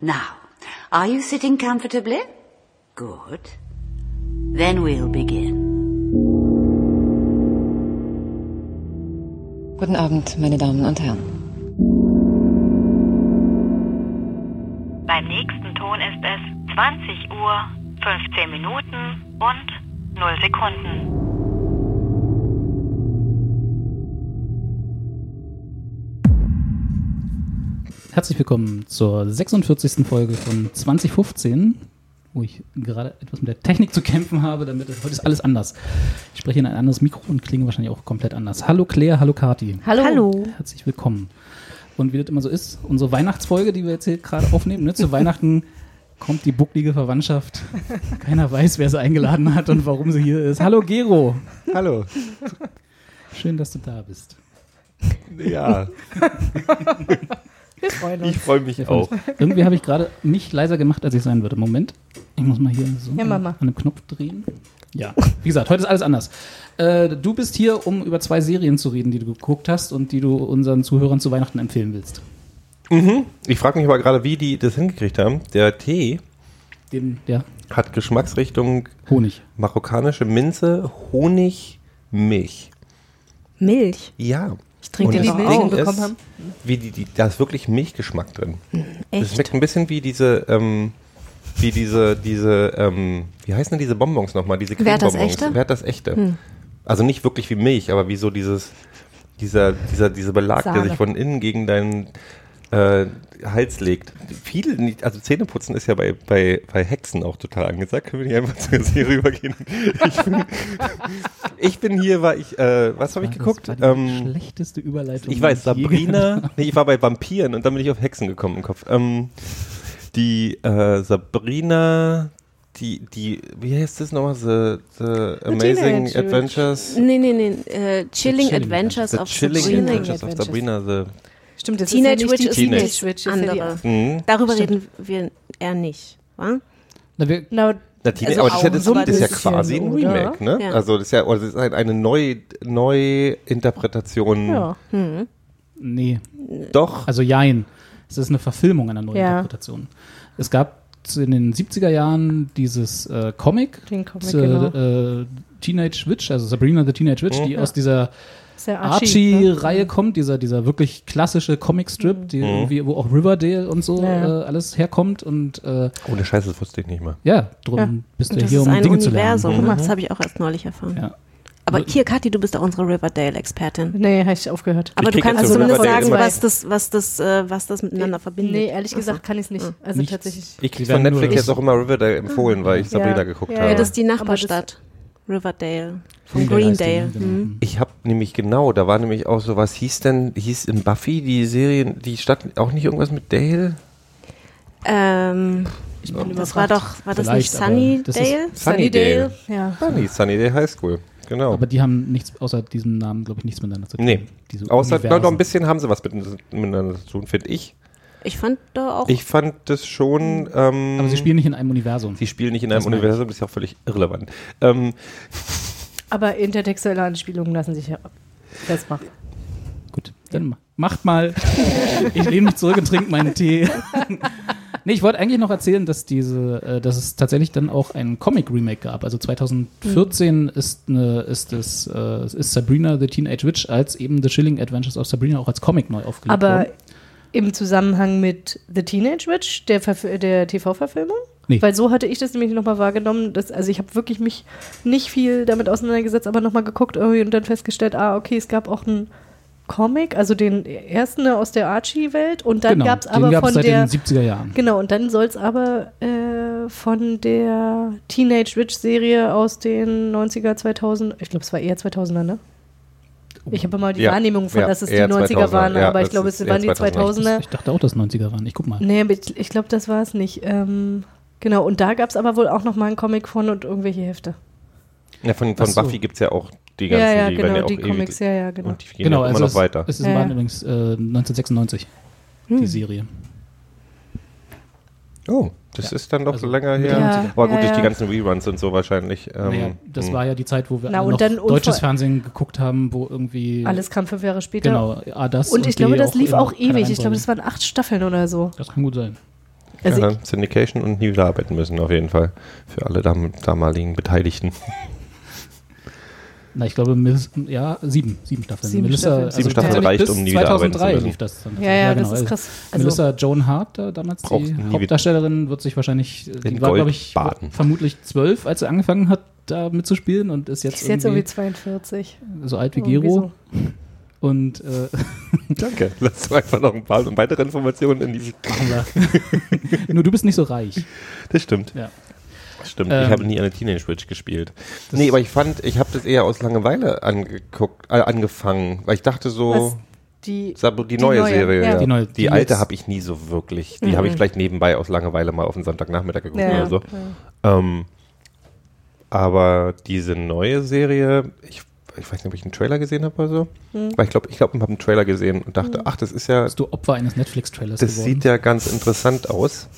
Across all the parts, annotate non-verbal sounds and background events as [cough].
Now, are you sitting comfortably? Good. Then we'll begin. Guten Abend, meine Damen und Herren. Beim nächsten Ton ist es 20 Uhr, 15 Minuten und 0 Sekunden. Herzlich willkommen zur 46. Folge von 2015, wo ich gerade etwas mit der Technik zu kämpfen habe, damit heute ist alles anders. Ich spreche in ein anderes Mikro und klinge wahrscheinlich auch komplett anders. Hallo Claire, hallo Kati. Hallo. Hallo. Herzlich willkommen. Und wie das immer so ist, unsere Weihnachtsfolge, die wir jetzt hier gerade aufnehmen, ne, zu Weihnachten [laughs] kommt die bucklige Verwandtschaft. Keiner weiß, wer sie eingeladen hat und warum sie hier ist. Hallo Gero. Hallo. Schön, dass du da bist. Ja. [laughs] Wir freuen uns. Ich freue mich auch. Irgendwie habe ich gerade mich leiser gemacht, als ich sein würde. Moment. Ich muss mal hier so Ja, an dem Knopf drehen. Ja, wie gesagt, heute ist alles anders. Äh, du bist hier, um über zwei Serien zu reden, die du geguckt hast und die du unseren Zuhörern zu Weihnachten empfehlen willst. Ich frage mich aber gerade, wie die das hingekriegt haben. Der Tee Den, ja, hat Geschmacksrichtung Honig. marokkanische Minze, Honig, Milch. Milch. Ja. Trinke Und die das Milch bekommen haben. Wie die, die, da ist wirklich Milchgeschmack drin. Das Echt? schmeckt ein bisschen wie diese, ähm, wie diese, diese, ähm, wie heißen denn diese Bonbons nochmal? Diese Wer hat das echte? Wer hat das echte? Also nicht wirklich wie Milch, aber wie so dieses, dieser, dieser, dieser Belag, der Sahne. sich von innen gegen deinen äh, Hals legt. Viele, nicht- also Zähneputzen ist ja bei, bei, bei Hexen auch total angesagt. Können wir nicht einfach [laughs] zur Serie übergehen? Ich bin, [laughs] ich bin hier, war ich, äh, was habe ich Das geguckt? war die Ähm, schlechteste Überleitung. ich weiß, Sabrina. nee, ich war bei Vampiren und dann bin ich auf Hexen gekommen im Kopf. Ähm, die äh, Sabrina, die, die, wie heißt das nochmal? The, the Amazing Adventures. Nee, nee, nee. Äh, Chilling, Chilling Adventures The of Chilling Sabrina. Adventures of Sabrina. The, Stimmt, das Teenage ist ja Witch nicht ist die Teenage Teenage Witch, ist ja Andere. die, mh. Darüber reden wir eher nicht, wa? Na, wir, Na, Teen- Also aber das ist ja, das, so das ist ja quasi ein oder? Remake, ne? Ja. Also das ist ja, oder das ist halt eine neue, neue Interpretation. ja. nee, Doch. also jein. Es ist eine Verfilmung einer neuen Ja. Interpretation. Es gab in den 70er Jahren dieses äh, Comic, Den Comic, zu, genau. äh, Teenage Witch, also Sabrina the Teenage Witch, die Mhm. aus dieser Ne? Archie-Reihe kommt, dieser, dieser wirklich klassische Comicstrip, die irgendwie, wo auch Riverdale und so Ja. äh, alles herkommt und äh, Ohne Scheiße, das wusste ich nicht mal. ja, drum Ja. bist du das hier, ist um ein Dinge zu Universum. lernen. Das habe ich auch erst neulich erfahren. Ja. Aber hier, Kathi, du bist doch unsere Riverdale-Expertin. Nee, habe ich aufgehört. Aber du krieg kannst zumindest Riverdale sagen, was das, was das, äh, was das miteinander verbindet. Nee, ehrlich gesagt kann ich es nicht. Also Nichts. tatsächlich. Ich krieg Die von Netflix jetzt auch immer Riverdale empfohlen, weil ich Sabrina Ja. geguckt Ja, habe. Ja, das ist die Aber Nachbarstadt. Riverdale. Von Greendale ne? Genau. Mhm. Ich habe nämlich genau, da war nämlich auch so, was hieß denn, hieß in Buffy die Serie, die Stadt auch nicht irgendwas mit Dale? Ähm, bin das war doch, war das nicht aber das Sunnydale? Sunnydale. Ja. Sunny, Sunnydale High School, genau. Aber die haben nichts, außer diesem Namen, glaube ich, nichts miteinander zu tun. Nee. Diese Außer noch ein bisschen haben sie was mit, miteinander zu tun, finde ich. Ich fand da auch. Ich fand das schon. Ähm, Aber sie spielen nicht in einem Universum. sie spielen nicht in Das einem ich. Universum, das ist ja auch völlig irrelevant. Ähm, Aber intertextuelle Anspielungen lassen sich ja festmachen. Gut, dann ma- macht mal. ich lehne mich zurück und trinke meinen Tee. nee, ich wollte eigentlich noch erzählen, dass diese, äh, dass es tatsächlich dann auch ein Comic-Remake gab. Also 2014 ist, eine, ist, es, äh, ist Sabrina the Teenage Witch als eben The Chilling Adventures of Sabrina auch als Comic neu aufgelegt Aber worden. Im Zusammenhang mit The Teenage Witch, der, der TV-Verfilmung? Nee. Weil so hatte ich das nämlich nochmal wahrgenommen. Dass, also ich habe wirklich mich nicht viel damit auseinandergesetzt, aber nochmal geguckt irgendwie und dann festgestellt, ah, okay, es gab auch einen Comic, also den ersten aus der Archie-Welt und dann genau, gab es aber von seit der... den 70er Jahren. Genau, und dann soll es aber äh, von der Teenage Witch-Serie aus den 90er, 2000, ich glaube, es war eher 2000er, ne? Ich habe immer die Ja, Wahrnehmung von, ja, dass es die eher 90er 2000er, waren, ja, aber ich glaube, es waren die 2000er. 2000er. Ich dachte auch, dass 90er waren. Ich guck mal. Nee, aber ich, ich glaube, das war es nicht. Ähm, genau, und da gab es aber wohl auch noch mal einen Comic von und irgendwelche Hefte. ja, von von so. Buffy gibt es ja auch die ganzen, ja, ja, die genau, ja auch die Comics, ja, ja, genau. Und die gehen Genau, ja auch also immer es, noch weiter. es ist, Ja. übrigens äh, 1996, Hm. die Serie. Oh, das ist dann doch Also länger her. 90er. Aber gut, Ja, durch die ja. ganzen Reruns und so wahrscheinlich. Ähm, naja, das hm. war ja die Zeit, wo wir Na, noch dann deutsches Fernsehen geguckt haben, wo irgendwie Alles kam fünf Jahre später. genau, A, das Und ich glaube, das lief auch keiner ewig. Ich glaube, das waren acht Staffeln oder so. Das kann gut sein. Also ja, Syndication und nie wieder arbeiten müssen, auf jeden Fall. Für alle dam damaligen Beteiligten. [laughs] Na, ich glaube, ja, sieben, sieben Staffeln. Sieben Melissa, Staffeln. Sieben Staffeln reicht, um nie wieder arbeiten zu 2003 müssen. lief das dann. Ja, ja, das genau. ist krass. Also, Melissa Joan Hart, da, damals Brauchst die Hauptdarstellerin, wird sich wahrscheinlich, die In war, glaube ich, baden. vermutlich zwölf, als sie angefangen hat, da mitzuspielen und ist die jetzt, ist jetzt irgendwie irgendwie 42. so alt wie Irgendwie Gero. so. Und äh, [laughs] Danke. Lass du einfach noch ein paar weitere Informationen in die. machen wir. [laughs] Nur du bist nicht so reich. Das stimmt. Ja. Stimmt. Ähm, ich habe nie eine Teenage Witch gespielt. Nee, aber ich fand, ich habe das eher aus Langeweile angeguckt, äh, angefangen, weil ich dachte so, Was? Die, die, Die neue, neue, Serie. ja. Ja. Die neue, Die, die alte habe ich nie so wirklich. Die habe ich vielleicht nebenbei aus Langeweile mal auf den Sonntagnachmittag geguckt Ja, oder so. Ähm, aber diese neue Serie, ich, ich weiß nicht, ob ich einen Trailer gesehen habe oder so. Weil ich glaube, ich glaube, ich habe einen Trailer gesehen und dachte, ach, das ist ja, Bist du Opfer eines Netflix-Trailers das geworden? sieht ja ganz interessant aus.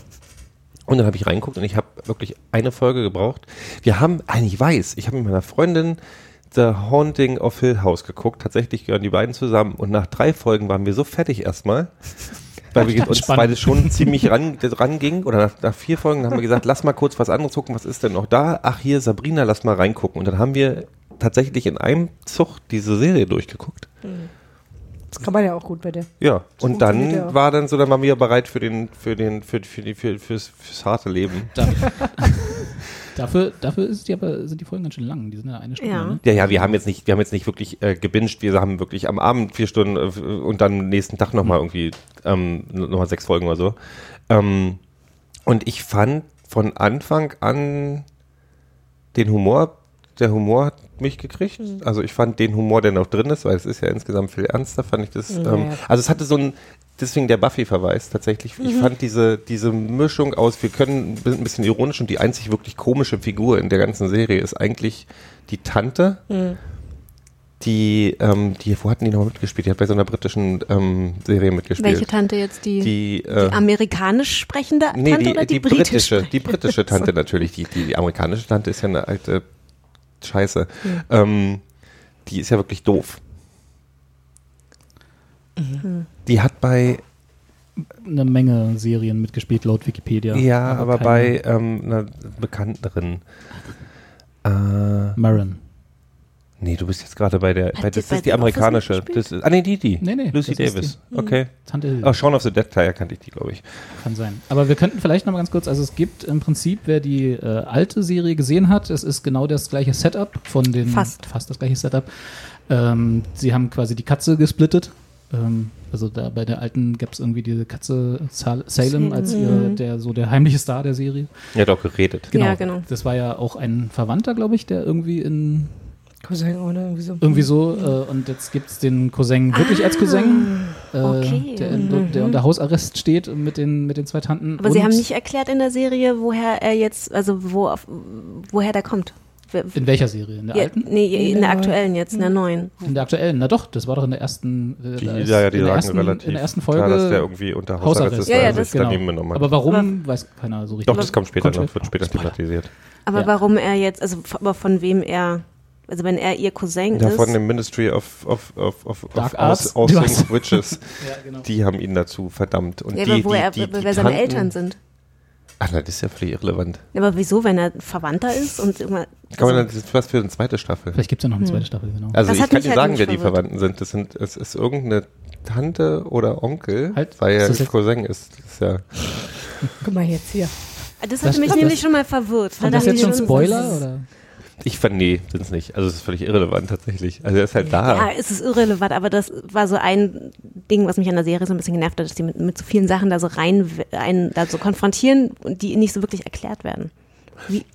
Und dann habe ich reinguckt und ich habe wirklich eine Folge gebraucht. Wir haben, ah, ich weiß, ich habe mit meiner Freundin The Haunting of Hill House geguckt. Tatsächlich gehören die beiden zusammen. Und nach drei Folgen waren wir so fertig erstmal, [laughs] weil wir uns Spannend. beide schon [laughs] ziemlich ran, rangingen. Oder nach, nach vier Folgen haben wir gesagt, lass mal kurz was anderes gucken. Was ist denn noch da? Ach, hier, Sabrina, lass mal reingucken. Und dann haben wir tatsächlich in einem Zug diese Serie durchgeguckt. Das kann man ja auch gut bei der. Ja, und funktioniert dann ja war dann so, dann waren wir bereit für den, für den, für, für die, für, fürs, fürs harte Leben. Da, [laughs] dafür dafür ist die aber, sind die Folgen ganz schön lang. Die sind ja eine Stunde. Ja. Ne? Ja, ja, wir haben jetzt nicht, wir haben jetzt nicht wirklich äh, gebinged, wir haben wirklich am Abend vier Stunden äh, und dann am nächsten Tag nochmal irgendwie ähm, nochmal sechs Folgen oder so. Ähm, und ich fand von Anfang an den Humor, der Humor hat mich gekriegt. Also ich fand den Humor, der noch drin ist, weil es ist ja insgesamt viel ernster, fand ich das. Ja, Ähm, also es hatte so ein, deswegen der Buffy-Verweis tatsächlich. Ich fand diese, diese Mischung aus, wir können ein bisschen ironisch und die einzig wirklich komische Figur in der ganzen Serie ist eigentlich die Tante. Die, ähm, die, wo hatten die noch mitgespielt? Die hat bei so einer britischen ähm, Serie mitgespielt. Welche Tante jetzt? Die, Die, die äh, amerikanisch sprechende Nee, Tante die, oder die, die britisch britische, die britische [laughs] Tante natürlich. Die, die, die amerikanische Tante ist ja eine alte Scheiße. Ähm, die ist ja wirklich doof. Die hat bei, Eine Menge Serien mitgespielt, laut Wikipedia. ja, aber, keine- bei ähm, einer bekannteren. Äh, Maron. Nee, du bist jetzt gerade bei der, bei, die das bei ist die amerikanische. Das ist, ah, nee, die, die. Nee, nee, Lucy Davis. die. Mhm. Okay. Tante Hill. Oh, Shaun of the Dead, ja, kannte ich die, glaube ich. Kann sein. Aber wir könnten vielleicht noch mal ganz kurz, also es gibt im Prinzip, wer die äh, alte Serie gesehen hat, es ist genau das gleiche Setup von den, Fast. fast das gleiche Setup. Ähm, sie haben quasi die Katze gesplittet. Ähm, also da bei der alten gab es irgendwie diese Katze Sal Salem als ihr, der so der heimliche Star der Serie. Er hat auch geredet. Ja, genau. Das war ja auch ein Verwandter, glaube ich, der irgendwie in Cousin oder irgendwie so. irgendwie so äh, und jetzt gibt es den Cousin wirklich als Cousin, äh, okay. der, in, der unter Hausarrest steht mit den mit den zwei Tanten. Aber sie haben nicht erklärt in der Serie, woher er jetzt, also wo auf, woher der kommt. In welcher Serie? In der Ja, alten? nee, in der aktuellen jetzt, in der neuen. In der aktuellen, na doch, das war doch in der ersten, äh, Die, ja, ja, die in, der sagen ersten relativ in der ersten Folge klar, dass der irgendwie unter Hausarrest ist, Ja, ja, das- sich daneben genommen hat. Aber warum, Aber- weiß keiner so richtig. Doch, das kommt später Kommt noch, wird später thematisiert. Aber Ja. warum er jetzt, also aber von wem er, also wenn er ihr Cousin Ja, ist. von dem Ministry of, of, of, of, Dark of Arts. Aus, hast- Witches. [laughs] Ja, genau. Die haben ihn dazu verdammt. Und ja, die, aber wo die, er, die, die wer seine Tanten- Eltern sind. Ach nein, das ist ja völlig irrelevant. Aber wieso, wenn er Verwandter ist und immer. Kann man also, dann, das ist was für eine zweite Staffel. Vielleicht gibt es ja noch eine zweite Staffel, genau. Also Das ich hat kann dir halt sagen, wer die. Verwandten sind. Das sind, es ist irgendeine Tante oder Onkel, Halt, weil ist er das jetzt- Cousin ist. Das ist ja, Guck mal jetzt hier. das Das- hatte mich das- nämlich schon mal verwirrt. Sind das jetzt schon Spoiler? Oder? Ich fand, nee, sind es nicht. Also es ist völlig irrelevant tatsächlich. Also er ist halt da. Ja, es ist irrelevant, aber das war so ein Ding, was mich an der Serie so ein bisschen genervt hat, dass die mit, mit so vielen Sachen da so rein, einen da so konfrontieren und die nicht so wirklich erklärt werden.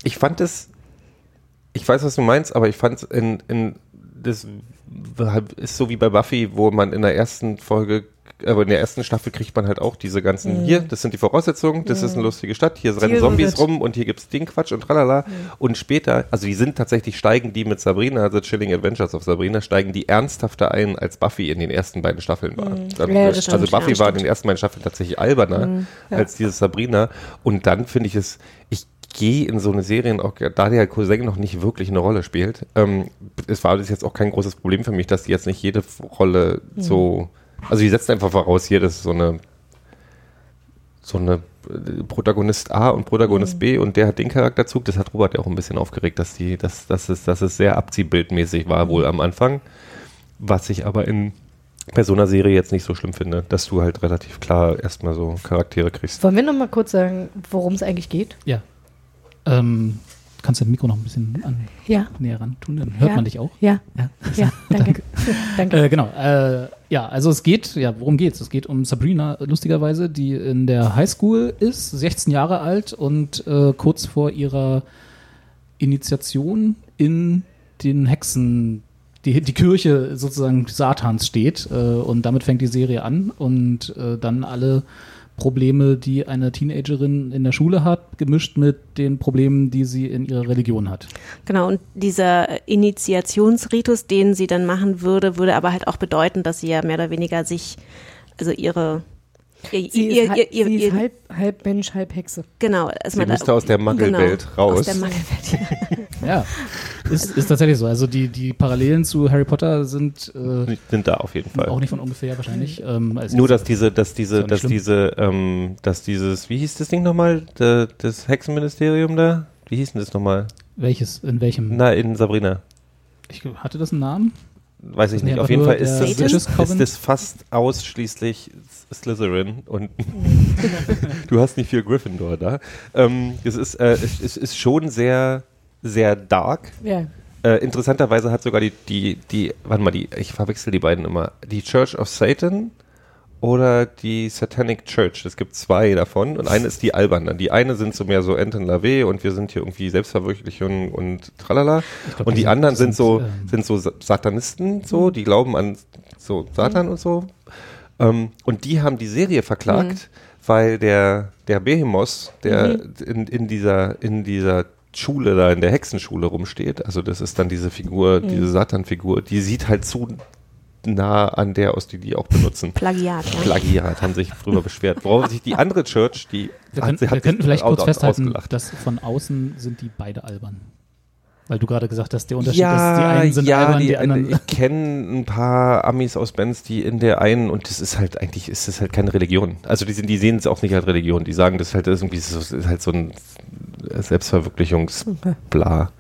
Ich fand es, ich weiß, was du meinst, aber ich fand es in, in, das ist so wie bei Buffy, wo man in der ersten Folge, aber in der ersten Staffel kriegt man halt auch diese ganzen, hier, das sind die Voraussetzungen, das ist eine lustige Stadt, hier rennen Zombies rum und hier gibt's den Quatsch und tralala. Und später, also die sind tatsächlich, steigen die mit Sabrina, also Chilling Adventures of Sabrina, steigen die ernsthafter ein, als Buffy in den ersten beiden Staffeln war. Dann, Ja, also stimmt, Buffy ja, war in den ersten beiden Staffeln tatsächlich alberner als diese Sabrina. Und dann finde ich es, ich gehe in so eine Serie, auch da der Cousin noch nicht wirklich eine Rolle spielt. Ähm, es war das jetzt auch kein großes Problem für mich, dass die jetzt nicht jede Rolle so, also die setzt einfach voraus, hier, das ist so eine, so eine äh, Protagonist A und Protagonist B und der hat den Charakterzug. Das hat Robert ja auch ein bisschen aufgeregt, dass die, dass, dass, es, dass es sehr abziehbildmäßig war wohl am Anfang. Was ich aber in bei so einer Serie jetzt nicht so schlimm finde, dass du halt relativ klar erstmal so Charaktere kriegst. Wollen wir noch mal kurz sagen, worum es eigentlich geht? Ja. Ähm, kannst du das Mikro noch ein bisschen an, Ja. näher ran tun? Dann hört Ja. man dich auch. Ja, Ja. ja, [laughs] danke. [laughs] danke. Äh, genau. Äh, ja, also es geht, ja, worum geht's? Es geht um Sabrina, lustigerweise, die in der Highschool ist, 16 Jahre alt und äh, kurz vor ihrer Initiation in den Hexen, die, die Kirche sozusagen Satans steht. Äh, und damit fängt die Serie an und äh, dann alle Probleme, die eine Teenagerin in der Schule hat, gemischt mit den Problemen, die sie in ihrer Religion hat. Genau, und dieser Initiationsritus, den sie dann machen würde, würde aber halt auch bedeuten, dass sie ja mehr oder weniger sich, also ihre. Ihr, Sie ihr, ist, halb, ihr, ihr, sie ist ihr, halb, halb Mensch, halb Hexe. genau, Sie man musste aus der Mangelwelt genau, raus. Aus der Mangelwelt. ja. [laughs] Ist, ist tatsächlich so. Also die, die Parallelen zu Harry Potter sind äh, Sind da auf jeden Fall. auch nicht von ungefähr wahrscheinlich. Ähm, als Nur, dass diese, dass Ist diese, dass schlimm. diese, ähm, dass dieses, wie hieß das Ding nochmal? Da- Das Hexenministerium da? Wie hieß denn das nochmal? welches, in welchem? Na, in Sabrina. Ich, hatte das einen Namen? Weiß ich nicht. Auf jeden Fall ist das, ist, Coven? das fast ausschließlich Slytherin und [laughs] [laughs] du hast nicht viel Gryffindor da. Ähm, es, ist, äh, es ist schon sehr, sehr dark. Ja. Äh, interessanterweise hat sogar die, die, die, warte mal, die, ich verwechsel die beiden immer, die Church of Satan oder die Satanic Church. Es gibt zwei davon und eine ist die alberne. Die eine sind so mehr so Enten Lave und wir sind hier irgendwie Selbstverwirklichung und tralala. Glaub, Und die sind- anderen sind so, ähm, sind so Sa- Satanisten, so, die glauben an so Satan und so. Ähm, und die haben die Serie verklagt, weil der, der Behemoth, der in, in dieser, in dieser Schule da, in der Hexenschule rumsteht, also das ist dann diese Figur, diese Satan-Figur, die sieht halt zu nah an der aus, die die auch benutzen. Plagiat, ja. Plagiat, haben sich drüber beschwert. Worauf sich die andere Church, die Wir, hat, können, sie hat wir könnten sich vielleicht kurz festhalten, ausgelacht. dass von außen sind die beide albern. Weil du gerade gesagt hast, der Unterschied ja, ist, die einen sind ja, albern, die, die anderen. ich kenne ein paar Amis aus Bands, die in der einen, und das ist halt eigentlich, ist das halt keine Religion. Also die, sind, die sehen es auch nicht als Religion. Die sagen, das ist halt irgendwie so, das ist halt so ein Selbstverwirklichungsbla.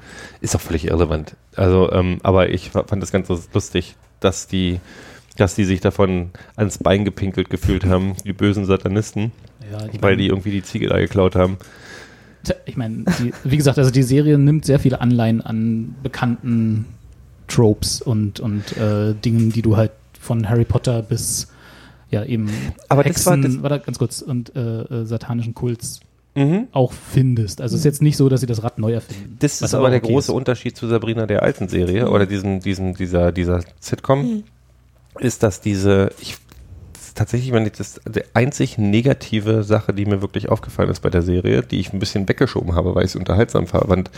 Ist auch völlig irrelevant. Also, ähm, aber ich fa- fand das ganz so lustig, dass die, dass die sich davon ans Bein gepinkelt gefühlt haben, die bösen Satanisten, ja, weil die irgendwie die Ziege da geklaut haben. Ich meine, wie gesagt, also die Serie nimmt sehr viele Anleihen an bekannten Tropes und, und äh, Dingen, die du halt von Harry Potter bis ja eben Aber das Hexen, war- das- warte, ganz kurz, und äh, äh, satanischen Kults Mhm. auch findest. Also es ist jetzt nicht so, dass sie das Rad neu erfinden. Das ist aber der okay große ist. Unterschied zu Sabrina der alten Serie oder diesem, diesem, dieser, dieser Sitcom, ist, dass diese, ich, tatsächlich, wenn ich das, die einzig negative Sache, die mir wirklich aufgefallen ist bei der Serie, die ich ein bisschen weggeschoben habe, weil ich es unterhaltsam fand,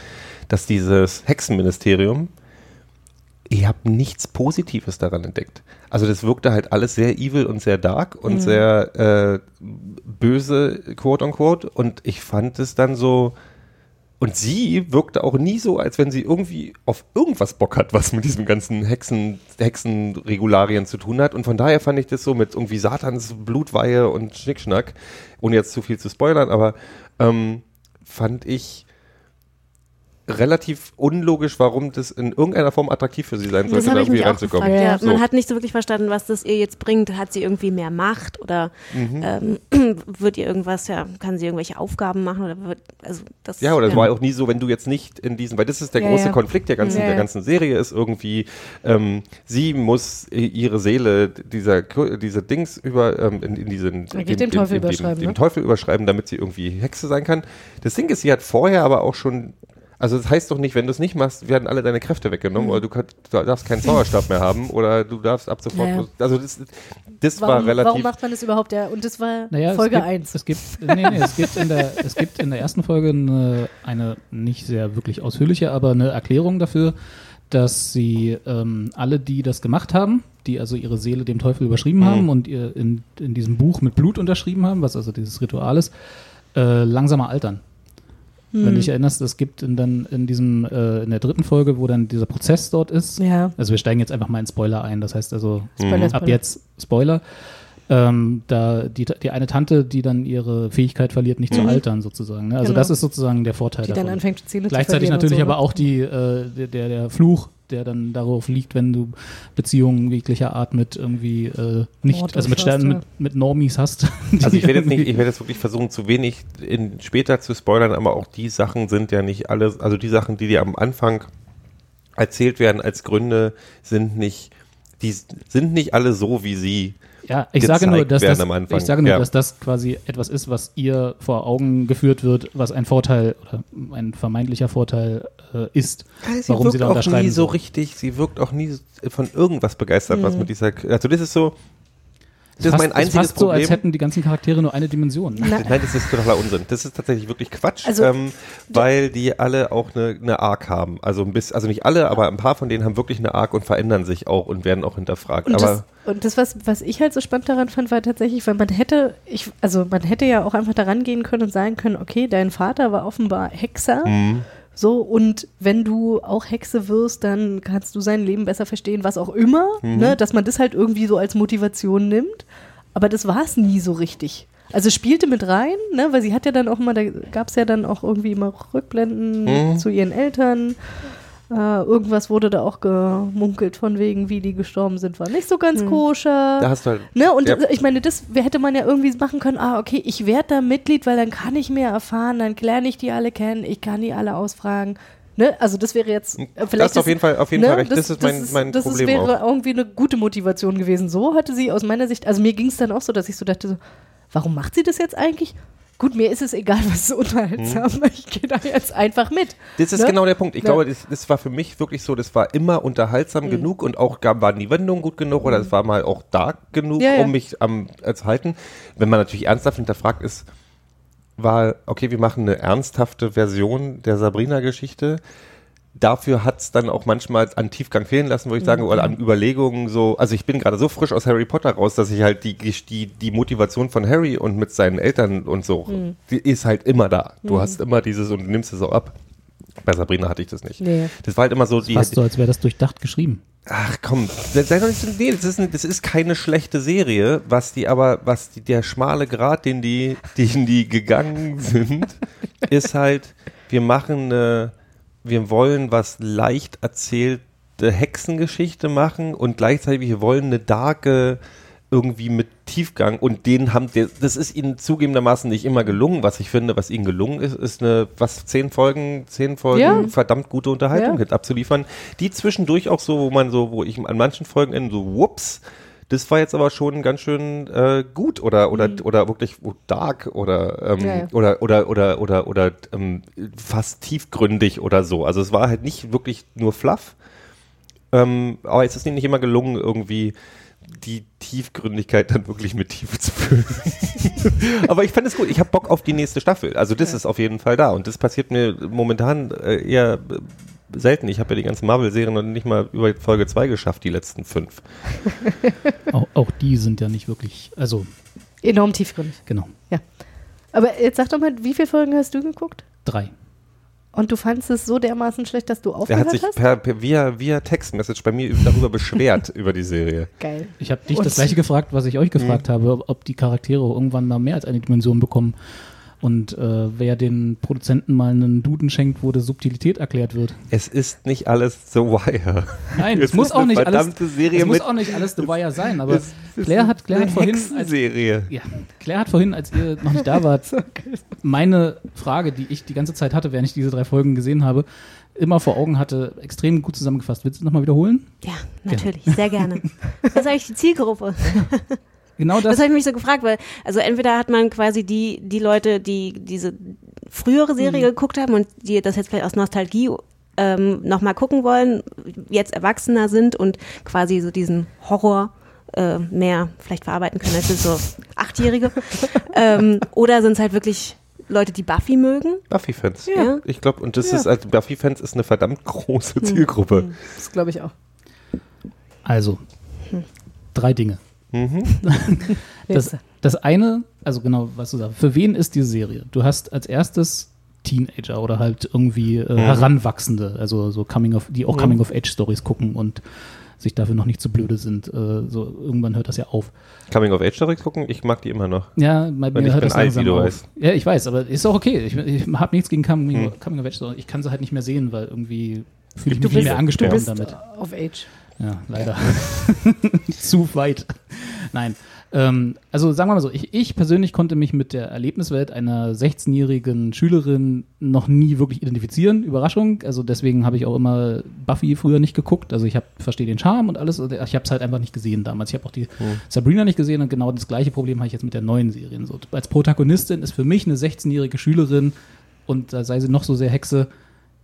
dass dieses Hexenministerium, ich habe nichts Positives daran entdeckt. Also das wirkte halt alles sehr evil und sehr dark und sehr äh, böse, quote unquote. Und ich fand es dann so, und sie wirkte auch nie so, als wenn sie irgendwie auf irgendwas Bock hat, was mit diesem ganzen Hexen, Hexenregularien zu tun hat. Und von daher fand ich das so mit irgendwie Satans Blutweihe und Schnickschnack, ohne jetzt zu viel zu spoilern, aber ähm, fand ich relativ unlogisch, warum das in irgendeiner Form attraktiv für sie sein sollte, da irgendwie reinzukommen. gefragt. Ja, So. Man hat nicht so wirklich verstanden, was das ihr jetzt bringt. Hat sie irgendwie mehr Macht oder Mhm. ähm, [clears throat] wird ihr irgendwas, ja, kann sie irgendwelche Aufgaben machen oder wird, also das Ja, oder es ja. war auch nie so, wenn du jetzt nicht in diesen, weil das ist der Ja, große ja. Konflikt der ganzen, Ja, der ganzen Serie, ist irgendwie, ähm, sie muss ihre Seele, dieser, diese Dings über, ähm, in, in diesen, Eigentlich dem Teufel überschreiben, dem, ne? Teufel überschreiben, damit sie irgendwie Hexe sein kann. Das Ding ist, sie hat vorher aber auch schon, also das heißt doch nicht, wenn du es nicht machst, werden alle deine Kräfte weggenommen oder du, kannst, du darfst keinen Zauberstab mehr haben oder du darfst ab sofort, Ja, ja. also das, das war Warum, relativ, warum macht man das überhaupt? Ja, und das war Naja, Folge es gibt, 1. Es gibt, nee, nee, es gibt in der, es gibt in der ersten Folge eine, eine nicht sehr wirklich ausführliche, aber eine Erklärung dafür, dass sie ähm, alle, die das gemacht haben, die also ihre Seele dem Teufel überschrieben Mhm. haben und ihr in, in diesem Buch mit Blut unterschrieben haben, was also dieses Ritual ist, äh, langsamer altern. Wenn du dich erinnerst, es gibt in, dann in diesem, äh, in der dritten Folge, wo dann dieser Prozess dort ist, Ja. also wir steigen jetzt einfach mal in Spoiler ein, das heißt also Spoiler, ab Spoiler. jetzt Spoiler. ähm, da die, die eine Tante, die dann ihre Fähigkeit verliert, nicht zu altern sozusagen. Ne? Also Genau. das ist sozusagen der Vorteil Die dann davon. anfängt, Zähne zu Gleichzeitig verlieren und natürlich so, ne? aber auch die, äh, der, der der Fluch, der dann darauf liegt, wenn du Beziehungen jeglicher Art mit irgendwie äh, nicht, Mord also mit, Sternen, mit, mit Normies hast. [laughs] Also ich werde jetzt nicht, ich werde jetzt wirklich versuchen, zu wenig in, später zu spoilern, aber auch die Sachen sind ja nicht alle, also die Sachen, die dir am Anfang erzählt werden als Gründe, sind nicht, die sind nicht alle so, wie sie. Ja, ich sage nur, dass das, ich sage nur, Ja. dass das quasi etwas ist, was ihr vor Augen geführt wird, was ein Vorteil oder ein vermeintlicher Vorteil äh, ist, warum sie da auch nie so richtig, sie wirkt auch nie von irgendwas begeistert, was mit dieser, also das ist so, das ist fast, mein einziges fast so, Problem. als hätten die ganzen Charaktere nur eine Dimension. Na, Nein, das ist totaler Unsinn. Das ist tatsächlich wirklich Quatsch, Also- ähm, weil die alle auch eine, eine Arc haben. Also ein bisschen, also nicht alle, aber ein paar von denen haben wirklich eine Arc und verändern sich auch und werden auch hinterfragt. Und, aber das, und das, was, was ich halt so spannend daran fand, war tatsächlich, weil man hätte, ich, also man hätte ja auch einfach daran gehen können und sagen können, okay, dein Vater war offenbar Hexer. Mhm. So, und wenn du auch Hexe wirst, dann kannst du sein Leben besser verstehen, was auch immer, Mhm. ne, dass man das halt irgendwie so als Motivation nimmt. Aber das war es nie so richtig. Also spielte mit rein, ne, weil sie hat ja dann auch immer, da gab es ja dann auch irgendwie immer Rückblenden Mhm. zu ihren Eltern. Äh, irgendwas wurde da auch gemunkelt von wegen, wie die gestorben sind, war nicht so ganz koscher. da hast du halt, Ne, und Ja. ich meine, das hätte man ja irgendwie machen können, ah, okay, ich werde da Mitglied, weil dann kann ich mehr erfahren, dann lerne ich die alle kennen, ich kann die alle ausfragen. Ne? Also das wäre jetzt äh, vielleicht das ist auf jeden Fall, auf jeden Fall recht. Das, ist mein, mein das Problem ist, wäre auch. irgendwie eine gute Motivation gewesen. So hatte sie aus meiner Sicht, also mir ging es dann auch so, dass ich so dachte, so, warum macht sie das jetzt eigentlich? Gut, mir ist es egal, [laughs] was so unterhaltsam, ich gehe da jetzt einfach mit. Das ist ne? genau der Punkt. Ich. Mhm. glaube, das, das war für mich wirklich so, das war immer unterhaltsam genug und auch gab, waren die Wendungen gut genug oder es war mal auch dark genug, Ja, ja. um mich am äh, zu halten. Wenn man natürlich ernsthaft hinterfragt ist, war, okay, wir machen eine ernsthafte Version der Sabrina-Geschichte. Dafür hat es dann auch manchmal an Tiefgang fehlen lassen, würde ich sagen, oder an Überlegungen so. Also ich bin gerade so frisch aus Harry Potter raus, dass ich halt die, die, die Motivation von Harry und mit seinen Eltern und so, die ist halt immer da. Du hast immer dieses und du nimmst es auch ab. Bei Sabrina hatte ich das nicht. Nee. Das war halt immer so die. Fast so, als wäre das durchdacht geschrieben. Ach komm, sei sei doch nicht so, nee, das ist, ein- das ist keine schlechte Serie, was die aber, was die, der schmale Grat, den die, [laughs] den die gegangen sind, [laughs] ist halt, wir machen eine, wir wollen was leicht erzählte Hexengeschichte machen und gleichzeitig wir wollen eine darke irgendwie mit Tiefgang und den haben, das ist ihnen zugegebenermaßen nicht immer gelungen. Was ich finde, was ihnen gelungen ist, ist eine, was, zehn Folgen, zehn Folgen Ja. verdammt gute Unterhaltung Ja. abzuliefern, die zwischendurch auch so, wo man so, wo ich an manchen Folgen in so, whoops, das war jetzt aber schon ganz schön äh, gut oder oder oder wirklich dark oder ähm, Mhm. Ja, ja. oder oder oder oder oder ähm, fast tiefgründig oder so. Also es war halt nicht wirklich nur Fluff. Ähm, aber es ist nicht immer gelungen, irgendwie die Tiefgründigkeit dann wirklich mit Tiefe zu füllen. [laughs] aber ich fand es gut. Ich habe Bock auf die nächste Staffel. Also das ist auf jeden Fall da. Und das passiert mir momentan äh, eher äh, selten. Ich habe ja die ganzen Marvel-Serien noch nicht mal über Folge 2 geschafft, die letzten fünf. [laughs] Auch, auch die sind ja nicht wirklich, also Enorm tiefgründig. genau, Aber jetzt sag doch mal, wie viele Folgen hast du geguckt? drei. Und du fandest es so dermaßen schlecht, dass du Er aufgehört hat sich hast? per, per, via, via Textmessage bei mir darüber beschwert, [laughs] über die Serie. Geil. Ich habe dich Und- das gleiche gefragt, was ich euch gefragt Mhm. habe, ob, ob die Charaktere irgendwann mal mehr als eine Dimension bekommen. Und äh, wer den Produzenten mal einen Duden schenkt, wo die Subtilität erklärt wird. Es ist nicht alles The Wire. Nein, Es es muss ist auch eine nicht alles. verdammte Serie es muss auch nicht alles The Wire sein, aber Es ist Claire hat, Claire hat vorhin, als, ja, Claire hat vorhin, als ihr noch nicht da wart, [laughs] meine Frage, die ich die ganze Zeit hatte, während ich diese drei Folgen gesehen habe, immer vor Augen hatte, extrem gut zusammengefasst. Willst du nochmal wiederholen? Ja, natürlich, sehr gerne. [laughs] Was ist eigentlich die Zielgruppe? [laughs] Genau Das das. habe ich mich so gefragt, weil, also entweder hat man quasi die, die Leute, die diese frühere Serie Mhm. geguckt haben und die das jetzt vielleicht aus Nostalgie ähm, nochmal gucken wollen, jetzt erwachsener sind und quasi so diesen Horror äh, mehr vielleicht verarbeiten können als so Achtjährige. [laughs] ähm, oder sind es halt wirklich Leute, die Buffy mögen? Buffy-Fans. Ja. Ich glaube, und das ist, also Buffy-Fans ist eine verdammt große Zielgruppe. Das glaube ich auch. Also, drei Dinge. Mhm. [laughs] Das, das eine, also genau, was du sagst, für wen ist diese Serie? Du hast als erstes Teenager oder halt irgendwie äh, Heranwachsende, also so Coming of, die auch Coming of Age Stories gucken und sich dafür noch nicht zu blöde sind. Äh, so irgendwann hört das ja auf. Coming of Age Stories gucken, ich mag die immer noch. Ja, bei mir ich hört bin das alt, langsam wie du auf. weißt. Ja, ich weiß, aber ist auch okay. Ich, ich habe nichts gegen Coming, Hm. Coming of Age, sondern ich kann sie halt nicht mehr sehen, weil irgendwie fühle ich mich nicht mehr angesprochen bist damit. auf Age. Ja, leider. [laughs] Zu weit. Nein. Ähm, also sagen wir mal so, ich, ich persönlich konnte mich mit der Erlebniswelt einer 16-jährigen Schülerin noch nie wirklich identifizieren. Überraschung. Also deswegen habe ich auch immer Buffy früher nicht geguckt. Also ich habe verstehe den Charme und alles. Also Ich habe es halt einfach nicht gesehen damals. Ich habe auch die Sabrina nicht gesehen und genau das gleiche Problem habe ich jetzt mit der neuen Serie. So, als Protagonistin ist für mich eine 16-jährige Schülerin und da sei sie noch so sehr Hexe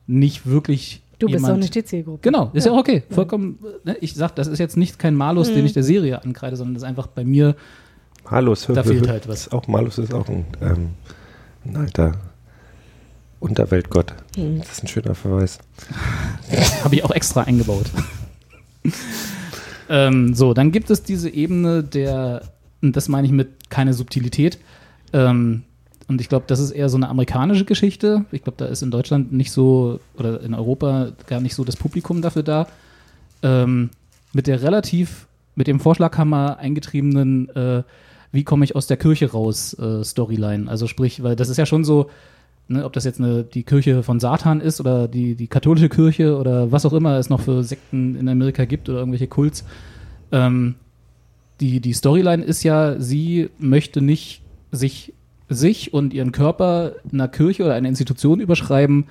nicht wirklich Du bist jemand, auch nicht die Zielgruppe. Genau, ist ja, auch okay. Vollkommen, ne, ich sag, das ist jetzt nicht kein Malus, Mhm. den ich der Serie ankreide, sondern das ist einfach bei mir, Malus. Da fehlt halt was. Auch, Malus ist auch ein, ähm, ein alter Unterweltgott. Hm. Das ist ein schöner Verweis. [laughs] habe ich auch extra eingebaut. [laughs] ähm, so, dann gibt es diese Ebene der, und das meine ich mit keine Subtilität, ähm, und ich glaube, das ist eher so eine amerikanische Geschichte. Ich glaube, da ist in Deutschland nicht so, oder in Europa gar nicht so das Publikum dafür da. Ähm, mit der relativ, mit dem Vorschlaghammer eingetriebenen, äh, wie komme ich aus der Kirche raus, äh, Storyline. Also sprich, weil das ist ja schon so, ne, ob das jetzt eine, die Kirche von Satan ist oder die, die katholische Kirche oder was auch immer es noch für Sekten in Amerika gibt oder irgendwelche Kults. Ähm, die, die Storyline ist ja, sie möchte nicht sich, sich und ihren Körper einer Kirche oder einer Institution überschreiben,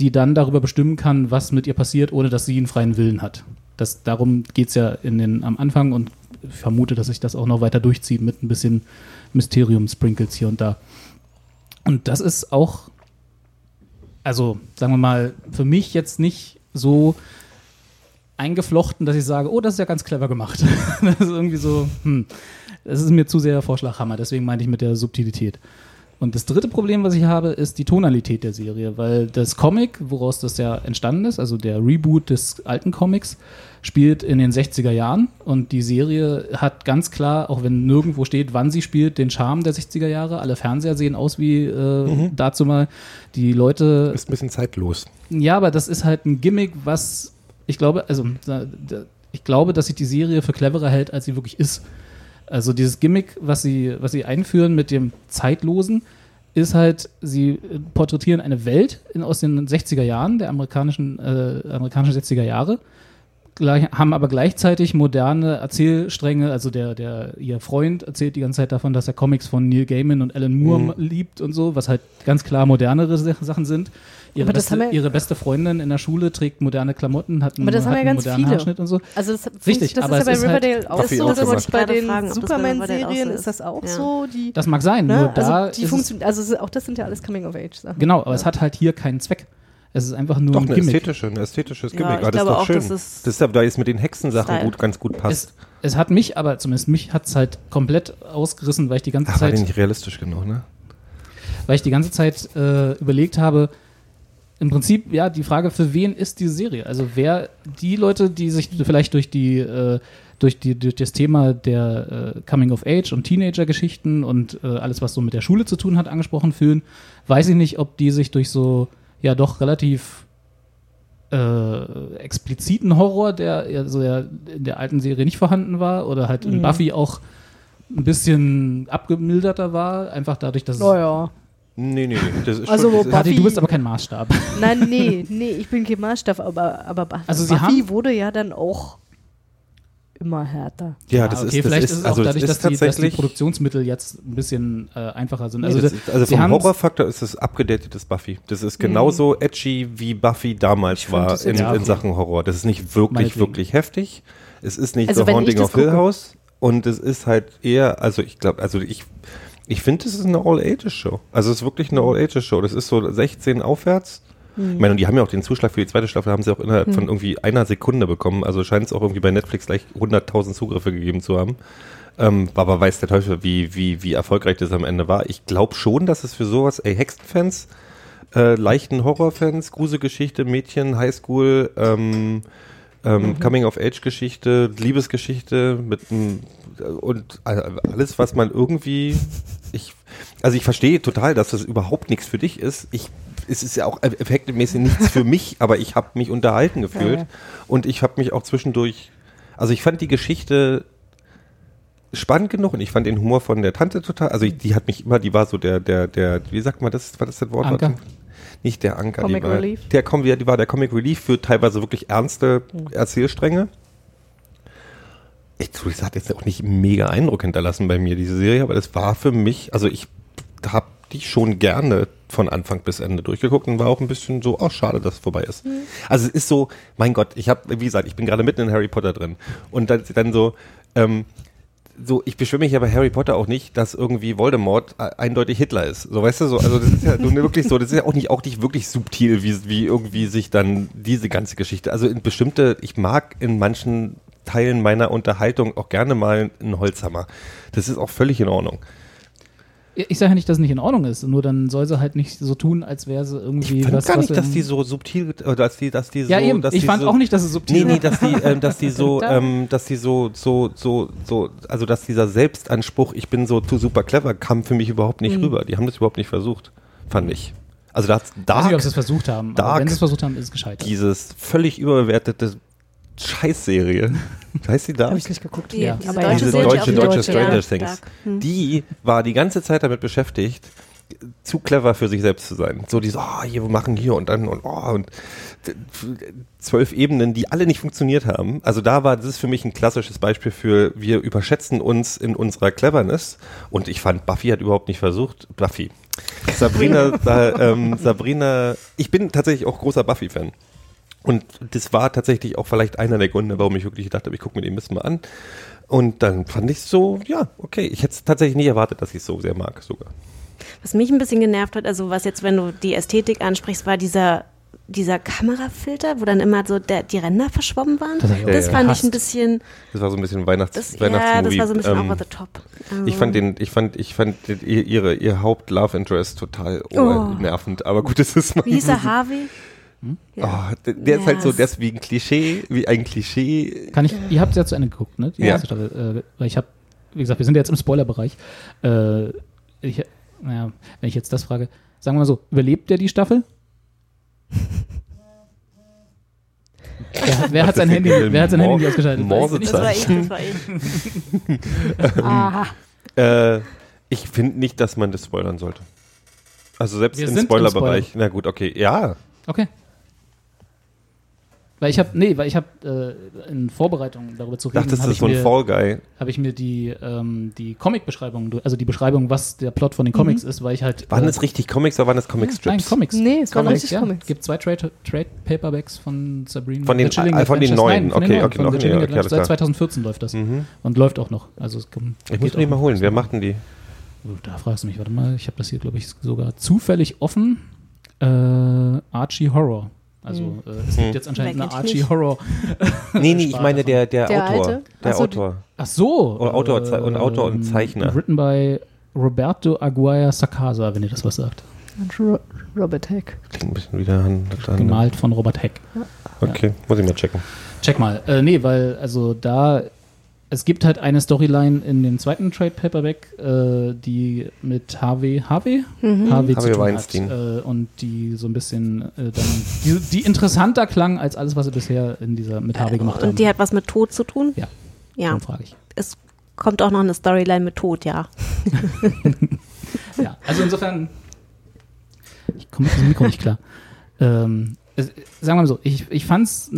die dann darüber bestimmen kann, was mit ihr passiert, ohne dass sie einen freien Willen hat. Das, darum geht es ja in den, am Anfang und ich vermute, dass sich das auch noch weiter durchzieht mit ein bisschen Mysterium-Sprinkles hier und da. Und das ist auch, also sagen wir mal, für mich jetzt nicht so eingeflochten, dass ich sage, oh, das ist ja ganz clever gemacht. [laughs] das ist irgendwie so, hm, das ist mir zu sehr Vorschlaghammer, deswegen meinte ich mit der Subtilität. Und das dritte Problem, was ich habe, ist die Tonalität der Serie, weil das Comic, woraus das ja entstanden ist, also der Reboot des alten Comics, spielt in den 60er Jahren und die Serie hat ganz klar, auch wenn nirgendwo steht, wann sie spielt, den Charme der 60er Jahre. Alle Fernseher sehen aus wie äh, dazu mal. Die Leute Ist ein bisschen zeitlos. ja, aber das ist halt ein Gimmick, was ich glaube, also ich glaube, dass sich die Serie für cleverer hält, als sie wirklich ist. Also dieses Gimmick, was sie, was sie einführen mit dem Zeitlosen, ist halt, sie äh, porträtieren eine Welt in, aus den 60er Jahren, der amerikanischen, äh, amerikanischen 60er Jahre, gleich, haben aber gleichzeitig moderne Erzählstränge, also der, der, ihr Freund erzählt die ganze Zeit davon, dass er Comics von Neil Gaiman und Alan Moore liebt und so, was halt ganz klar modernere Sa- Sachen sind. Ihre, Aber das beste, haben wir- ihre beste Freundin in der Schule trägt moderne Klamotten, hat einen, Aber das haben hat ja einen ganz modernen viele. Haarschnitt und so. Also das, Richtig, das aber ist ja es bei ist halt- Riverdale auch so, das ist bei Ich wollte den das bei Riverdale auch Superman-Serien ist das ist. auch Ja. so. Die, Das mag sein, ne? nur da also die ist es, funktionieren, also ist- auch das sind ja alles Coming-of-Age-Sachen. Genau, aber es hat halt hier keinen Zweck. Es ist einfach nur Doch, ein eine Gimmick. ästhetische, ein ästhetisches Ja, Gimmick. ich aber das ist glaube doch auch, schön. dass es das ist ja, da jetzt mit den Hexensachen Style. gut, ganz gut passt. Es, es hat mich aber, zumindest mich hat es halt komplett ausgerissen, weil ich die ganze Ach, war Zeit die nicht realistisch genug, ne? weil ich die ganze Zeit äh, überlegt habe, im Prinzip, ja, die Frage, für wen ist diese Serie? Also wer, die Leute, die sich vielleicht durch die, äh, durch die, durch das Thema der äh, Coming of Age und Teenager-Geschichten und äh, alles, was so mit der Schule zu tun hat, angesprochen fühlen, weiß ich nicht, ob die sich durch so, ja, doch relativ äh, expliziten Horror, der ja so ja in der alten Serie nicht vorhanden war, oder halt in Buffy auch ein bisschen abgemilderter war, einfach dadurch, dass es Naja. Nee, nee, nee. Das ist Also, schon, das ist, Party, du Buffy- bist aber kein Maßstab. Nein, nee, nee, ich bin kein Maßstab, aber, aber Buffy Also sie haben- wurde ja dann auch immer härter. ja, das Ah, okay, ist, das vielleicht ist, ist es also auch dadurch, das dass, die, dass die Produktionsmittel jetzt ein bisschen äh, einfacher sind. Nee, Also, das da- ist, also vom Horrorfaktor ist es abgedatetes Buffy. Das ist genauso edgy, wie Buffy damals war das in, in Sachen Horror. Das ist nicht wirklich, Meinetwegen. wirklich heftig. Es ist nicht Also ich Haunting das of Hill House. Und es ist halt eher, also ich glaube, also ich, ich finde, es ist eine All-Ages-Show. Also es ist wirklich eine All-Ages-Show. Das ist so 16 aufwärts. Ich meine, und die haben ja auch den Zuschlag für die zweite Staffel, haben sie auch innerhalb von irgendwie einer Sekunde bekommen. Also scheint es auch irgendwie bei Netflix gleich 100.000 Zugriffe gegeben zu haben. Ähm, aber weiß der Teufel, wie, wie, wie erfolgreich das am Ende war. Ich glaube schon, dass es für sowas, ey, Hexenfans, äh, leichten Horrorfans, Gruselgeschichte, Mädchen, Highschool, ähm, ähm, Coming-of-Age-Geschichte, Liebesgeschichte mit einem und äh, alles, was man irgendwie. Ich, also ich verstehe total, dass das überhaupt nichts für dich ist. Ich, es ist ja auch effektemäßig nichts für mich, [laughs] aber ich habe mich unterhalten gefühlt ja. und ich habe mich auch zwischendurch. Also ich fand die Geschichte spannend genug und ich fand den Humor von der Tante total, also ich, die hat mich immer, die war so der, der, der, wie sagt man das, war das das Wort? Anker. Nicht der Anker, Comic die war, Relief? Der, Com die war der Comic Relief für teilweise wirklich ernste Erzählstränge. Ich, das hat jetzt auch nicht mega Eindruck hinterlassen bei mir, diese Serie, aber das war für mich, also ich habe die schon gerne von Anfang bis Ende durchgeguckt und war auch ein bisschen so, oh, schade, dass es vorbei ist. Also es ist so, mein Gott, ich habe, wie gesagt, ich bin gerade mitten in Harry Potter drin und dann, dann so, ähm, so, ich beschwöre mich ja bei Harry Potter auch nicht, dass irgendwie Voldemort eindeutig Hitler ist. So, weißt du, so, also das ist ja so wirklich so, das ist ja auch nicht, auch nicht wirklich subtil, wie, wie irgendwie sich dann diese ganze Geschichte, also in bestimmte, ich mag in manchen Teilen meiner Unterhaltung auch gerne mal einen Holzhammer. Das ist auch völlig in Ordnung. Ich sage ja nicht, dass es nicht in Ordnung ist, nur dann soll sie halt nicht so tun, als wäre sie irgendwie Ich fand was, gar was nicht, dass die so subtil, äh, dass die, dass die Ja, so, eben. dass Ich die fand so, auch nicht, dass es subtil Nee, nee, dass die, ähm, dass die [laughs] so, ähm, dass die so, so, so, so, also dass dieser Selbstanspruch, ich bin so zu super clever, kam für mich überhaupt nicht Mhm. rüber. Die haben das überhaupt nicht versucht, fand ich. Also da hat's Ich weiß nicht, ob sie es versucht haben. aber Dark. wenn sie es versucht haben, ist es gescheitert. dieses völlig überbewertete Scheißserie, heißt die Dark? Habe ich nicht geguckt. Die, Ja. diese Aber deutsche Diese deutsche, deutsche Deutsche, Stranger ja, Things. Hm. Die war die ganze Zeit damit beschäftigt, zu clever für sich selbst zu sein. So diese, oh, hier, wir machen hier und dann und oh, und zwölf Ebenen, die alle nicht funktioniert haben. Also da war, das ist für mich ein klassisches Beispiel für, wir überschätzen uns in unserer Cleverness. Und ich fand, Buffy hat überhaupt nicht versucht, Buffy. Sabrina, [laughs] da, ähm, Sabrina, ich bin tatsächlich auch großer Buffy-Fan. Und das war tatsächlich auch vielleicht einer der Gründe, warum ich wirklich gedacht habe, ich gucke mir den Mist mal an. Und dann fand ich so, ja, okay. Ich hätte es tatsächlich nie erwartet, dass ich es so sehr mag sogar. Was mich ein bisschen genervt hat, also was jetzt, wenn du die Ästhetik ansprichst, war dieser, dieser Kamerafilter, wo dann immer so der, die Ränder verschwommen waren. Das Das, ich auch fand ich gehasst. ein bisschen, Das war so ein bisschen Weihnachts das, ja, Weihnachtsmovie. das war so ein bisschen Ähm, over the top. Also, Ich fand den, ich fand, ich fand ihr, ihre, ihr Haupt-Love Interest total Oh. nervend. Aber gut, das ist mal. Wie hieß er, Harvey? Oh, der, der ist halt so, Yes. der ist wie ein Klischee, wie ein Klischee. Kann ich, ihr habt es ja zu Ende geguckt, ne? Die Ja. erste Staffel. Äh, weil ich habe, wie gesagt, wir sind ja jetzt im Spoilerbereich. Äh, ich, naja, wenn ich jetzt das frage, sagen wir mal so, überlebt der die Staffel? [laughs] wer, wer hat sein Handy, wer hat sein Mor- Handy ausgeschaltet? Das war ich, das war ich. [laughs] Aha. Äh, ich finde nicht, dass man das spoilern sollte. Also selbst Wir im Spoilerbereich. Na gut, okay. Ja, Okay. Weil ich habe, nee, weil ich habe äh, in Vorbereitung darüber zu ich reden, dachte, das habe ist ich, so ein mir- Fall Guy. hab ich mir die, ähm, die Comic-Beschreibung, also die Beschreibung, was der Plot von den Comics ist, weil ich halt. Waren äh, das richtig Comics oder waren das Comic Nein, Strips? Comics. Nee, es waren richtig ja. Comics. gibt zwei Trade, Trade Paperbacks von Sabrina. Von den- äh, von den neuen. Nein, von den Okay, neuen, okay, von okay, Adventures. alles Seit klar. 2014 läuft das. Mhm. Und läuft auch noch. Also es kommt- Ich muss mir auch mal holen. Wer macht denn die? Oh, Da fragst du mich, warte mal, ich habe das hier, glaube ich, sogar zufällig offen. Äh, Archie Horror. Also äh, es gibt Hm. jetzt anscheinend eine kennt Archie nicht? Horror. [laughs] Nee, nee, ich meine der, der, Der Autor. alte? Der Ach so, die- Autor. Ach so. Oder Autor Ze- und Autor und Zeichner. Written by Roberto Aguirre Sacasa, wenn ihr das was sagt. Und Ro Robert Heck. Klingt ein bisschen wieder an. an Gemalt von Robert Heck. Okay, muss ich mal checken. Check mal. Äh, nee, weil, also da, es gibt halt eine Storyline in dem zweiten Trade Paperback, äh, die mit Harvey, Harvey? Mhm. Harvey zu tun Weinstein. hat. Äh, und die so ein bisschen äh, dann, die, die interessanter klang als alles, was sie bisher in dieser mit Harvey gemacht haben. Und die hat was mit Tod zu tun? Ja. Ja, frage ich. es kommt auch noch eine Storyline mit Tod, ja. [laughs] Ja, also insofern, ich komme mit diesem Mikro nicht klar. Ähm, es, sagen wir mal so, ich, ich fand's,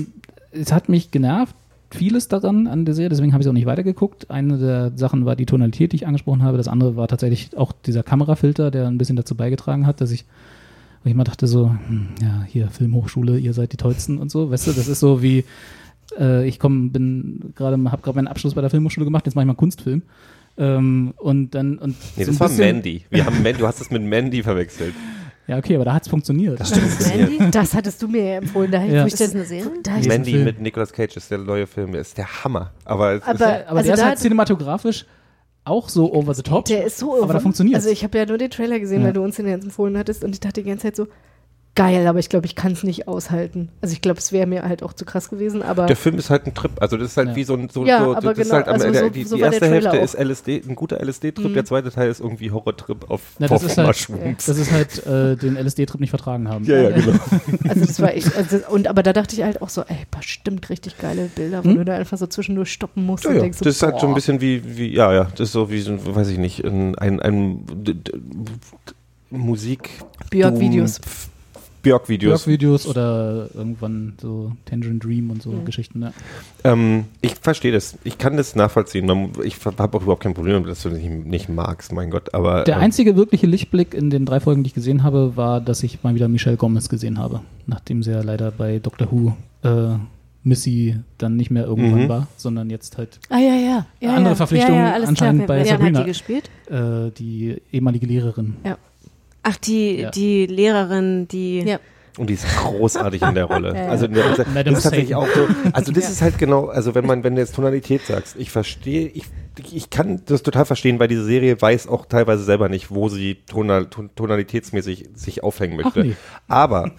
es hat mich genervt, vieles daran an der Serie, deswegen habe ich es auch nicht weitergeguckt. Eine der Sachen war die Tonalität, die ich angesprochen habe. Das andere war tatsächlich auch dieser Kamerafilter, der ein bisschen dazu beigetragen hat, dass ich, wo ich mal dachte so, hm, ja, hier Filmhochschule, ihr seid die Tollsten und so, weißt du, das ist so wie, äh, ich komme, bin gerade, habe gerade meinen Abschluss bei der Filmhochschule gemacht, jetzt mache ich mal einen Kunstfilm. Ähm, und dann, und Nee, so das war Mandy. Wir haben Mandy. Du hast es mit Mandy verwechselt. Ja, okay, aber da hat es funktioniert. Das Mandy? Das hattest du mir ja empfohlen. Da, Ja. ich das dann- eine Serie? da Mandy Film. mit Nicolas Cage ist der neue Film. Der ist der Hammer. Aber es Aber- ist, Ja, aber Also der ist halt cinematografisch auch so over the top. der ist so aber da over- funktioniert Also ich habe ja nur den Trailer gesehen, Ja. weil du uns den jetzt empfohlen hattest und ich dachte die ganze Zeit so, geil, aber ich glaube, ich kann es nicht aushalten. Also ich glaube, es wäre mir halt auch zu krass gewesen, aber Der Film ist halt ein Trip. Also das ist halt Ja. wie so ein so, Ja, so aber das ist genau, halt am also Ende, so- die, so die erste Hälfte auch. ist LSD, ein guter LSD-Trip, Mhm. der zweite Teil ist irgendwie Horror-Trip auf Na, das, ist halt, das ist halt äh, den LSD-Trip nicht vertragen haben. Ja, ja, genau. [laughs] also das war echt, also, und aber da dachte ich halt auch so, ey, bestimmt richtig geile Bilder, wo Hm? du da einfach so zwischendurch stoppen musst Ja, und ja. denkst so, Das ist halt so ein bisschen wie, wie, ja, ja, das ist so wie, so, weiß ich nicht, ein, ein, ein Musik. Björk-Videos. Björk-Videos. Blog-Videos oder irgendwann so Tangerine Dream und so Geschichten. Ja. Ähm, ich verstehe das. Ich kann das nachvollziehen. Ich habe auch überhaupt kein Problem damit, dass du das nicht, nicht magst, mein Gott. Aber Der ähm, einzige wirkliche Lichtblick in den drei Folgen, die ich gesehen habe, war, dass ich mal wieder Michelle Gomez gesehen habe. Nachdem sie ja leider bei Doctor Who äh, Missy dann nicht mehr irgendwann Mhm. war, sondern jetzt halt Ah ja, ja. ja Andere ja. Verpflichtung ja, ja, alles anscheinend klar. bei Wer hat Sabrina. die gespielt? äh, die ehemalige Lehrerin. Ach, die, Ja. die Lehrerin, die. Ja. Und die ist großartig in der Rolle. [laughs] Ja. Also in der, das ist tatsächlich auch so. Also das Ja. ist halt genau, also wenn man, wenn du jetzt Tonalität sagst, ich verstehe, ich, ich kann das total verstehen, weil diese Serie weiß auch teilweise selber nicht, wo sie tonal, ton, tonalitätsmäßig sich aufhängen möchte. Aber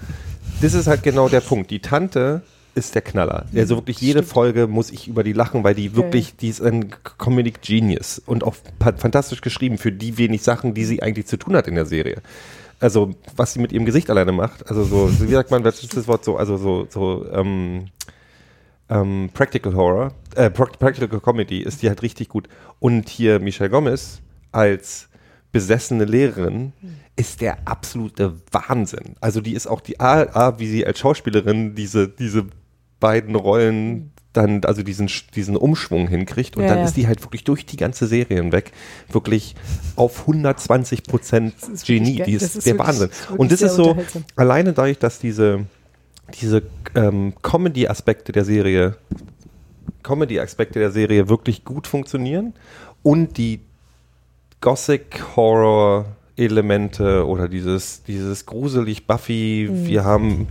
das ist halt genau der Punkt. Die Tante ist der Knaller. Also wirklich jede Folge muss ich über die lachen, weil die wirklich, die ist ein Comedic Genius und auch fantastisch geschrieben für die wenig Sachen, die sie eigentlich zu tun hat in der Serie. Also was sie mit ihrem Gesicht alleine macht, also so, [laughs] wie sagt man, was ist das Wort so, also so, so ähm, ähm, Practical Horror, äh, Prac- Practical Comedy ist die halt richtig gut. Und hier Michelle Gomez als besessene Lehrerin ist der absolute Wahnsinn. Also die ist auch die A, A wie sie als Schauspielerin diese, diese beiden Rollen dann, also diesen, diesen Umschwung hinkriegt und Ja, dann ja. ist die halt wirklich durch die ganze Serie hinweg wirklich auf 120 Prozent Genie. wirklich. Die ist, ist der wirklich- Wahnsinn. Und das ist so, alleine dadurch, dass diese, diese ähm, Comedy-Aspekte der Serie, Comedy-Aspekte der Serie wirklich gut funktionieren und die Gothic-Horror-Elemente oder dieses, dieses gruselig Buffy, Mhm. wir haben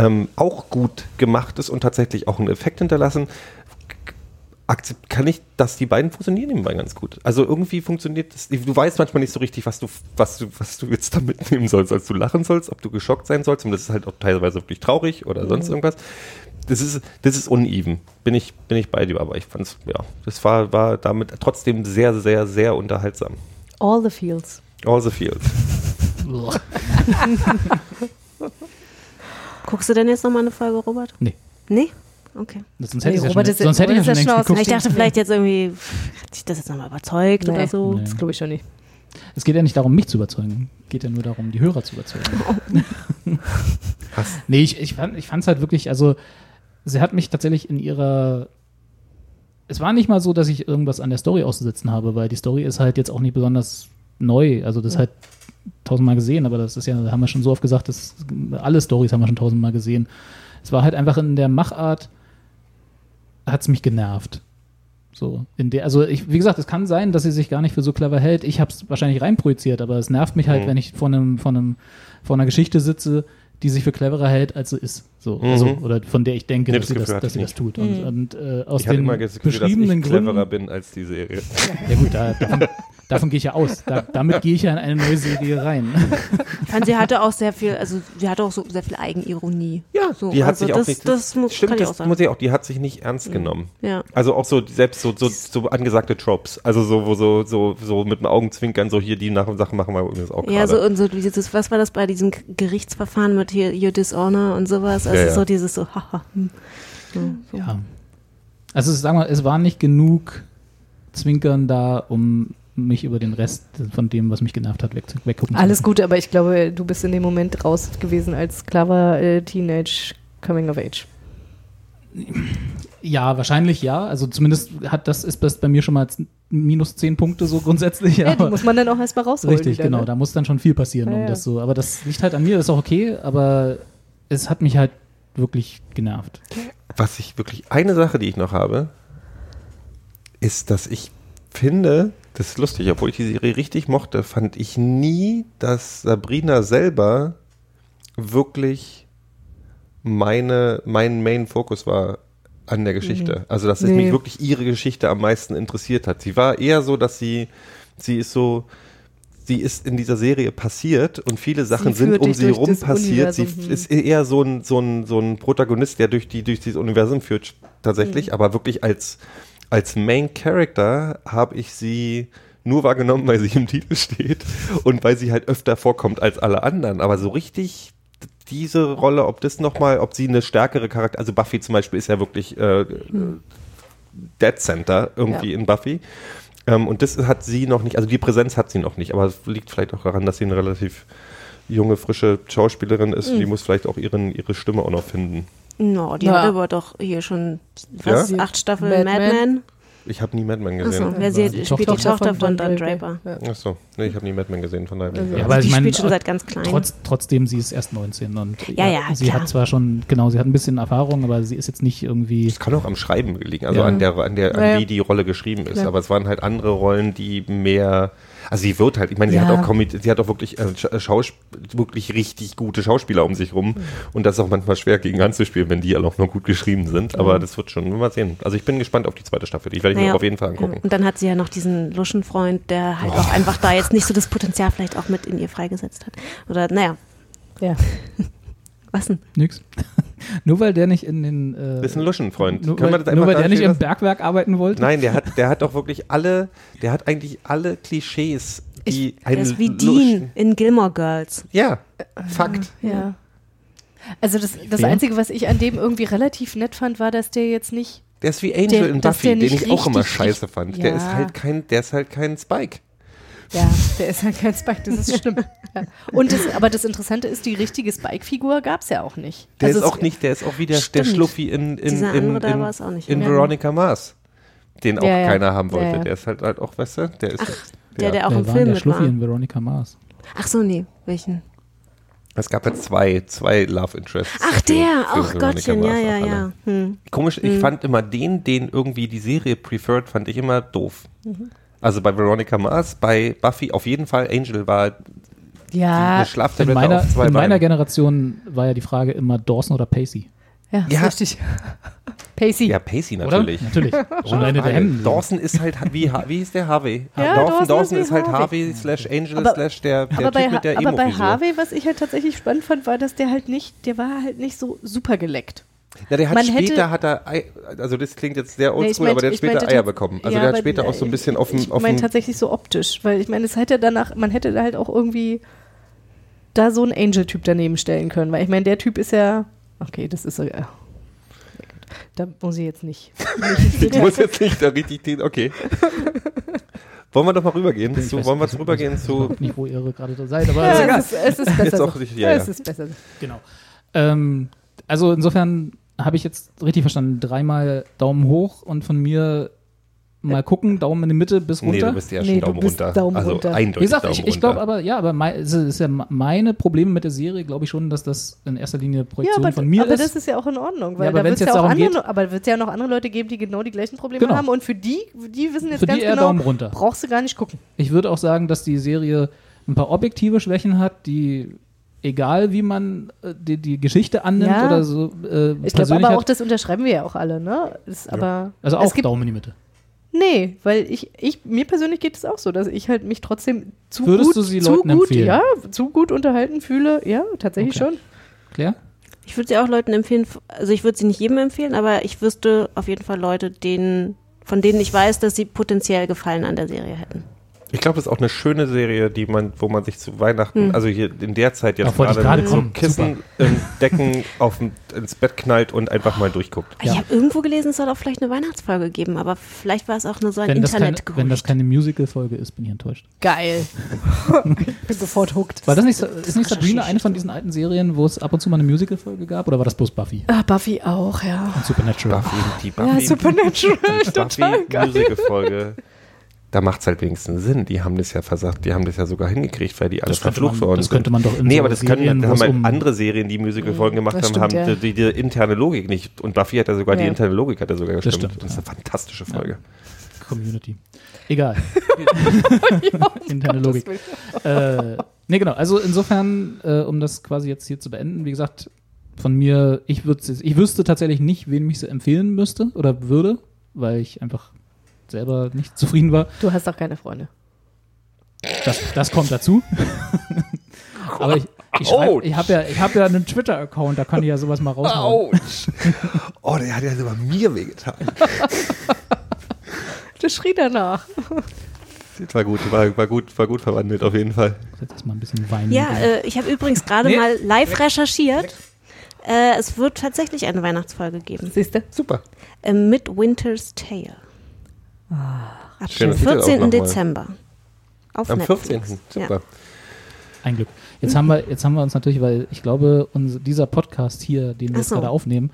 ähm, auch gut gemachtes und tatsächlich auch einen Effekt hinterlassen, kann ich, dass die beiden funktionieren nebenbei ganz gut. Also irgendwie funktioniert das. Du weißt manchmal nicht so richtig, was du, was du, was du jetzt da mitnehmen sollst, als du lachen sollst, ob du geschockt sein sollst. Und das ist halt auch teilweise wirklich traurig oder sonst irgendwas. Das ist, das ist uneven. Bin ich, bin ich bei dir, aber ich fand's, ja, das war, war damit trotzdem sehr, sehr, sehr unterhaltsam. All the Fields. All the fields. [laughs] [laughs] Guckst du denn jetzt nochmal eine Folge, Robert? Nee. Nee? Okay. Sonst hätte ich Nee, ja Robert schon, ist- sonst hätte ich ja schon ist längst ja geguckt. Ich dachte vielleicht jetzt irgendwie, hat sich das jetzt nochmal überzeugt Nee. oder so. Nee. Das glaube ich schon nicht. Es geht ja nicht darum, mich zu überzeugen. Es geht ja nur darum, die Hörer zu überzeugen. [laughs] nee, ich, ich fand es halt wirklich, also sie hat mich tatsächlich in ihrer. Es war nicht mal so, dass ich irgendwas an der Story auszusetzen habe, weil die Story ist halt jetzt auch nicht besonders neu. Also das halt tausendmal gesehen, aber das ist ja, haben wir schon so oft gesagt, dass alle Stories haben wir schon tausendmal gesehen. Es war halt einfach in der Machart, hat es mich genervt. So, in der, also ich, wie gesagt, es kann sein, dass sie sich gar nicht für so clever hält. Ich habe es wahrscheinlich reinprojiziert, aber es nervt mich halt, Mhm. wenn ich vor einem, vor einem, vor einer Geschichte sitze, die sich für cleverer hält, als sie ist. So, also, Mhm. oder von der ich denke, Nee, dass, das sie das, dass sie das tut. Und, Mhm. und äh, aus Ich den immer das Gefühl, dass beschriebenen ich cleverer Gründen. bin als die Serie. Ja gut, da, davon, [laughs] davon gehe ich ja aus. Da, damit gehe ich ja in eine neue Serie rein. [laughs] Ich fand, sie hatte auch sehr viel, also sie hatte auch so sehr viel Eigenironie. Ja, so, die hat also sich auch das, nicht, das muss, stimmt, kann ich das auch sagen. muss ich auch, die hat sich nicht ernst genommen. ja. Also auch so selbst so, so, so angesagte Tropes. Also so, wo so, so, so mit dem Augenzwinkern, so hier die nach Sachen machen wir übrigens auch Ja, so und so dieses, was war das bei diesem Gerichtsverfahren mit hier Your Dishonor und sowas? Also Ja, ja. so dieses so, [laughs] haha. hm. So, so. Ja. Also sagen wir, es war nicht genug Zwinkern da, um mich über den Rest von dem, was mich genervt hat, weg, weggucken Alles gut, aber ich glaube, du bist in dem Moment raus gewesen als clever äh, Teenage Coming of Age. Ja, wahrscheinlich ja. Also zumindest hat das ist das bei mir schon mal minus zehn Punkte so grundsätzlich. Ja, die aber muss man dann auch erstmal rausholen. richtig, wieder, genau. Ne? Da muss dann schon viel passieren, Ja, um ja. das so. Aber das liegt halt an mir, das ist auch okay, aber es hat mich halt wirklich genervt. Was ich wirklich, eine Sache, die ich noch habe, ist, dass ich finde, das ist lustig, obwohl ich die Serie richtig mochte, fand ich nie, dass Sabrina selber wirklich meine, mein Main-Fokus war an der Geschichte. Also, dass es Nee. mich wirklich ihre Geschichte am meisten interessiert hat. Sie war eher so, dass sie, sie ist so, die ist in dieser Serie passiert und viele Sachen Sie sind um sie durch rum das passiert. Sie Universum, hm. ist eher so ein, so, ein, so ein Protagonist, der durch, die, durch dieses Universum führt, tatsächlich, Hm. aber wirklich als, als Main Character habe ich sie nur wahrgenommen, weil sie im Titel steht und weil sie halt öfter vorkommt als alle anderen. Aber so richtig diese Rolle, ob das nochmal, ob sie eine stärkere Charakter, also Buffy zum Beispiel ist ja wirklich äh, Dead Center irgendwie in Buffy. Ähm, und das hat sie noch nicht, also die Präsenz hat sie noch nicht, aber es liegt vielleicht auch daran, dass sie eine relativ junge, frische Schauspielerin ist. und Die muss vielleicht auch ihren, ihre Stimme auch noch finden. No, die Ja. hat aber doch hier schon was, Ja? acht Staffeln Mad Mad Men. Ich habe nie Mad Men Achso, gesehen. wer sie Die spielt die Tochter Tochter von Don Draper. Ja. Achso, nee, ich habe nie Mad Men gesehen, von daher. Also- Ja, aber die ich meine, spielt schon seit ganz klein. Trotz, trotzdem, sie ist erst 19 und Ja, ja, sie klar. hat zwar schon, genau, sie hat ein bisschen Erfahrung, aber sie ist jetzt nicht irgendwie. Es kann auch am Schreiben liegen, also Ja. an der, an der, an Ja, ja. wie die Rolle geschrieben ist. Aber es waren halt andere Rollen, die mehr. Also sie wird halt, ich meine, sie Ja. hat auch Comedi- sie hat auch wirklich äh, Sch- Schaus wirklich richtig gute Schauspieler um sich rum. Und das ist auch manchmal schwer gegen anzuspielen, wenn die alle auch noch gut geschrieben sind. Aber das wird schon, mal sehen. Also ich bin gespannt auf die zweite Staffel. Die werde ich mir Naja, auch auf jeden Fall ja. angucken. Und dann hat sie ja noch diesen Luschenfreund, der halt auch einfach da jetzt nicht so das Potenzial vielleicht auch mit in ihr freigesetzt hat. Oder naja, Ja. [laughs] was denn? Nix. [laughs] nur weil der nicht in den. Äh, ist ein Luschenfreund. Nur, Können wir weil, nur weil der nicht im Bergwerk arbeiten wollte? Nein, der hat, [laughs] der hat auch wirklich alle, der hat eigentlich alle Klischees, die Der ist wie Dean in Gilmore Girls. Ja, Fakt. Ja. Also das, das. Einzige, was ich an dem irgendwie relativ nett fand, war, dass der jetzt nicht. Der ist wie Angel Der- in Buffy, der den ich auch immer scheiße fand. Der Ja. ist halt kein, der ist halt kein Spike. Ja, der ist halt kein Spike, das ist stimmt. [laughs] Ja. Und das, aber das Interessante ist, die richtige Spike-Figur gab es ja auch nicht. Der Also ist auch nicht, der ist auch wie der. Schluffi in, in, Dieser in, in, war es auch nicht. in Ja. Veronica Mars. Den auch Ja, ja. keiner haben wollte. Ja, ja. Der ist halt, halt auch, weißt du, der ist. Der, der auch im Film der mit Schluffi war. in Veronica Mars? Ach so, nee, welchen? Es gab ja zwei, zwei Love Interests. Ach, der, ach Gottchen, ja, ja, ja. Hm. Komisch, ich fand immer den, den irgendwie die Serie preferred, fand ich immer doof. Also bei Veronica Mars, bei Buffy auf jeden Fall. Angel war Ja, eine In Schlaftablette meiner, auf zwei in meiner Beinen. Generation war ja die Frage immer Dawson oder Pacey. ja, Ja. richtig. Pacey. Ja, Pacey Oder? natürlich. Natürlich. Schon eine der. Hemden. Dawson ist halt wie, wie hieß der Harvey? Ja, Dawson, Dawson Dawson ist halt Harvey. Harvey slash Angel Aber- slash der, der aber bei, Typ mit der Ha- aber bei. Harvey, was ich halt tatsächlich spannend fand, war, dass der halt nicht, der war halt nicht so super geleckt. Ja, der hat Man später hätte- hat er, Ei- also das klingt jetzt sehr Nee, oldschool, ich meinte- aber der hat ich später meinte Eier bekommen. Also Ja, der hat aber, später auch so ein bisschen auf dem, Ich auf meine dem tatsächlich so optisch, weil ich meine, es hätte danach, man hätte da halt auch irgendwie da so einen Angel-Typ daneben stellen können, weil ich meine, der Typ ist ja, okay, das ist so, ja. Da muss ich jetzt nicht. [laughs] nicht ich muss jetzt nicht da richtig den, okay. Wollen wir doch mal rübergehen? Ich Zu, weiß- wollen wir ich jetzt weiß rübergehen zu, überhaupt nicht, wo ihr gerade da seid, aber Ja, egal. es, ist, es ist besser Jetzt auch richtig, ja, es ja. ist besser. Genau. Ähm, also insofern habe ich jetzt richtig verstanden. Dreimal Daumen hoch und von mir mal gucken, Daumen in die Mitte bis nee, runter. du bist ja Nee, schon du Daumen bist runter. Daumen also runter. eindeutig Wie gesagt, Daumen ich, runter. ich glaube aber, ja, aber mein, es ist ja meine Probleme mit der Serie, glaube ich schon, dass das in erster Linie Ja, Projektion aber, von mir aber ist. das ist ja auch in Ordnung, weil Ja, aber da wird ja jetzt auch darum andere, geht- aber wird ja noch andere Leute geben, die genau die gleichen Probleme Genau. haben und für die, die wissen jetzt Für die ganz eher genau, Daumen runter. brauchst du gar nicht gucken. Ich würde auch sagen, dass die Serie ein paar objektive Schwächen hat, die egal wie man äh, die, die Geschichte annimmt Ja. oder so äh, Ich glaube aber auch, das unterschreiben wir ja auch alle, ne? Ist aber Also es auch gibt, Daumen in die Mitte. Nee, weil ich, ich, mir persönlich geht es auch so, dass ich halt mich trotzdem zu Würdest gut, du sie zu Leuten gut, empfehlen? ja, zu gut unterhalten fühle. Ja, tatsächlich Okay. schon. Claire? Ich würde sie auch Leuten empfehlen, also ich würde sie nicht jedem empfehlen, aber ich wüsste auf jeden Fall Leute, denen, von denen ich weiß, dass sie potenziell Gefallen an der Serie hätten. Ich glaube, das ist auch eine schöne Serie, die man, wo man sich zu Weihnachten, also hier in der Zeit jetzt ich gerade gerade mit so. Kissen, ähm, Decken auf ins Bett knallt und einfach mal durchguckt. Ich habe irgendwo gelesen, es soll auch vielleicht eine Weihnachtsfolge geben, aber vielleicht war es auch nur so ein Wenn das, keine, wenn das keine Musical-Folge ist, bin ich enttäuscht. Geil. [laughs] Bin sofort hooked. War das nicht, ist nicht Sabrina eine von diesen alten Serien, wo es ab und zu mal eine Musical-Folge gab? Oder war das bloß Buffy Ah, Buffy auch, ja. und Supernatural? Buffy, die Ja, Buffy, Supernatural, [laughs] die total geil. Buffy-Musical-Folge. Da macht es halt wenigstens Sinn. Die haben das ja versagt, die haben das ja sogar hingekriegt, weil die alle Das verflucht worden das sind. könnte man doch in Nee, so aber das können Serien, da wo haben halt um- andere Serien, die Musical-Folgen gemacht das haben, stimmt, haben ja. die, die interne Logik nicht. Und Buffy hat ja sogar die Ja. interne Logik hat ja sogar gestimmt. stimmt, das ist eine fantastische Folge. Community. Egal. [laughs] [laughs] Interne Logik. Äh, nee, genau. Also insofern, äh, um das quasi jetzt hier zu beenden, wie gesagt, von mir, ich, ich wüsste tatsächlich nicht, wen ich sie empfehlen müsste oder würde, weil ich einfach selber nicht zufrieden war. Du hast doch keine Freunde. Das, das kommt dazu. [laughs] Aber ich, ich, schreib- ich habe ja, ich hab ja einen Twitter-Account, da kann ich ja sowas mal raushauen. Autsch. Oh, der hat ja sogar mir wehgetan. Das schrie danach. Das war gut, war, war gut, war gut verwandelt auf jeden Fall. Jetzt erstmal ein bisschen weinen. Ja, äh, ich habe übrigens gerade Nee. mal live recherchiert. Äh, es wird tatsächlich eine Weihnachtsfolge geben. Siehst du? Super. Äh, mit Winter's Tale. Ab Schöner dem Titel auch 14. nochmal. Dezember. Auf Am Netflix. 14. Super. Ja. Ein Glück. Jetzt haben wir, jetzt haben wir uns natürlich, weil ich glaube, unser, dieser Podcast hier, den wir Ach jetzt so. gerade aufnehmen,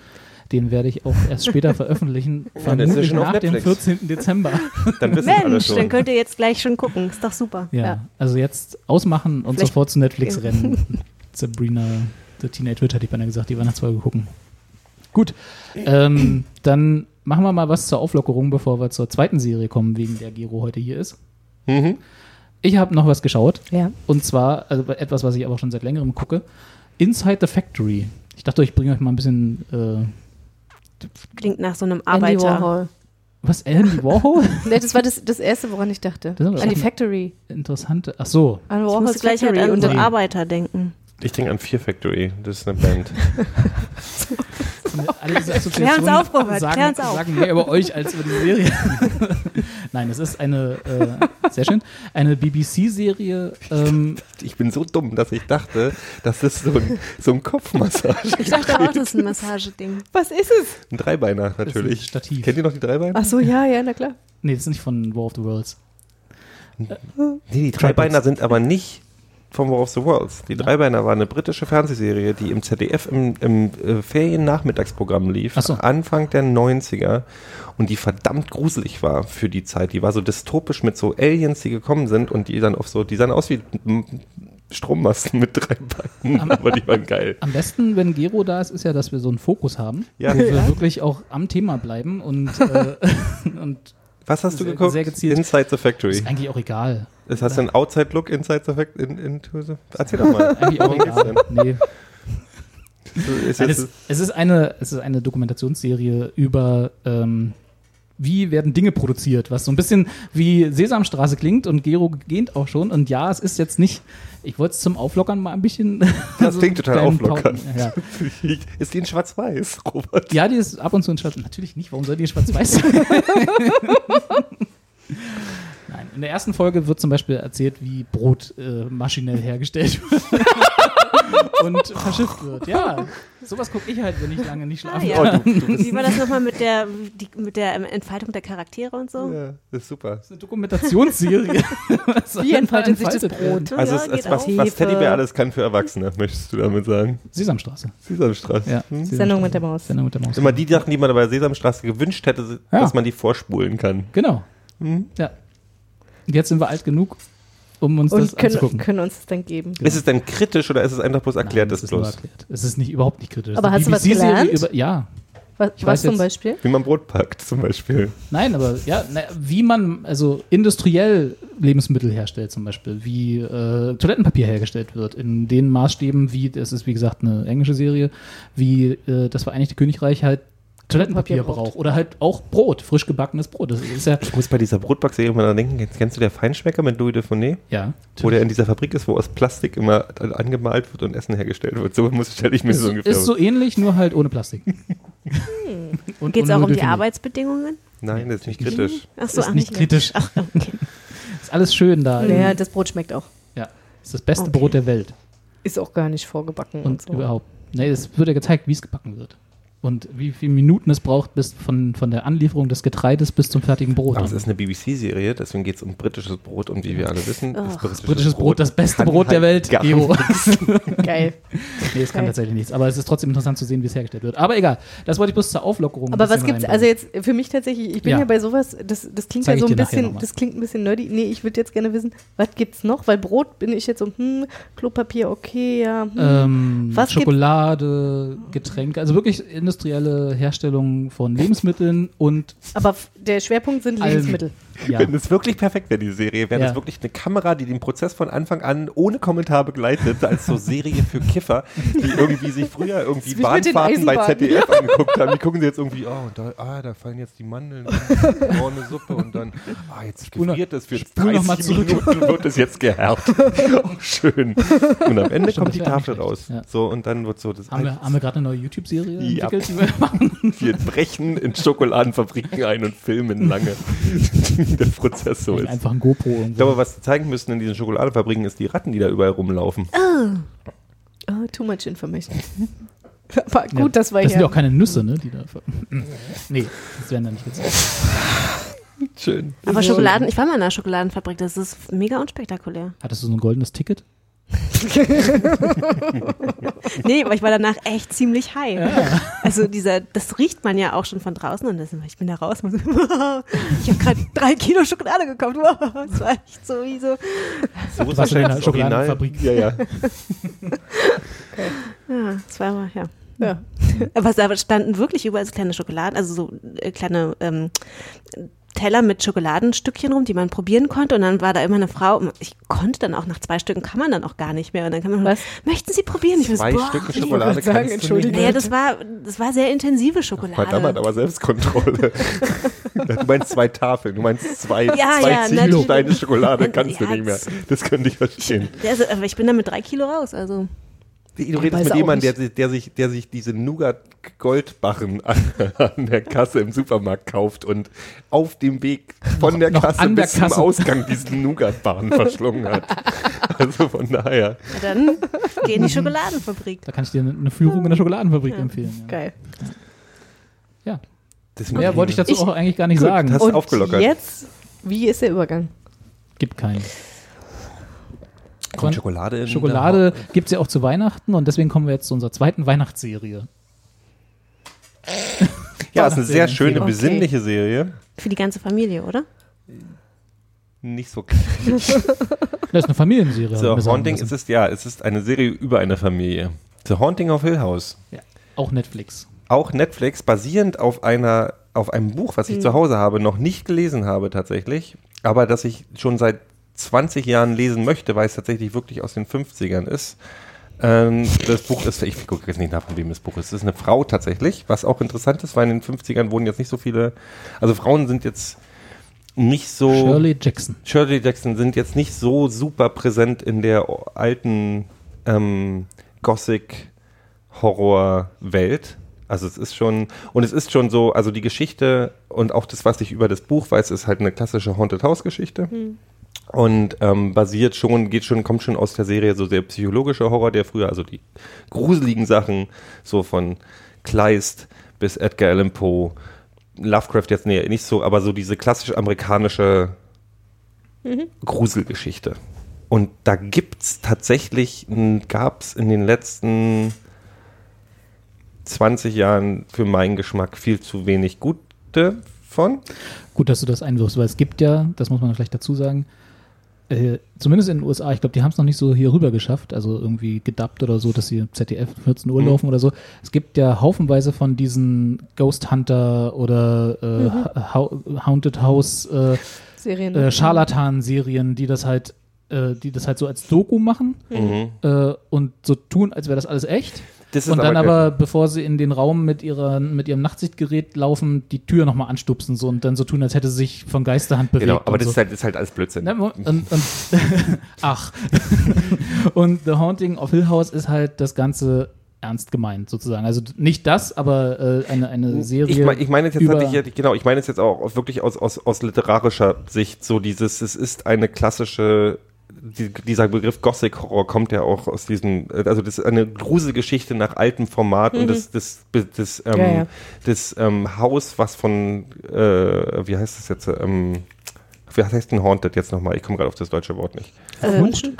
den werde ich auch erst später [laughs] veröffentlichen, ja vermutlich auf nach dem Netflix. 14. Dezember. Dann wissen alle Mensch, schon. dann könnt ihr jetzt gleich schon gucken. Ist doch super. Ja, Ja. also jetzt ausmachen und Vielleicht- sofort zu Netflix rennen. [laughs] Sabrina, The Teenage Witch, hätte ich beinahe gesagt, die Weihnachtsfolge gucken. Gut, ähm, dann machen wir mal was zur Auflockerung, bevor wir zur zweiten Serie kommen, wegen der Gero heute hier ist. Mhm. Ich habe noch was geschaut. Ja. Und zwar also etwas, was ich aber schon seit längerem gucke. Inside the Factory. Ich dachte, ich bringe euch mal ein bisschen. Äh, Klingt nach so einem Andy Arbeiter. Warhol. was? Andy Warhol? [laughs] Nee, das war das, das Erste, woran ich dachte. Ist An die Factory. Interessante. Ach so. An Warhols muss gleich halt an dann, Arbeiter denken. Ich denke an Fear Factory. Das ist eine Band. [laughs] Alle diese Assoziationen auf, Robert, sagen, klär uns auf. sagen mehr über euch als über die Serie. [laughs] Nein, es ist eine, äh, sehr schön, eine BBC-Serie. Ähm, Ich bin so dumm, dass ich dachte, das ist so ein, so ein Kopfmassage. Ich dachte auch, das ist ein [laughs] Massageding. was ist es? Ein Dreibeiner ist ein natürlich. Stativ. Kennt ihr noch die Dreibeiner? Ach so, ja, ja, na klar. Nee, das ist nicht von War of the Worlds. Nee, die Dreibeiner sind aber nicht vom War of the Worlds. Die Dreibeiner war eine britische Fernsehserie, die im ZDF im, im äh, Ferien-Nachmittagsprogramm lief, so. Anfang der 90er und die verdammt gruselig war für die Zeit. Die war so dystopisch mit so Aliens, die gekommen sind und die dann auf so, die sahen aus wie mm, Strommasten mit drei Beinen, aber die waren geil. Am besten, wenn Gero da ist, ist ja, dass wir so einen Fokus haben, Ja. wo wir wirklich auch am Thema bleiben und, äh, [laughs] und Was hast du Sehr- geguckt? sehr gezielt. Inside the Factory. ist eigentlich auch egal. Das hast du einen Outside-Look Inside the Factory? In, the, erzähl doch mal. [laughs] Eigentlich auch egal. Nee. denn? Ist Nein, es, es, ist eine, es ist eine Dokumentationsserie über, ähm, wie werden Dinge produziert, was so ein bisschen wie Sesamstraße klingt und Gero gähnt auch schon. Und ja, es ist jetzt nicht, ich wollte es zum Auflockern mal ein bisschen. [laughs] Das so klingt total kleinen auflockernd. Pauken- Ja. [laughs] ist die in Schwarz-Weiß, Robert? ja, die ist ab und zu in Schwarz. Natürlich nicht, warum soll die in Schwarz-Weiß sein? [laughs] Nein, in der ersten Folge wird zum Beispiel erzählt, wie Brot äh, maschinell hergestellt [laughs] wird. und verschifft wird. Ja, sowas gucke ich halt, wenn ich lange nicht Ah, schlafen ja. kann. Wie war das nochmal mit der, die, mit der ähm, Entfaltung der Charaktere und so? Ja, das ist super. Das ist eine Dokumentationsserie. [laughs] Wie entfaltet sich das? Brot? Also Ja, es, es, was, was. Teddybär alles kann für Erwachsene, möchtest du damit sagen? Sesamstraße. Sesamstraße. Ja. Hm? Sendung mit der Maus. Sendung mit der Maus. Immer die Sachen, die man bei Sesamstraße gewünscht hätte, Ja. dass man die vorspulen kann. Genau. Ja. Jetzt sind wir alt genug, um uns das Und können, anzugucken. können uns das dann geben. Ist es denn kritisch oder ist es einfach bloß erklärt, Nein, das es ist bloß? erklärt. Es ist nicht, überhaupt nicht kritisch. Aber hast du was gelernt? Über, ja. Was, Ich was zum jetzt- Beispiel? Wie man Brot packt, zum Beispiel. Nein, aber ja, na, wie man also industriell Lebensmittel herstellt, zum Beispiel, wie äh, Toilettenpapier hergestellt wird, in den Maßstäben, wie, das ist wie gesagt eine englische Serie, wie äh, das Vereinigte Königreich halt Toilettenpapier braucht. Oder halt auch Brot, frisch gebackenes Brot. Das ist ja, Ich muss bei dieser Brotbackserie immer daran denken, kennst, kennst du der Feinschmecker mit Louis de Funès? ja. Wo der in dieser Fabrik ist, wo aus Plastik immer angemalt wird und Essen hergestellt wird. So muss stelle ich mir Ist, so ungefähr ist so ähnlich, nur halt ohne Plastik. [laughs] [laughs] Und Geht es auch um die. Arbeitsbedingungen? Nein, das ist nicht kritisch. Ach so, ist ach, nicht mehr. kritisch. Ach, okay. [laughs] Ist alles schön da. Naja, das Brot schmeckt auch. Ja. Ist das beste Okay. Brot der Welt. Ist auch gar nicht vorgebacken. Und, Und so. überhaupt. Nee, es wird ja gezeigt, wie es gebacken wird. Und wie viele Minuten es braucht, bis von, von der Anlieferung des Getreides bis zum fertigen Brot. Aber es ist eine BBC-Serie, deswegen geht es um britisches Brot und wie wir alle wissen, ist britisches, Britisches Brot, das beste Brot der halt Welt. [laughs] Geil. nee, es kann Geil. tatsächlich nichts. Aber es ist trotzdem interessant zu sehen, wie es hergestellt wird. Aber egal. Das wollte ich bloß zur Auflockerung. Aber was gibt's, also jetzt für mich tatsächlich, ich bin Ja. ja, bei sowas, das, das klingt Zeig ja so ein bisschen, das klingt ein bisschen nerdy. Nee, ich würde jetzt gerne wissen, was gibt's noch? Weil Brot bin ich jetzt so, hm, Klopapier, okay, ja. Hm. ähm, Was gibt's- Schokolade, Getränke, also wirklich industrielle Herstellung von Lebensmitteln und Aber der Schwerpunkt sind. Lebensmittel. Ja. Wenn es wirklich perfekt wäre, die Serie, wäre Ja. das wirklich eine Kamera, die den Prozess von Anfang an ohne Kommentar begleitet, als so Serie für Kiffer, die irgendwie sich früher irgendwie Bahnfahrten bei. ZDF angeguckt haben. Die gucken sie jetzt irgendwie, oh, und da, ah, da fallen jetzt die Mandeln, in, oh, eine Suppe und dann, ah, jetzt gefriert es für spul noch 30 mal zurück. Minuten wird es jetzt gehärtet. [laughs] oh, schön. Und am Ende Stimmt, kommt die Tafel raus. ja. So, und dann wird so das Haben wir, wir gerade eine neue YouTube-Serie entwickelt, die wir machen? wir brechen in Schokoladenfabriken ein und filmen lange, [laughs] [laughs] der Prozess so ist. Einfach ein GoPro Ich irgendwo. glaube, was sie zeigen müssten in diesen Schokoladenfabriken ist die Ratten, die da überall rumlaufen. Oh, too much information. [laughs] Aber gut, Ja, das war Das sind ja. ja auch keine Nüsse, ne? Die da [clears throat] nee, das wären dann nicht witzig. Schön. Aber Schokoladen, ich war mal in einer Schokoladenfabrik, das ist mega unspektakulär. Hattest du so ein goldenes Ticket? Nee, aber ich war danach echt ziemlich high. Also dieser, das riecht man ja auch schon von draußen und das, ich bin da raus und so, [laughs] ich habe gerade drei Kilo Schokolade gekauft. Wow, das war echt so wie so. So ist das Original. Schokoladenfabrik. Ja, ja. [laughs] Ja, das war aber, ja. Ja. Aber es standen wirklich überall so kleine Schokoladen, also so äh, kleine ähm, Teller mit Schokoladenstückchen rum, die man probieren konnte. Und dann war da immer eine Frau. Ich konnte dann auch nach zwei Stücken kann man dann auch gar nicht mehr. Und dann kann man, Was? möchten Sie probieren? Ich Zwei boah, Stücke ich- Schokolade sagen, kannst du Entschuldigung. nicht. Naja, das war, das war sehr intensive Schokolade. Verdammt, aber [laughs] Selbstkontrolle. du meinst zwei Tafeln, du meinst zwei, Ja, zwei ja, Ziegelsteine. Schokolade kannst du Ja, nicht mehr. das- könnte ich verstehen. Also, aber ich bin da mit drei Kilo raus. Also Du redest mit jemandem, der, der, sich, der sich diese Nougat-Goldbarren [laughs] an, an der Kasse im Supermarkt kauft und auf dem Weg von der noch Kasse an der bis zum Kasse. Ausgang diesen Nougat-Barren [laughs] verschlungen hat. Also von daher. ja, dann geh in die Schokoladenfabrik. Da kann ich dir eine- Führung in der Schokoladenfabrik empfehlen. Ja. Geil. ja. Das Mehr wollte ich dazu Ich- auch eigentlich gar nicht Gut, sagen. das- Und aufgelockert. jetzt, wie ist der Übergang? Gibt keinen. Kommt Schokolade in Schokolade gibt es ja auch zu Weihnachten und deswegen kommen wir jetzt zu unserer zweiten Weihnachtsserie. [laughs] Ja, ist eine sehr schöne, Okay. besinnliche Serie. Für die ganze Familie, oder? Nicht so [laughs] Das ist eine Familienserie. The haben wir sagen Haunting, müssen. es ist, ja, es ist eine Serie über eine Familie. The Haunting of Hill House. ja. Auch Netflix. Auch Netflix, basierend auf einer, auf einem Buch, was ich zu Hause habe, noch nicht gelesen habe tatsächlich, aber das ich schon seit 20 Jahren lesen möchte, weil es tatsächlich wirklich aus den 50ern ist. Ähm, das Buch ist, ich gucke jetzt nicht nach, von wem das Buch ist. Es ist eine Frau tatsächlich, was auch interessant ist, weil in den 50ern wurden jetzt nicht so viele, also Frauen sind jetzt nicht so. Shirley Jackson. Shirley Jackson sind jetzt nicht so super präsent in der alten ähm, Gothic-Horror-Welt. Also es ist schon, und es ist schon so, also die Geschichte und auch das, was ich über das Buch weiß, ist halt eine klassische Haunted House-Geschichte. Und ähm, basiert schon, geht schon, kommt schon aus der Serie so der psychologische Horror, der früher, also die gruseligen Sachen, so von Kleist bis Edgar Allan Poe, Lovecraft jetzt nee, nicht so, aber so diese klassisch amerikanische Gruselgeschichte. Und da gibt's tatsächlich, gab es in den letzten 20 Jahren für meinen Geschmack viel zu wenig gute von. Gut, dass du das einwirfst, weil es gibt ja, das muss man vielleicht dazu sagen, äh, zumindest in den USA, ich glaube, die haben es noch nicht so hier rüber geschafft, also irgendwie gedubbt oder so, dass sie ZDF 14 Uhr Mhm. laufen oder so. Es gibt ja haufenweise von diesen Ghost Hunter oder äh, Ha- Ha- Haunted House äh, Serien. äh, Scharlatan-Serien, die das halt, äh, die das halt so als Doku machen Mhm. äh, und so tun, als wäre das alles echt. Das Und dann aber- aber, bevor sie in den Raum mit, ihrer, mit ihrem Nachtsichtgerät laufen, die Tür nochmal anstupsen so, und dann so tun, als hätte sie sich von Geisterhand bewegt. Genau, aber das so. ist halt, das ist halt alles Blödsinn. Ne, und, und, [laughs] ach. [laughs] und The Haunting of Hill House ist halt das Ganze ernst gemeint, sozusagen. Also nicht das, aber äh, eine, eine Serie. Ich, mein, ich meine jetzt tatsächlich, genau, ich meine es jetzt auch wirklich aus, aus, aus literarischer Sicht, so dieses, es ist eine klassische, die, dieser Begriff Gothic Horror kommt ja auch aus diesem, äh, also das ist eine Gruselgeschichte nach altem Format und das, das, das, ähm, Ja, ja. das ähm, Haus, was von, äh, wie heißt das jetzt, ähm, wie heißt denn Haunted jetzt nochmal? Ich komme gerade auf das deutsche Wort nicht.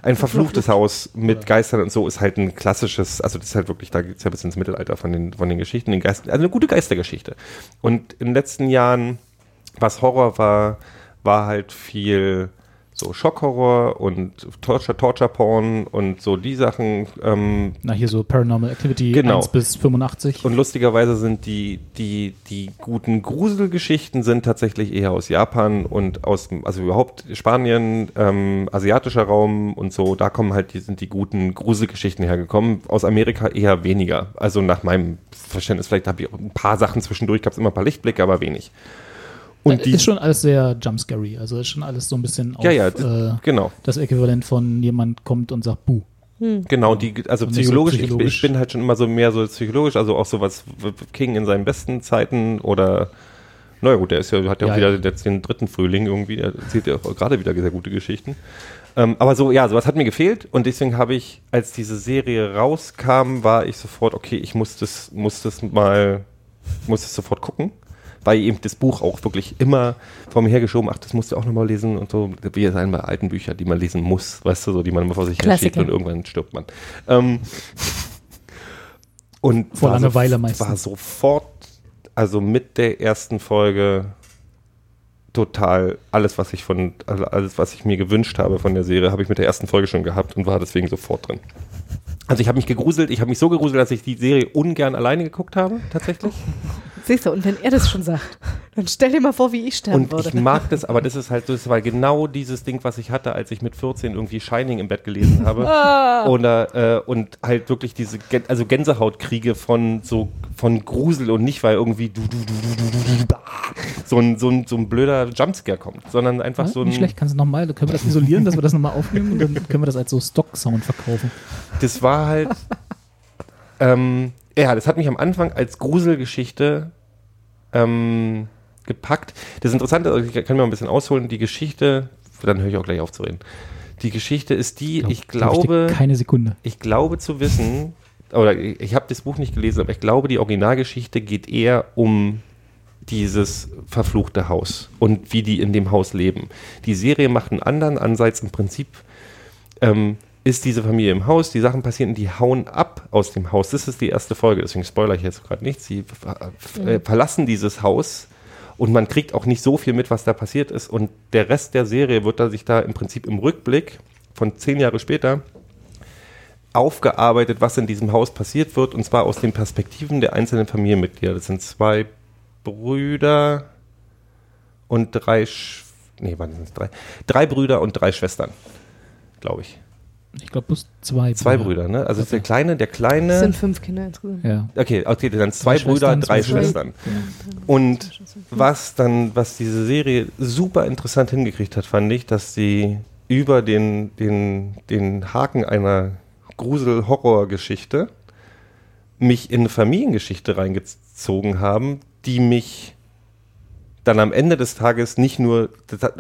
Ein verfluchtes Haus mit Geistern und so ist halt ein klassisches, also das ist halt wirklich, da geht es ja bis ins Mittelalter von den, von den Geschichten, den Geistern, also eine gute Geistergeschichte. Und in den letzten Jahren, was Horror war, war halt viel so Schockhorror und Torture, Torture Porn und so die Sachen. Ähm, Na, hier so Paranormal Activity Genau. 1 bis 85. und lustigerweise sind die, die, die guten Gruselgeschichten sind tatsächlich eher aus Japan und aus, also überhaupt Spanien, ähm, asiatischer Raum und so, da kommen halt, die sind die guten Gruselgeschichten hergekommen. Aus Amerika eher weniger. Also nach meinem Verständnis, vielleicht habe ich auch ein paar Sachen zwischendurch, gab es immer ein paar Lichtblicke, aber wenig. Und die, ist schon alles sehr jumpscary. Also ist schon alles so ein bisschen auf ja, ja, äh, genau. das Äquivalent von jemand kommt und sagt Buh. Genau, die, also nicht so psychologisch, ich, psychologisch. ich bin halt schon immer so mehr so psychologisch, also auch sowas King in seinen besten Zeiten oder naja gut, der ist ja, hat ja, Ja, auch wieder ja. jetzt den dritten Frühling irgendwie, der erzählt ja auch gerade wieder sehr gute Geschichten. Ähm, aber so, ja, sowas hat mir gefehlt und deswegen habe ich, als diese Serie rauskam, war ich sofort, okay, ich muss das, muss das mal, muss das sofort gucken. Weil eben das Buch auch wirklich immer vor mir hergeschoben, ach, das musst du auch nochmal lesen und so, wie es sein bei alten Büchern, die man lesen muss, weißt du, so, die man immer vor sich herschiebt und irgendwann stirbt man. Ähm, und Vor war Langeweile so, meistens. war sofort, also mit der ersten Folge total alles, was ich von, alles, was ich mir gewünscht habe von der Serie, habe ich mit der ersten Folge schon gehabt und war deswegen sofort drin. Also ich habe mich gegruselt, ich habe mich so gegruselt, dass ich die Serie ungern alleine geguckt habe, tatsächlich. Siehst du, und wenn er das schon sagt, dann stell dir mal vor, wie ich sterben Und würde. ich mag das, aber das ist halt, das war genau dieses Ding, was ich hatte, als ich mit 14 irgendwie Shining im Bett gelesen habe. [laughs] Oder, äh, und halt wirklich diese, Gän- also Gänsehautkriege von so, von Grusel und nicht, weil irgendwie du, du, du, du, du, du, so ein, so ein, so ein blöder Jumpscare kommt, sondern einfach Ja, so ein, nicht schlecht, kannst du nochmal, können wir das isolieren, dass wir das nochmal aufnehmen und dann [laughs] können wir das als so Stock-Sound verkaufen. das war halt, ähm, ja, das hat mich am Anfang als Gruselgeschichte ähm, gepackt. Das Interessante, also ich kann mir mal ein bisschen ausholen, die Geschichte, dann höre ich auch gleich auf zu reden. Die Geschichte ist die, ich Glaub ich glaube, keine Sekunde. ich glaube zu wissen, oder ich, ich habe das Buch nicht gelesen, aber ich glaube, die Originalgeschichte geht eher um dieses verfluchte Haus und wie die in dem Haus leben. Die Serie macht einen anderen Ansatz. Im Prinzip ähm, ist diese Familie im Haus, die Sachen passieren, die hauen ab aus dem Haus. Das ist die erste Folge, deswegen spoiler ich jetzt gerade nicht. Sie ver- äh, verlassen dieses Haus und man kriegt auch nicht so viel mit, was da passiert ist. Und der Rest der Serie wird da sich da im Prinzip im Rückblick von zehn Jahre später aufgearbeitet, was in diesem Haus passiert wird, und zwar aus den Perspektiven der einzelnen Familienmitglieder. Das sind zwei Brüder und drei, Sch nee, wann sind es drei? Drei Brüder und drei Schwestern, glaube ich. Ich glaube, bloß zwei. Zwei Brüder, ne? Also der kleine, der Das kleine. sind fünf Kinder insgesamt. Ja. Okay, okay, dann zwei Drei Brüder, Schwestern, drei zwei Schwestern. Und was dann, was diese Serie super interessant hingekriegt hat, fand ich, dass sie über den, den, den Haken einer Grusel-Horror-Geschichte mich in eine Familiengeschichte reingezogen haben, die mich dann am Ende des Tages nicht nur,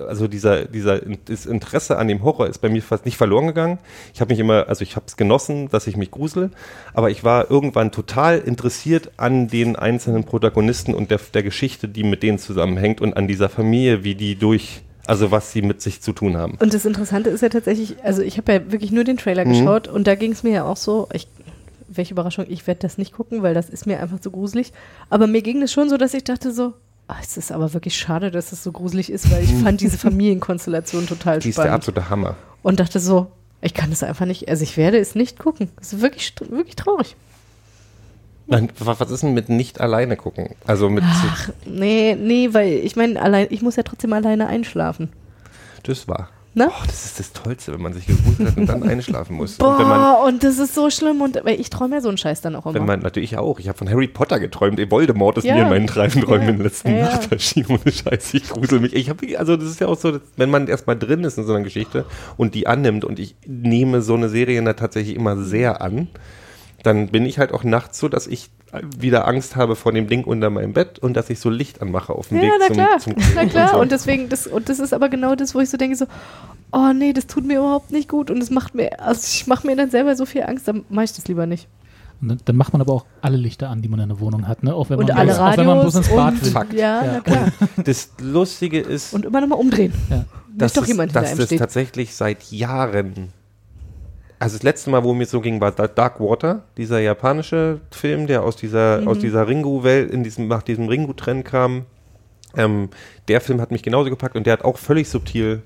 also dieser, dieser das Interesse an dem Horror ist bei mir fast nicht verloren gegangen. Ich habe mich immer, also ich habe es genossen, dass ich mich grusel, aber ich war irgendwann total interessiert an den einzelnen Protagonisten und der, der Geschichte, die mit denen zusammenhängt und an dieser Familie, wie die durch, also was sie mit sich zu tun haben. Und das Interessante ist ja tatsächlich, also ich habe ja wirklich nur den Trailer Mhm. geschaut und da ging es mir ja auch so, ich, welche Überraschung, ich werde das nicht gucken, weil das ist mir einfach zu gruselig. Aber mir ging es schon so, dass ich dachte so, ah, es ist aber wirklich schade, dass es so gruselig ist, weil ich [laughs] fand diese Familienkonstellation total Mhm. Die ist der spannend. absolute Hammer. Und dachte so, ich kann das einfach nicht, also ich werde es nicht gucken. Das ist wirklich, wirklich traurig. Nein, wa- Was ist denn mit nicht alleine gucken? Also mit, Ach, nee, nee, weil ich meine, allein, ich muss ja trotzdem alleine einschlafen. das war. Ne? Oh, das ist das Tollste, wenn man sich gegruselt hat und dann [laughs] einschlafen muss. Und wenn man, Boah, und das ist so schlimm und ich träume ja so einen Scheiß dann auch immer. Wenn man natürlich auch. Ich habe von Harry Potter geträumt. Ey, Voldemort ist Ja. mir in meinen Träumen Ja. in der letzten Ja. Nacht erschienen. Ohne Scheiß, ich grusel mich. Ich hab, also das ist ja auch so, dass, wenn man erstmal drin ist in so einer Geschichte und die annimmt und ich nehme so eine Serie da tatsächlich immer sehr an, dann bin ich halt auch nachts so, dass ich wieder Angst habe vor dem Ding unter meinem Bett und dass ich so Licht anmache auf dem ja, Weg na zum, klar, zum na und klar. so. Und deswegen, das, und das ist aber genau das, wo ich so denke, so, oh nee, das tut mir überhaupt nicht gut und es macht mir, also ich mache mir dann selber so viel Angst, dann mache ich das lieber nicht. Und dann, dann macht man aber auch alle Lichter an, die man in der Wohnung hat, ne? Auch wenn Und man, alle bloß, auch wenn man bloß Radios ins Bad und, will. Fakt. ja, Ja. na klar. [laughs] das Lustige ist, Und immer nochmal umdrehen. Ja. dass, doch jemand hinter dass das steht. tatsächlich seit Jahren. Also das letzte Mal, wo mir so ging, war Da- Dark Water, dieser japanische Film, der aus dieser, Mhm. aus dieser Ringu-Welt, in diesem, nach diesem Ringu-Trend kam. Ähm, der Film hat mich genauso gepackt und der hat auch völlig subtil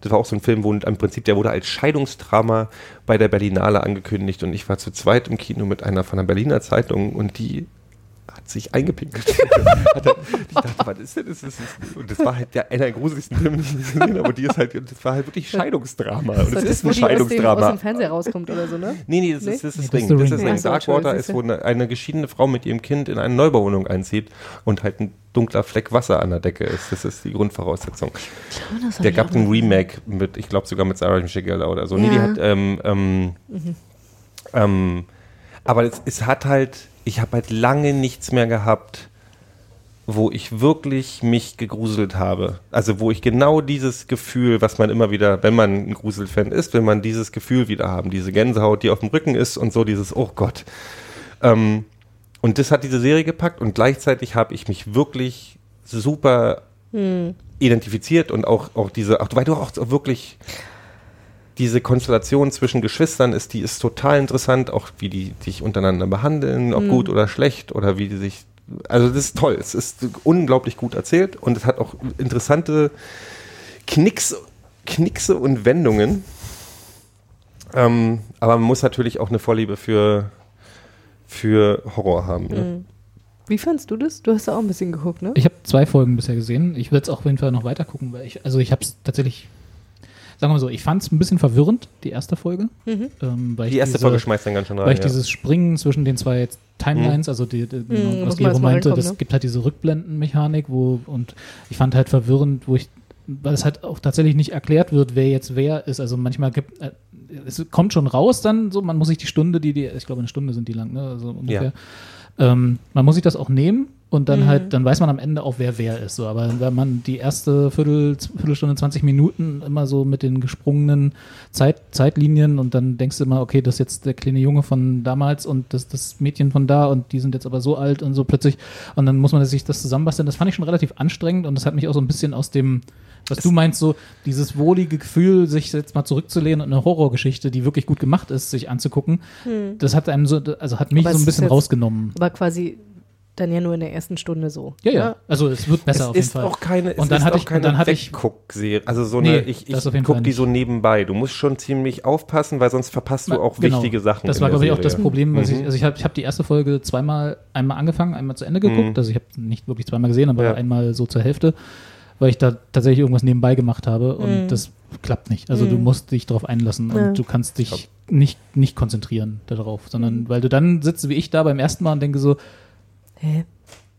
Das war auch so ein Film, wo im Prinzip, der wurde als Scheidungsdrama bei der Berlinale angekündigt und ich war zu zweit im Kino mit einer von der Berliner Zeitung und die hat sich eingepinkelt. [laughs] hat er, ich dachte, was ist denn das? ist, und das war halt der, einer der gruseligsten Filme, die ich gesehen habe. Und die ist halt, das war halt wirklich Scheidungsdrama. Und es ist ein die aus dem, aus Scheidungsdrama. dem Fernseher rauskommt oder so, ne? Nee, nee, das Nee? ist das, ist Nee, Ring. ist Das ist Ring. so, Darkwater, ist, wo eine, eine geschiedene Frau mit ihrem Kind in eine Neubauwohnung einzieht und halt ein dunkler Fleck Wasser an der Decke ist. Das ist die Grundvoraussetzung. Der gab ein Remake mit, ich glaube sogar mit Sarah Michelle Gellar oder so. Nee, die Ja. hat, ähm, ähm, ähm, aber es, es hat halt, ich habe halt lange nichts mehr gehabt, wo ich wirklich mich gegruselt habe. Also wo ich genau dieses Gefühl, was man immer wieder, wenn man ein Gruselfan ist, will man dieses Gefühl wieder haben, diese Gänsehaut, die auf dem Rücken ist und so dieses, oh Gott. Ähm, und das hat diese Serie gepackt und gleichzeitig habe ich mich wirklich super identifiziert und auch, auch diese, auch, weil du auch wirklich diese Konstellation zwischen Geschwistern ist, die ist total interessant, auch wie die sich untereinander behandeln, ob gut oder schlecht oder wie die sich, also das ist toll, es ist unglaublich gut erzählt und es hat auch interessante Knicks, Knickse und Wendungen. Ähm, aber man muss natürlich auch eine Vorliebe für, für Horror haben. Ne? Wie fandst du das? Du hast da auch ein bisschen geguckt, ne? Ich habe zwei Folgen bisher gesehen. Ich würde es auch auf jeden Fall noch weiter gucken, weil ich, also ich habe es tatsächlich, sagen wir mal so, ich fand es ein bisschen verwirrend, die erste Folge. Ähm, weil ich Die erste diese, Folge schmeißt dann ganz schön rein. Weil ich ja. dieses Springen zwischen den zwei Timelines, also die, die, muss was man Gero meinte, das ne? gibt halt diese Rückblendenmechanik, wo und ich fand halt verwirrend, wo ich, weil es halt auch tatsächlich nicht erklärt wird, wer jetzt wer ist. Also manchmal gibt äh, es kommt schon raus dann so, man muss sich die Stunde, die, die ich glaube eine Stunde sind die lang, ne? Also ungefähr. Ähm, man muss sich das auch nehmen und dann halt, dann weiß man am Ende auch, wer wer ist. So. Aber wenn man die erste Viertel, Viertelstunde, 20 Minuten immer so mit den gesprungenen Zeit, Zeitlinien und dann denkst du immer, okay, das ist jetzt der kleine Junge von damals und das, das Mädchen von da und die sind jetzt aber so alt und so plötzlich und dann muss man sich das zusammenbasteln. Das fand ich schon relativ anstrengend und das hat mich auch so ein bisschen aus dem, was du meinst, so dieses wohlige Gefühl, sich jetzt mal zurückzulehnen und eine Horrorgeschichte, die wirklich gut gemacht ist, sich anzugucken, das hat einem so, also hat mich Aber so ein bisschen rausgenommen. Aber quasi dann ja nur in der ersten Stunde so. Ja, ja. Also es wird besser es auf jeden ist Fall. auch keine, es Und dann ist hatte auch ich- keine und dann hatte ich- Wegguck-Serie. Also so Nee, eine, ich, ich das auf jeden guck Fall die so nebenbei. Du musst schon ziemlich aufpassen, weil sonst verpasst du auch Genau. wichtige Sachen. Das war, glaube ich, auch das. Problem. Was Mhm. ich, also ich habe ich hab die erste Folge zweimal, einmal angefangen, einmal zu Ende geguckt. Mhm. Also ich habe nicht wirklich zweimal gesehen, aber Ja. einmal so zur Hälfte, weil ich da tatsächlich irgendwas nebenbei gemacht habe und Mhm. das klappt nicht. Also du musst dich darauf einlassen und Ja. du kannst dich nicht, nicht konzentrieren darauf, sondern weil du dann sitzt wie ich da beim ersten Mal und denke so, Hä?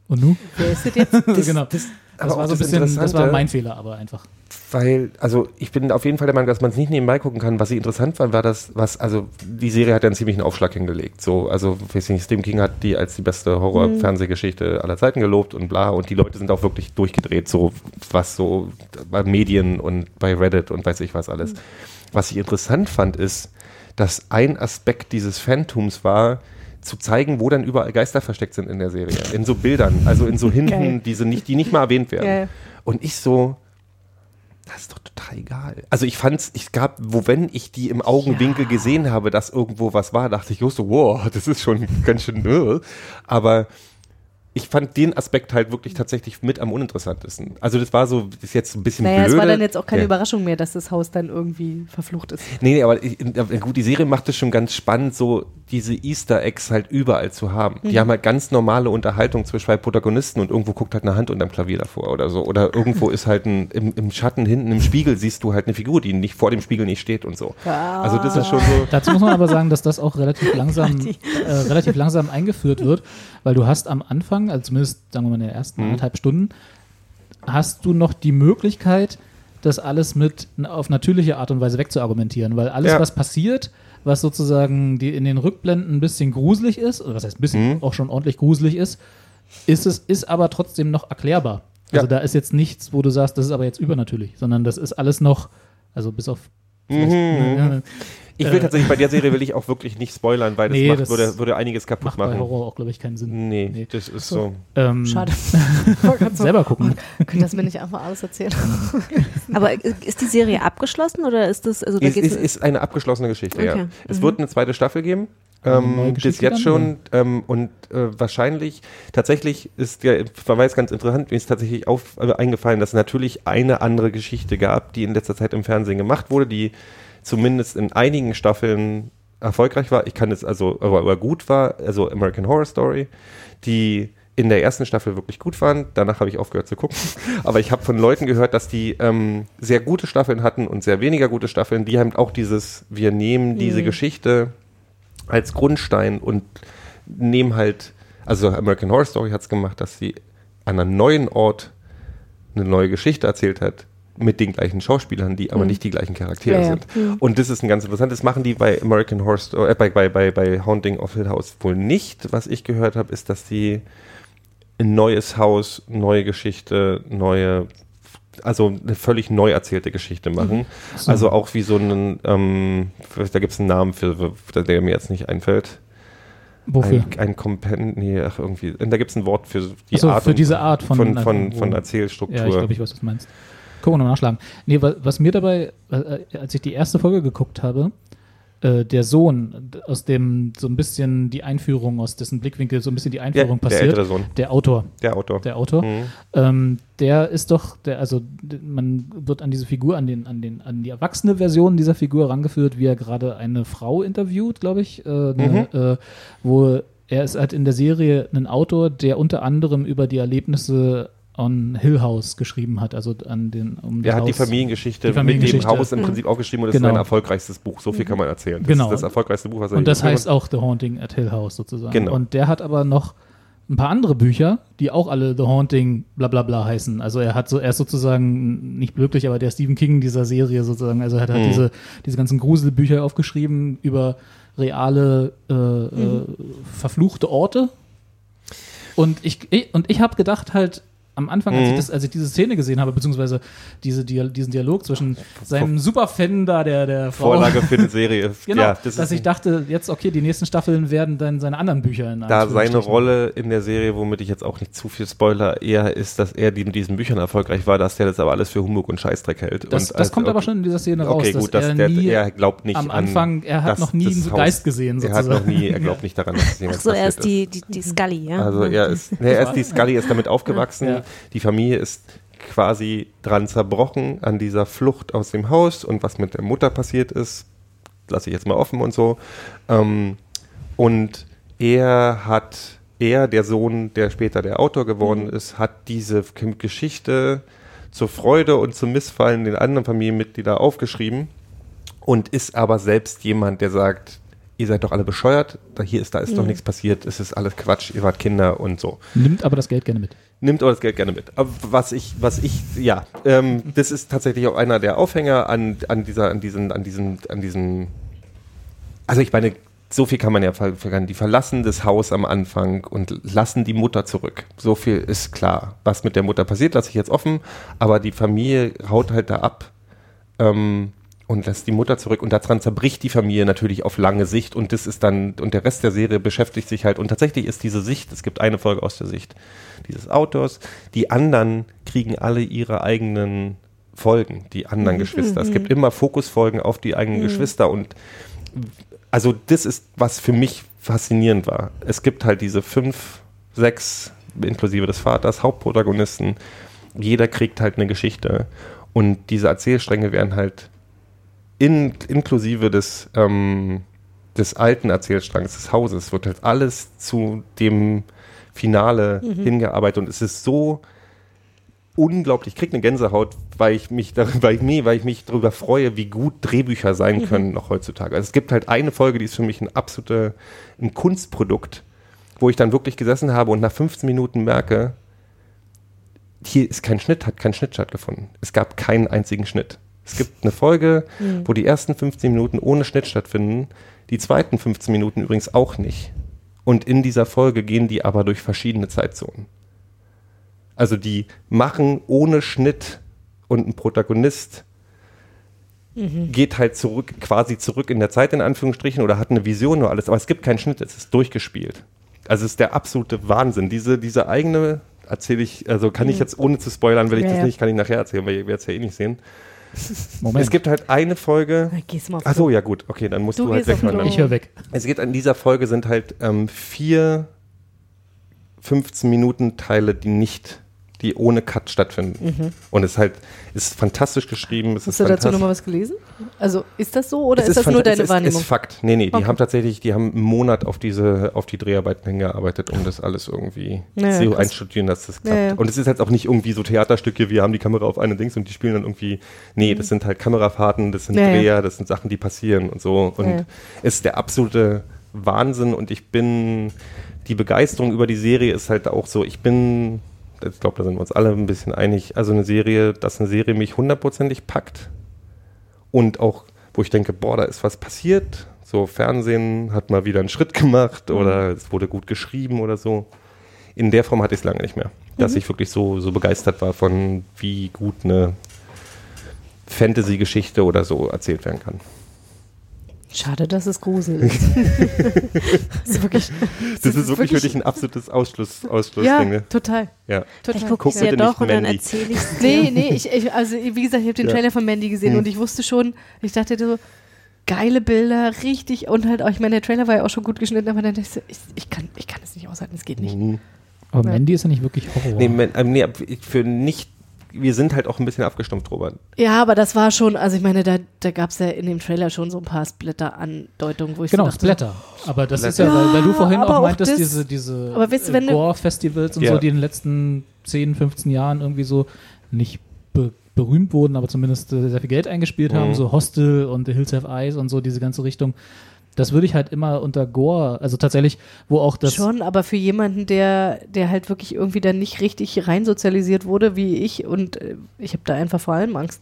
und nu? Wer ist das jetzt? [laughs] Das, genau. das, Das war so ein bisschen, das war mein Fehler, aber einfach. Weil, also ich bin auf jeden Fall der Meinung, dass man es nicht nebenbei gucken kann. Was ich interessant fand, war das, was, also die Serie hat ja einen ziemlichen Aufschlag hingelegt. So, also, weiß ich nicht, Stephen King hat die als die beste Horror-Fernsehgeschichte aller Zeiten gelobt und bla. Und die Leute sind auch wirklich durchgedreht, so was so bei Medien und bei Reddit und weiß ich was alles. Was ich interessant fand, ist, dass ein Aspekt dieses Phantums war, zu zeigen, wo dann überall Geister versteckt sind in der Serie. In so Bildern, also in so Geil. hinten, diese nicht, die nicht mal erwähnt werden. Ja, ja. Und ich so, das ist doch total egal. Also ich fand's, ich gab, wo wenn ich die im Augenwinkel gesehen habe, dass irgendwo was war, dachte ich, oh so, wow, [laughs] das ist schon ganz schön, äh. aber ich fand den Aspekt halt wirklich tatsächlich mit am uninteressantesten. Also das war so, das ist jetzt ein bisschen Naja, blöde. es war dann jetzt auch keine ja. Überraschung mehr, dass das Haus dann irgendwie verflucht ist. Nee, nee, aber ich, gut, die Serie macht es schon ganz spannend, so diese Easter Eggs halt überall zu haben. Mhm. Die haben halt ganz normale Unterhaltung zwischen zwei Protagonisten und irgendwo guckt halt eine Hand unterm Klavier davor oder so. Oder irgendwo [laughs] ist halt ein, im, im Schatten hinten im Spiegel siehst du halt eine Figur, die nicht vor dem Spiegel nicht steht und so. Also das ist schon so. Dazu muss man aber sagen, dass das auch relativ [laughs] langsam, äh, relativ langsam eingeführt wird, weil du hast am Anfang, also zumindest sagen wir mal in den ersten anderthalb Stunden, hast du noch die Möglichkeit, das alles mit auf natürliche Art und Weise wegzuargumentieren, weil alles, Ja. was passiert, was sozusagen die in den Rückblenden ein bisschen gruselig ist, oder was heißt ein bisschen, Mhm. auch schon ordentlich gruselig ist, ist es, ist aber trotzdem noch erklärbar. Also Ja. da ist jetzt nichts, wo du sagst, das ist aber jetzt übernatürlich, sondern das ist alles noch, also bis auf vielleicht, ja, Ich will Äh. tatsächlich, bei der Serie will ich auch wirklich nicht spoilern, weil das, Nee, macht, das würde, würde einiges kaputt macht bei machen. Horror auch, glaube ich, keinen Sinn. Nee, Nee. das ist so. Ähm, Schade. [laughs] Selber gucken. Könnt das mir nicht einfach alles erzählen? [laughs] Aber ist die Serie abgeschlossen oder ist das, also da Es geht's ist, ist eine abgeschlossene Geschichte, ja. Okay. Es wird eine zweite Staffel geben. Ähm, bis jetzt dann, schon. Ähm, und äh, wahrscheinlich, tatsächlich ist der Verweis ganz interessant, mir ist tatsächlich auf, äh, eingefallen, dass es natürlich eine andere Geschichte gab, die in letzter Zeit im Fernsehen gemacht wurde, die zumindest in einigen Staffeln erfolgreich war. Ich kann es also, aber, aber gut war, also American Horror Story, die in der ersten Staffel wirklich gut waren. Danach habe ich aufgehört zu gucken. [laughs] Aber ich habe von Leuten gehört, dass die ähm, sehr gute Staffeln hatten und sehr weniger gute Staffeln. Die haben auch dieses, wir nehmen diese Geschichte als Grundstein und nehmen halt, also American Horror Story hat es gemacht, dass sie an einem neuen Ort eine neue Geschichte erzählt hat mit den gleichen Schauspielern, die aber nicht die gleichen Charaktere Ja, ja. sind. Und das ist ein ganz interessantes. Das machen die bei American Horror Story, äh, bei, bei, bei, bei Haunting of Hill House wohl nicht. Was ich gehört habe, ist, dass die ein neues Haus, neue Geschichte, neue, also eine völlig neu erzählte Geschichte machen. Also auch wie so einen, ähm, da gibt es einen Namen für, der mir jetzt nicht einfällt. Wofür? Ein, ein Kompend, nee, ach irgendwie. Da gibt es ein Wort für die so, Art. für diese Art von- von, von, von Ja, Erzählstruktur. ich glaube, ich weiß, was du meinst. Gucken wir nochmal nachschlagen. Nee, wa- was mir dabei, äh, als ich die erste Folge geguckt habe, äh, der Sohn, aus dem so ein bisschen die Einführung, aus dessen Blickwinkel so ein bisschen die ja, Einführung der passiert. ältere Sohn, Der Autor. der Autor. Der Autor. Mhm. Ähm, der ist doch, der, also man wird an diese Figur, an den, an den, an die erwachsene Version dieser Figur rangeführt, wie er gerade eine Frau interviewt, glaube ich, äh, ne, äh, wo er ist halt in der Serie ein Autor, der unter anderem über die Erlebnisse on Hill House geschrieben hat, also an den um das hat die Haus- Familiengeschichte, die Familiengeschichte. mit dem Haus im Prinzip auch geschrieben und das ist Genau. sein erfolgreichstes Buch. So viel kann man erzählen. Das Genau. ist das erfolgreichste Buch, was er Und das heißt auch The Haunting at Hill House sozusagen. Genau. Und der hat aber noch ein paar andere Bücher, die auch alle The Haunting bla bla bla heißen. Also er hat so, er ist sozusagen nicht glücklich, aber der Stephen King dieser Serie sozusagen. Also er hat halt Mhm. diese, diese ganzen Gruselbücher aufgeschrieben über reale, äh, äh, verfluchte Orte. Und ich, ich und ich habe gedacht halt, am Anfang, als, ich Mhm. das, als ich diese Szene gesehen habe, beziehungsweise diese, Dia- diesen Dialog zwischen seinem Superfan da, der, der Frau, Vorlage für eine Serie. [laughs] Genau, ja, das dass ist ich dachte, jetzt, okay, die nächsten Staffeln werden dann seine anderen Bücher in da seine. Rolle in der Serie, womit ich jetzt auch nicht zu viel Spoiler, eher ist, dass er die in diesen Büchern erfolgreich war, dass der das aber alles für Humbug und Scheißdreck hält. Das, und das als- kommt aber okay. schon in dieser Szene raus, Okay, dass gut, dass er der, nie er glaubt nicht am an, Anfang, er hat dass noch nie einen Haus- Geist gesehen Er hat noch sozusagen. nie, er glaubt nicht daran, dass es Ach jemals so, er ist die, die, die Scully, ja? Also er ist, nee, er ist die Scully ist damit [laughs] aufgewachsen. Ja. Die Familie ist quasi dran zerbrochen an dieser Flucht aus dem Haus und was mit der Mutter passiert ist, lasse ich jetzt mal offen und so. Ähm, und er hat, er, der Sohn, der später der Autor geworden ist, hat diese Geschichte zur Freude und zum Missfallen den anderen Familienmitgliedern aufgeschrieben und ist aber selbst jemand, der sagt, ihr seid doch alle bescheuert, da hier ist, da ist doch nichts passiert, es ist alles Quatsch, ihr wart Kinder und so. Nimmt aber das Geld gerne mit. Nimmt aber das Geld gerne mit. Aber was ich, was ich, ja, ähm, das ist tatsächlich auch einer der Aufhänger an, an dieser, an diesen, an diesen, an diesen, also ich meine, so viel kann man ja ver- vergangen. Die verlassen das Haus am Anfang und lassen die Mutter zurück. So viel ist klar. Was mit der Mutter passiert, lasse ich jetzt offen, aber die Familie haut halt da ab. Ähm, und lässt die Mutter zurück und daran zerbricht die Familie natürlich auf lange Sicht und das ist dann, und der Rest der Serie beschäftigt sich halt und tatsächlich ist diese Sicht, es gibt eine Folge aus der Sicht dieses Autors, die anderen kriegen alle ihre eigenen Folgen, die anderen Geschwister. Es gibt immer Fokusfolgen auf die eigenen Geschwister und also das ist, was für mich faszinierend war. Es gibt halt diese fünf, sechs, inklusive des Vaters, Hauptprotagonisten. Jeder kriegt halt eine Geschichte. Und diese Erzählstränge werden halt in, inklusive des, ähm, des alten Erzählstrangs des Hauses, wird halt alles zu dem Finale hingearbeitet. Und es ist so unglaublich, ich krieg eine Gänsehaut, weil ich mich darüber, weil ich, nee, weil ich mich darüber freue, wie gut Drehbücher sein können noch heutzutage. Also es gibt halt eine Folge, die ist für mich ein absoluter ein Kunstprodukt, wo ich dann wirklich gesessen habe und nach 15 Minuten merke, hier ist kein Schnitt, hat kein Schnitt stattgefunden. Es gab keinen einzigen Schnitt. Es gibt eine Folge, wo die ersten 15 Minuten ohne Schnitt stattfinden, die zweiten 15 Minuten übrigens auch nicht. Und in dieser Folge gehen die aber durch verschiedene Zeitzonen. Also die machen ohne Schnitt und ein Protagonist geht halt zurück, quasi zurück in der Zeit in Anführungsstrichen oder hat eine Vision nur alles, aber es gibt keinen Schnitt, es ist durchgespielt. Also es ist der absolute Wahnsinn. Diese, diese eigene, erzähle ich, also kann ich jetzt ohne zu spoilern, will ich Ja, das ja. nicht, kann ich nachher erzählen, weil ihr werdet es ja eh nicht sehen. Moment. Es gibt halt eine Folge. Na, geh's mal Achso, ja gut, okay, dann musst Du du, halt gehst auf weghören. ich höre weg. Es geht an dieser Folge sind halt ähm, vier 15 Minuten Teile, die nicht, die ohne Cut stattfinden. Und es ist halt, ist fantastisch geschrieben. Es Mhm. Hast ist du dazu nochmal was gelesen? Also ist das so oder Es ist, das nur deine es Wahrnehmung? Ist, ist Fakt. Nee, nee, die Okay. haben tatsächlich, die haben einen Monat auf diese, auf die Dreharbeiten hingearbeitet, um das alles irgendwie Ja, ja, so einstudieren, dass das klappt. Ja, ja. Und es ist jetzt auch nicht irgendwie so Theaterstücke, wir haben die Kamera auf einen Dings und die spielen dann irgendwie, nee, das sind halt Kamerafahrten, das sind Mhm. Ja, ja. Dreher, das sind Sachen, die passieren und so. Und Ja, ja. es ist der absolute Wahnsinn und ich bin, die Begeisterung über die Serie ist halt auch so, ich bin, ich glaube, da sind wir uns alle ein bisschen einig, also eine Serie, dass eine Serie mich hundertprozentig packt und auch, wo ich denke, boah, da ist was passiert. So Fernsehen hat mal wieder einen Schritt gemacht oder es wurde gut geschrieben oder so. In der Form hatte ich es lange nicht mehr, dass ich wirklich so, so begeistert war von, wie gut eine Fantasy-Geschichte oder so erzählt werden kann. Schade, dass es Grusel [laughs] ist. das ist wirklich, Das, ist wirklich für dich ein absolutes Ausschluss, Ausschlussding. ja, ne? total. Ja. Total. gucke ich Guck ja bitte doch und dann erzähle ich es [laughs] Nee, nee, ich, ich, also wie gesagt, ich habe den Ja. Trailer von Mandy gesehen Hm. und ich wusste schon, ich dachte so, geile Bilder, richtig und halt auch, ich meine, der Trailer war ja auch schon gut geschnitten, aber dann dachte ich so, ich, ich, kann, ich kann es nicht aushalten, es geht nicht. Mhm. Aber Ja. Mandy ist ja nicht wirklich Horror. Nee, man, ähm, nee, für nicht, wir sind halt auch ein bisschen abgestumpft, Robert. Ja, aber das war schon, also ich meine, da, da gab es ja in dem Trailer schon so ein paar Splitter-Andeutungen, wo ich Genau, so dachte, Splatter. Aber das ist Blätter. ja, weil, weil du vorhin auch auch meintest, das- diese, diese aber weißt Gore-Festivals und Ja. so, die in den letzten 10, 15 Jahren irgendwie so nicht be berühmt wurden, aber zumindest äh, sehr viel Geld eingespielt haben, Mhm. so Hostel und The Hills Have Eyes und so, diese ganze Richtung. Das würde ich halt immer unter Gore, also tatsächlich, wo auch das. Schon, aber für jemanden, der, der halt wirklich irgendwie dann nicht richtig reinsozialisiert wurde, wie ich, und äh, ich habe da einfach vor allem Angst.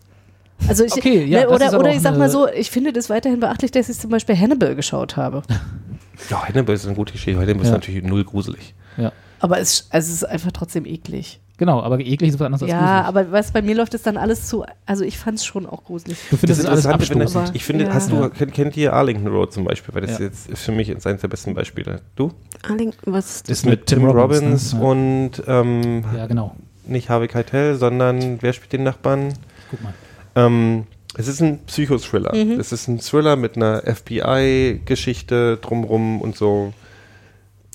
Also ich, Okay, ja, ne, ist oder, oder ich sag mal so, ich finde das weiterhin beachtlich, dass ich zum Beispiel Hannibal geschaut habe. [laughs] Ja, Hannibal ist eine gute Geschichte. Hannibal ist Ja. natürlich null gruselig. Ja. Aber es, also es ist einfach trotzdem eklig. Genau, aber eklig ist was anderes als Ja, gruselig. aber weißt, bei mir läuft es dann alles zu, also ich fand es schon auch gruselig. Du findest das alles Interessante, wenn abstoßend. das- Ich finde, Ja. hast du, Ja. kennt, kennt ihr Arlington Road zum Beispiel? Weil das Ja. jetzt ist für mich jetzt eines der besten Beispiele. Du? Arling, was Das ist mit Tim Robbins, ne? Ja. und ähm, Ja, genau. nicht Harvey Keitel, sondern wer spielt den Nachbarn? Guck mal. Ähm, es ist ein Psychothriller. Mhm. Es ist ein Thriller mit einer FBI-Geschichte drumrum und so.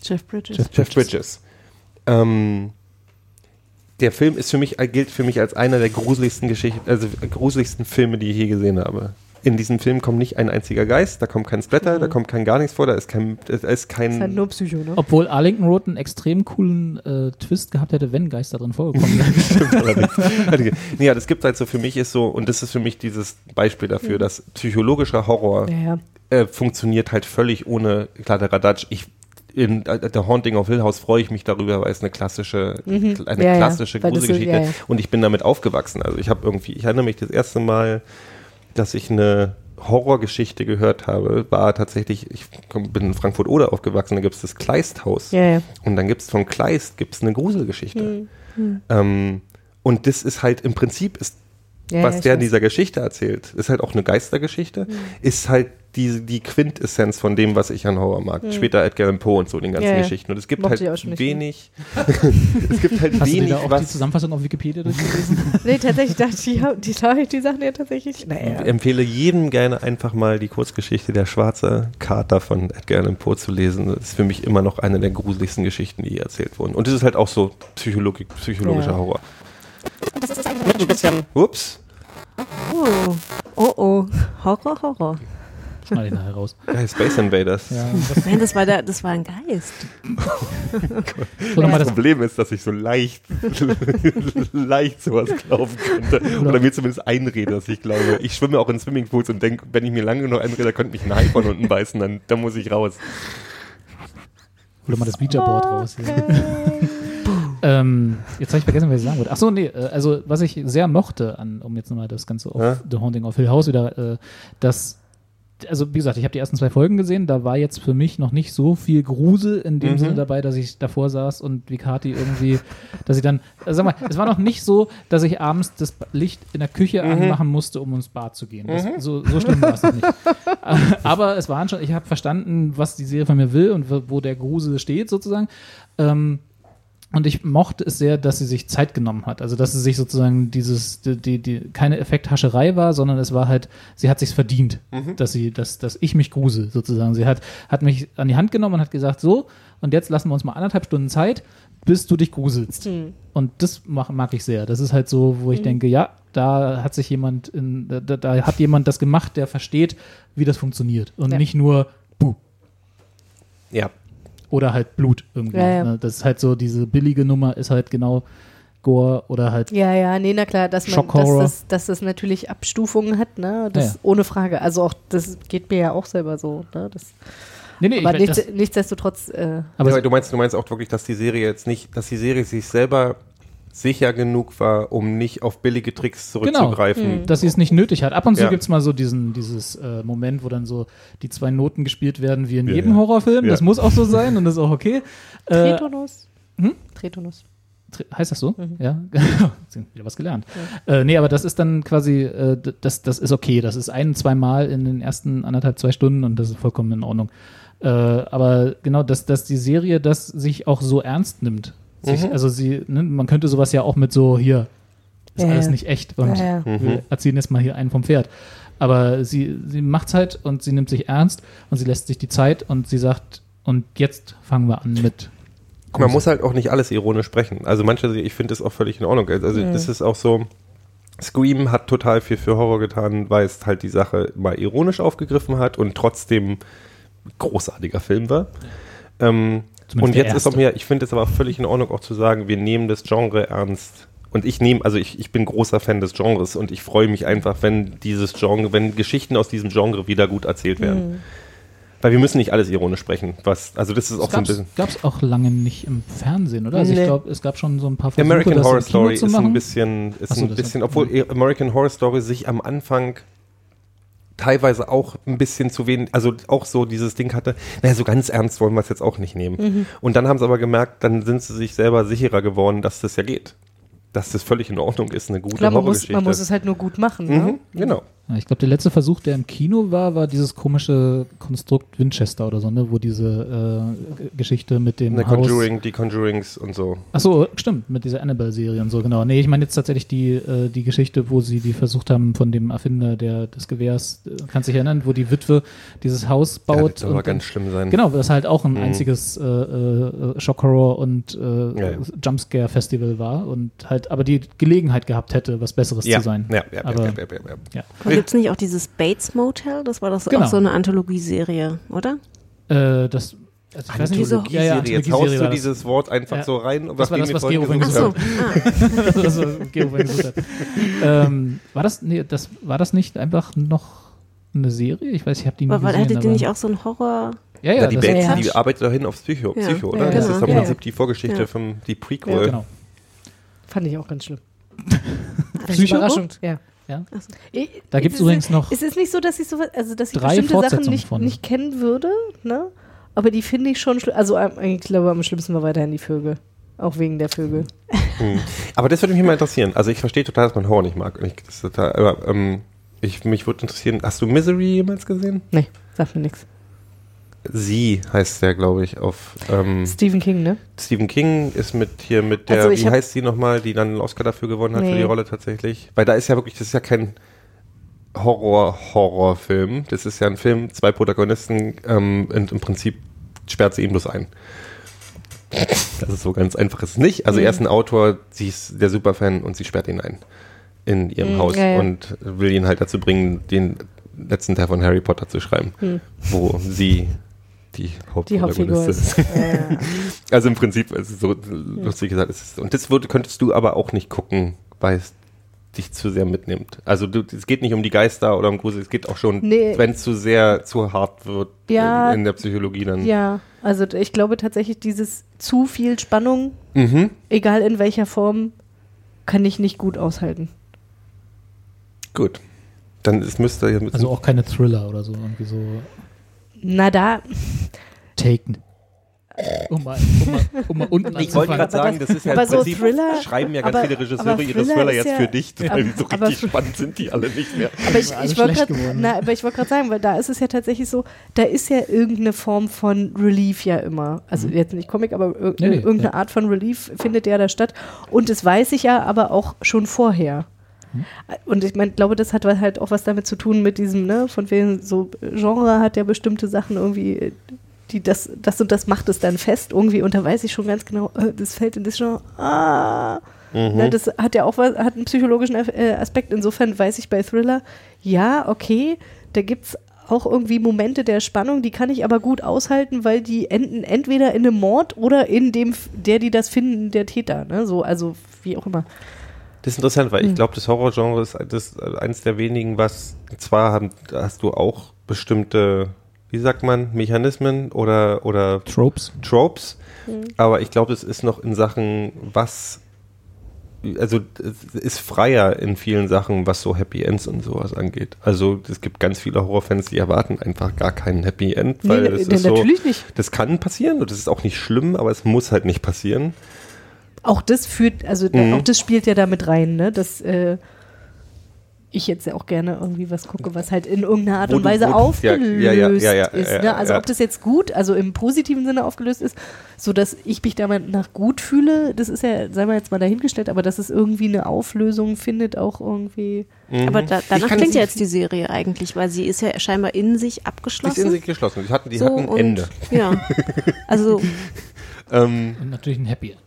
Jeff Bridges. Jeff Jeff Bridges. Ähm, der Film ist für mich, gilt für mich als einer der gruseligsten Geschichten, also gruseligsten Filme, die ich je gesehen habe. In diesem Film kommt nicht ein einziger Geist, da kommt kein Splatter, da kommt kein gar nichts vor, da ist kein, da ist Mhm. ist halt kein, nur Psycho, ne? Obwohl Arlington Road einen extrem coolen äh, Twist gehabt hätte, wenn Geister drin vorgekommen wären. [laughs] ja, das gibt halt so für mich ist so, und das ist für mich dieses Beispiel dafür, dass psychologischer Horror Ja, ja. äh, funktioniert halt völlig ohne Kladderadatsch. Ich in äh, The Haunting of Hill House freue ich mich darüber, weil es eine klassische, Mhm. eine Ja, ja, klassische so- Gruselgeschichte ja, ja. und ich bin damit aufgewachsen. Also ich habe irgendwie, ich erinnere mich das erste Mal, dass ich eine Horrorgeschichte gehört habe, war tatsächlich, ich bin in Frankfurt-Oder aufgewachsen, da gibt es das Kleisthaus. Ja, ja. Und dann gibt es von Kleist gibt's eine Gruselgeschichte. Hm. Ähm, und das ist halt im Prinzip ist Ja, was ja, ich der in dieser Geschichte erzählt, ist halt auch eine Geistergeschichte, Hm. ist halt die, die Quintessenz von dem, was ich an Horror mag. Später Edgar Allan Poe und so den ganzen. Ja. Geschichten. Und es gibt Mochte ich halt wenig, [laughs] es gibt halt Hast du wenig, da auch die was. Zusammenfassung auf Wikipedia durchgelesen? [laughs] Nee, tatsächlich dachte ich, die, die, die, die Sachen ja tatsächlich. Naja. Ich empfehle jedem gerne einfach mal die Kurzgeschichte Der schwarze Kater von Edgar Allan Poe zu lesen. Das ist für mich immer noch eine der gruseligsten Geschichten, die je erzählt wurden. Und es ist halt auch so psychologi psychologischer Ja. Horror. Ups. Oh, oh, oh. Horror, Horror. Schneide ich nachher raus. Ja, Space Invaders. Ja, das, Nein, das war, der, das war ein Geist. so Das das, Problem ist, dass ich so leicht, [laughs] leicht sowas glauben könnte. Oder mir zumindest einrede, dass ich glaube. Ich schwimme auch in Swimmingpools und denke, wenn ich mir lange genug einrede, könnte mich ein Hai von unten beißen, dann, dann muss ich raus. hol doch mal das Ouija-Board raus. Hier. [laughs] ähm, jetzt habe ich vergessen, was ich sagen wollte. Achso, nee, äh, also was ich sehr mochte, an, um jetzt nochmal das Ganze auf Ja? The Haunting of Hill House wieder, äh, dass also wie gesagt, ich habe die ersten zwei Folgen gesehen, da war jetzt für mich noch nicht so viel Grusel in dem Mhm. Sinne dabei, dass ich davor saß und wie Kati irgendwie, dass ich dann, also sag mal, es war noch nicht so, dass ich abends das Licht in der Küche Mhm. anmachen musste, um ins Bad zu gehen. Das, so, so schlimm war es noch nicht. [laughs] Aber es waren schon, ich habe verstanden, was die Serie von mir will und wo wo der Grusel steht sozusagen. Ähm, Und ich mochte es sehr, dass sie sich Zeit genommen hat. Also, dass sie sich sozusagen dieses, die, die, die keine Effekthascherei war, sondern es war halt, sie hat sich's verdient, dass sie, dass, dass ich mich grusel, sozusagen. Sie hat, hat mich an die Hand genommen und hat gesagt, so, und jetzt lassen wir uns mal anderthalb Stunden Zeit, bis du dich gruselst. Und das mag, mag ich sehr. Das ist halt so, wo ich denke, ja, da hat sich jemand, in, da, da- da hat jemand das gemacht, der versteht, wie das funktioniert. Und Ja. nicht nur, buh, Ja. Oder halt Blut irgendwie. Ja, ja. Ne? Das ist halt so, diese billige Nummer ist halt genau Gore oder halt Ja, ja, nee, na klar, dass man, dass Schockhorror. das, dass das natürlich Abstufungen hat, ne? Das Ja, ja. ohne Frage. Also auch, das geht mir ja auch selber so, ne? Das, Nee, nee, aber ich, nichts, das, nichtsdestotrotz, äh, aber ja, du meinst, du meinst auch wirklich, dass die Serie jetzt nicht, dass die Serie sich selber sicher genug war, um nicht auf billige Tricks zurückzugreifen. dass sie es nicht nötig hat. Ab und zu Ja. gibt's mal so diesen, dieses äh, Moment, wo dann so die zwei Noten gespielt werden, wie in Ja, jedem ja. Horrorfilm. Ja. Das muss auch so sein und das ist auch okay. [laughs] Äh, Tretonus. hm? Tretonus. Tr- Heißt das so? Mhm. Ja, [laughs] wieder was gelernt. Äh, nee, aber das ist dann quasi, äh, das, das ist okay. Das ist ein, zwei Mal in den ersten anderthalb, zwei Stunden und das ist vollkommen in Ordnung. Äh, aber genau, dass, dass die Serie das sich auch so ernst nimmt. Sich, Mhm. Also sie, ne, man könnte sowas ja auch mit so, hier, ist Ja, alles nicht echt und Ja, ja. wir erzählen jetzt mal hier einen vom Pferd. Aber sie, sie macht's halt und sie nimmt sich ernst und sie lässt sich die Zeit und sie sagt, und jetzt fangen wir an mit Man muss halt auch nicht alles ironisch sprechen. Also manche, ich finde das auch völlig in Ordnung. Also das ist auch so, Scream hat total viel für Horror getan, weil es halt die Sache mal ironisch aufgegriffen hat und trotzdem großartiger Film war. Ähm, Zumindest und jetzt ist auch mir, ich finde es aber völlig in Ordnung auch zu sagen, wir nehmen das Genre ernst. Und ich nehme, also ich, ich bin großer Fan des Genres und ich freue mich einfach, wenn dieses Genre, wenn Geschichten aus diesem Genre wieder gut erzählt werden. Weil wir müssen nicht alles ironisch sprechen. Was, also das ist auch so ein bisschen. gab's auch lange nicht im Fernsehen, oder? Also ich Nee. glaube, es gab schon so ein paar Versuche, American das Horror Story ist ein bisschen, ist so, ein das bisschen, obwohl American Horror Story sich am Anfang teilweise auch ein bisschen zu wenig, also auch so dieses Ding hatte, naja, so ganz ernst wollen wir es jetzt auch nicht nehmen. Mhm. Und dann haben sie aber gemerkt, dann sind sie sich selber sicherer geworden, dass das ja geht. Dass das völlig in Ordnung ist, eine gute Klar, man muss, man muss es halt nur gut machen. Ne? mhm, genau. Ja, ich glaube, der letzte Versuch, der im Kino war, war dieses komische Konstrukt Winchester oder so, ne? wo diese äh, Geschichte mit dem Haus... Conjuring, die Conjurings und so. Ach so, stimmt, mit dieser Annabelle-Serie und so, genau. Nee, ich meine jetzt tatsächlich die, äh, die Geschichte, wo sie die versucht haben von dem Erfinder der, des Gewehrs, äh, kannst dich erinnern, wo die Witwe dieses Haus Ja, baut. das soll aber ganz schlimm sein. Genau, das halt auch ein Mhm. einziges äh, äh, Shock-Horror und äh, Ja, ja. Jumpscare-Festival war und halt aber die Gelegenheit gehabt hätte, was Besseres Ja, zu sein. ja, ja, aber, ja, ja, ja, ja. Gibt es nicht auch dieses Bates Motel? Das war doch Genau. auch so eine Anthologieserie, oder? Äh, das, also ich weiß nicht, Diese- ja, ja, Anthologieserie. Jetzt haust du dieses Wort einfach Ja. so rein. Das war nachdem das, wir was Gero vorhin gesucht haben. so, [laughs] ah, das, was Gero vorhin gesucht hat. ähm, war das, nee, das, war das nicht einfach noch eine Serie? Ich weiß, ich habe die nie aber gesehen. hattet ihr nicht auch so ein Horror? Ja, ja, Ja, die Bates, ja. die arbeitet dahin aufs Psycho, Ja. Psycho oder? Ja, das genau. ist im Ja, Prinzip die Vorgeschichte Ja. von die Prequel. ja, genau. Fand ich auch ganz schlimm. [laughs] Psycho? Überraschend, ja. Ja. Ich- Da gibt's es ist- übrigens noch Es ist nicht so, dass ich so, also dass ich drei bestimmte Sachen nicht, von. nicht kennen würde, ne? Aber die finde ich schon schlimm. Also ähm, ich glaube, am schlimmsten war weiterhin die Vögel. Auch wegen der Vögel. Hm. Aber das würde mich mal interessieren. Also ich verstehe total, dass man Horror nicht mag. Und Ich, das ist total, aber ähm, ich, mich würde interessieren, hast du Misery jemals gesehen? Nee, sagt mir nichts. Sie heißt der, glaube ich, auf ähm, Stephen King, ne? Stephen King ist mit hier mit der, Also wie heißt sie nochmal, die dann einen Oscar dafür gewonnen hat für Nee. die Rolle tatsächlich? Weil da ist ja wirklich, das ist ja kein Horror-Horror-Film. Das ist ja ein Film, zwei Protagonisten, ähm, und im Prinzip sperrt sie ihn bloß ein. Das ist so ganz einfach ist nicht. Also er ist ein Autor, sie ist der Superfan und sie sperrt ihn ein in ihrem Mhm, Haus ja, ja. und will ihn halt dazu bringen, den letzten Teil von Harry Potter zu schreiben, wo sie die Hauptfigur Hauptprotagonistin ist. Ja, [laughs] also im Prinzip, es ist so lustig gesagt, es ist, und das würde, könntest du aber auch nicht gucken, weil es dich zu sehr mitnimmt. Also du, es geht nicht um die Geister oder um Grusel, es geht auch schon, Nee. wenn es zu sehr, zu hart wird Ja. in, in der Psychologie dann. ja, also ich glaube tatsächlich, dieses zu viel Spannung, Mhm. egal in welcher Form, kann ich nicht gut aushalten. Gut. Dann es müsste ja mit also auch keine Thriller oder so, irgendwie so Na da, Taken. Um mal, um mal, um mal unten Ich wollte gerade sagen, das ist ja aber im so Prinzip, Thriller- schreiben ja ganz aber- viele aber Regisseure ihre Thriller Thriller jetzt ja- für dich, weil so aber- richtig spannend sind die alle nicht mehr. Aber ich, ich wollte gerade sagen, weil da ist es ja tatsächlich so, da ist ja irgendeine Form von Relief ja immer. Also jetzt nicht Comic, aber ir Mhm. Nee, nee, irgendeine ja. Art von Relief findet ja da statt. Und das weiß ich ja aber auch schon vorher. Mhm. Und ich meine, glaube, das hat halt auch was damit zu tun mit diesem, ne, von wegen so Genre hat ja bestimmte Sachen irgendwie, die das, das und das macht es dann fest irgendwie und da weiß ich schon ganz genau, äh, das fällt in das Genre. Ah. Ne, das hat ja auch was, hat einen psychologischen äh, Aspekt. Insofern weiß ich bei Thriller, ja, okay, da gibt es auch irgendwie Momente der Spannung, die kann ich aber gut aushalten, weil die enden entweder in einem Mord oder in dem, der, die das finden, der Täter. Ne? So, also wie auch immer. Das ist interessant, weil ich Hm. glaube, das Horrorgenre ist das eines der wenigen, was zwar haben, hast du auch bestimmte, wie sagt man, Mechanismen oder, oder Tropes. Tropes, aber ich glaube, es ist noch in Sachen, was also es ist freier in vielen Sachen, was so Happy Ends und sowas angeht. Also es gibt ganz viele Horrorfans, die erwarten einfach gar keinen Happy End, weil Nee, das nee, ist so, natürlich nicht. das kann passieren und das ist auch nicht schlimm, aber es muss halt nicht passieren. Auch das führt, also da, Mhm. auch das spielt ja damit rein, ne? Dass äh, ich jetzt ja auch gerne irgendwie was gucke, was halt in irgendeiner Art und Weise aufgelöst ja, ja, ja, ja, ist. Ne? Also ob das jetzt gut, also im positiven Sinne aufgelöst ist, so dass ich mich damit nach gut fühle, das ist ja, sei mal jetzt mal dahingestellt, aber dass es irgendwie eine Auflösung findet, auch irgendwie. Aber da, danach Mhm. klingt ja jetzt die Serie eigentlich, weil sie ist ja scheinbar in sich Die ist abgeschlossen. in sich geschlossen. Die hatten, die so hatten und, Ende. Ja. [laughs] Also Ähm, Und natürlich ein Happy End.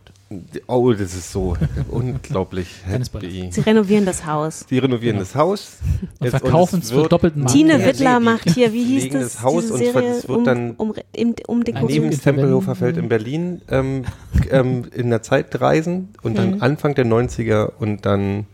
Oh, das ist so [laughs] unglaublich happy. sie renovieren das Haus. Die renovieren das Haus. Und Jetzt- verkaufen es für doppelten Markt. Tine Wittler macht hier, wie hieß das, das Haus diese und Serie es wird um, dann um, um, um neben Tempelhofer Feld in Berlin ähm, ähm, in der Zeit reisen und dann Mhm. Anfang der 90er und dann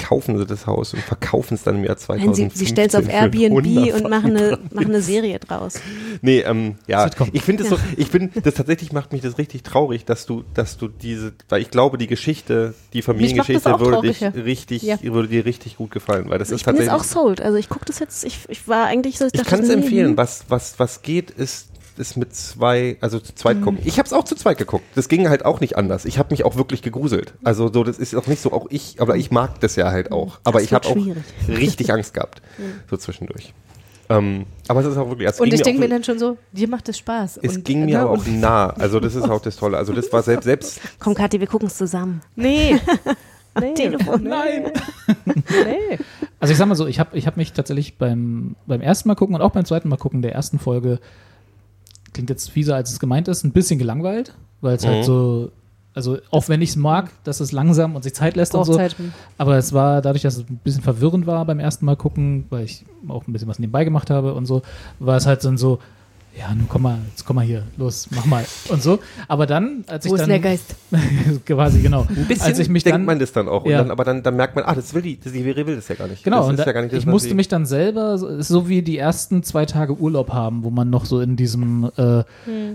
kaufen sie das Haus und verkaufen es dann im Jahr Nein, 2015 sie, sie stellt es auf Airbnb 100 und machen eine, machen eine Serie draus. Nee, ähm, ja, ich finde es so, ich finde, das tatsächlich macht mich das richtig traurig, dass du, dass du diese, weil ich glaube, die Geschichte, die Familiengeschichte würde dich ja. richtig, Ja. würde dir richtig gut gefallen, weil das ist Ich bin jetzt tatsächlich. auch sold. Also ich gucke das jetzt, ich, ich war eigentlich so, ich, ich kann es empfehlen. Was, was, was geht, ist, ist mit zwei, also zu zweit Mhm. gucken. Ich habe es auch zu zweit geguckt. Das ging halt auch nicht anders. Ich habe mich auch wirklich gegruselt. Also so, das ist auch nicht so, auch ich, aber ich mag das ja halt auch. Aber Das ich habe auch [laughs] richtig Angst gehabt, so zwischendurch. Ähm, aber es ist auch wirklich. Also es Und ich denke mir dann schon so, dir macht es Spaß. es und, ging mir ne, aber auch nah. Also das ist auch das Tolle. Also das war selbst, selbst Komm, Kathi, wir gucken es zusammen. Nee. [laughs] nee. Telefon. Nein. [laughs] nee. Also ich sag mal so, ich habe ich hab mich tatsächlich beim, beim ersten Mal gucken und auch beim zweiten Mal gucken der ersten Folge, klingt jetzt fieser als es gemeint ist, ein bisschen gelangweilt, weil es Mhm. halt so, also auch wenn ich es mag, dass es langsam und sich Zeit lässt und Braucht so, Zeit. aber es war dadurch, dass es ein bisschen verwirrend war beim ersten Mal gucken, weil ich auch ein bisschen was nebenbei gemacht habe und so, war es halt dann so, ja, nun komm mal, jetzt komm mal hier, los, mach mal und so. Aber dann, als Wo ich ist dann denn der Geist? [laughs] quasi genau, ein bisschen als ich mich denkt dann man das dann auch. Und Ja. dann, aber dann, dann merkt man, ah, das will die, das, die Serie will das ja gar nicht. Genau, das und ist da, ja gar nicht das, ich musste mich dann selber, so- ist wie die ersten zwei Tage Urlaub haben, wo man noch so in diesem, äh,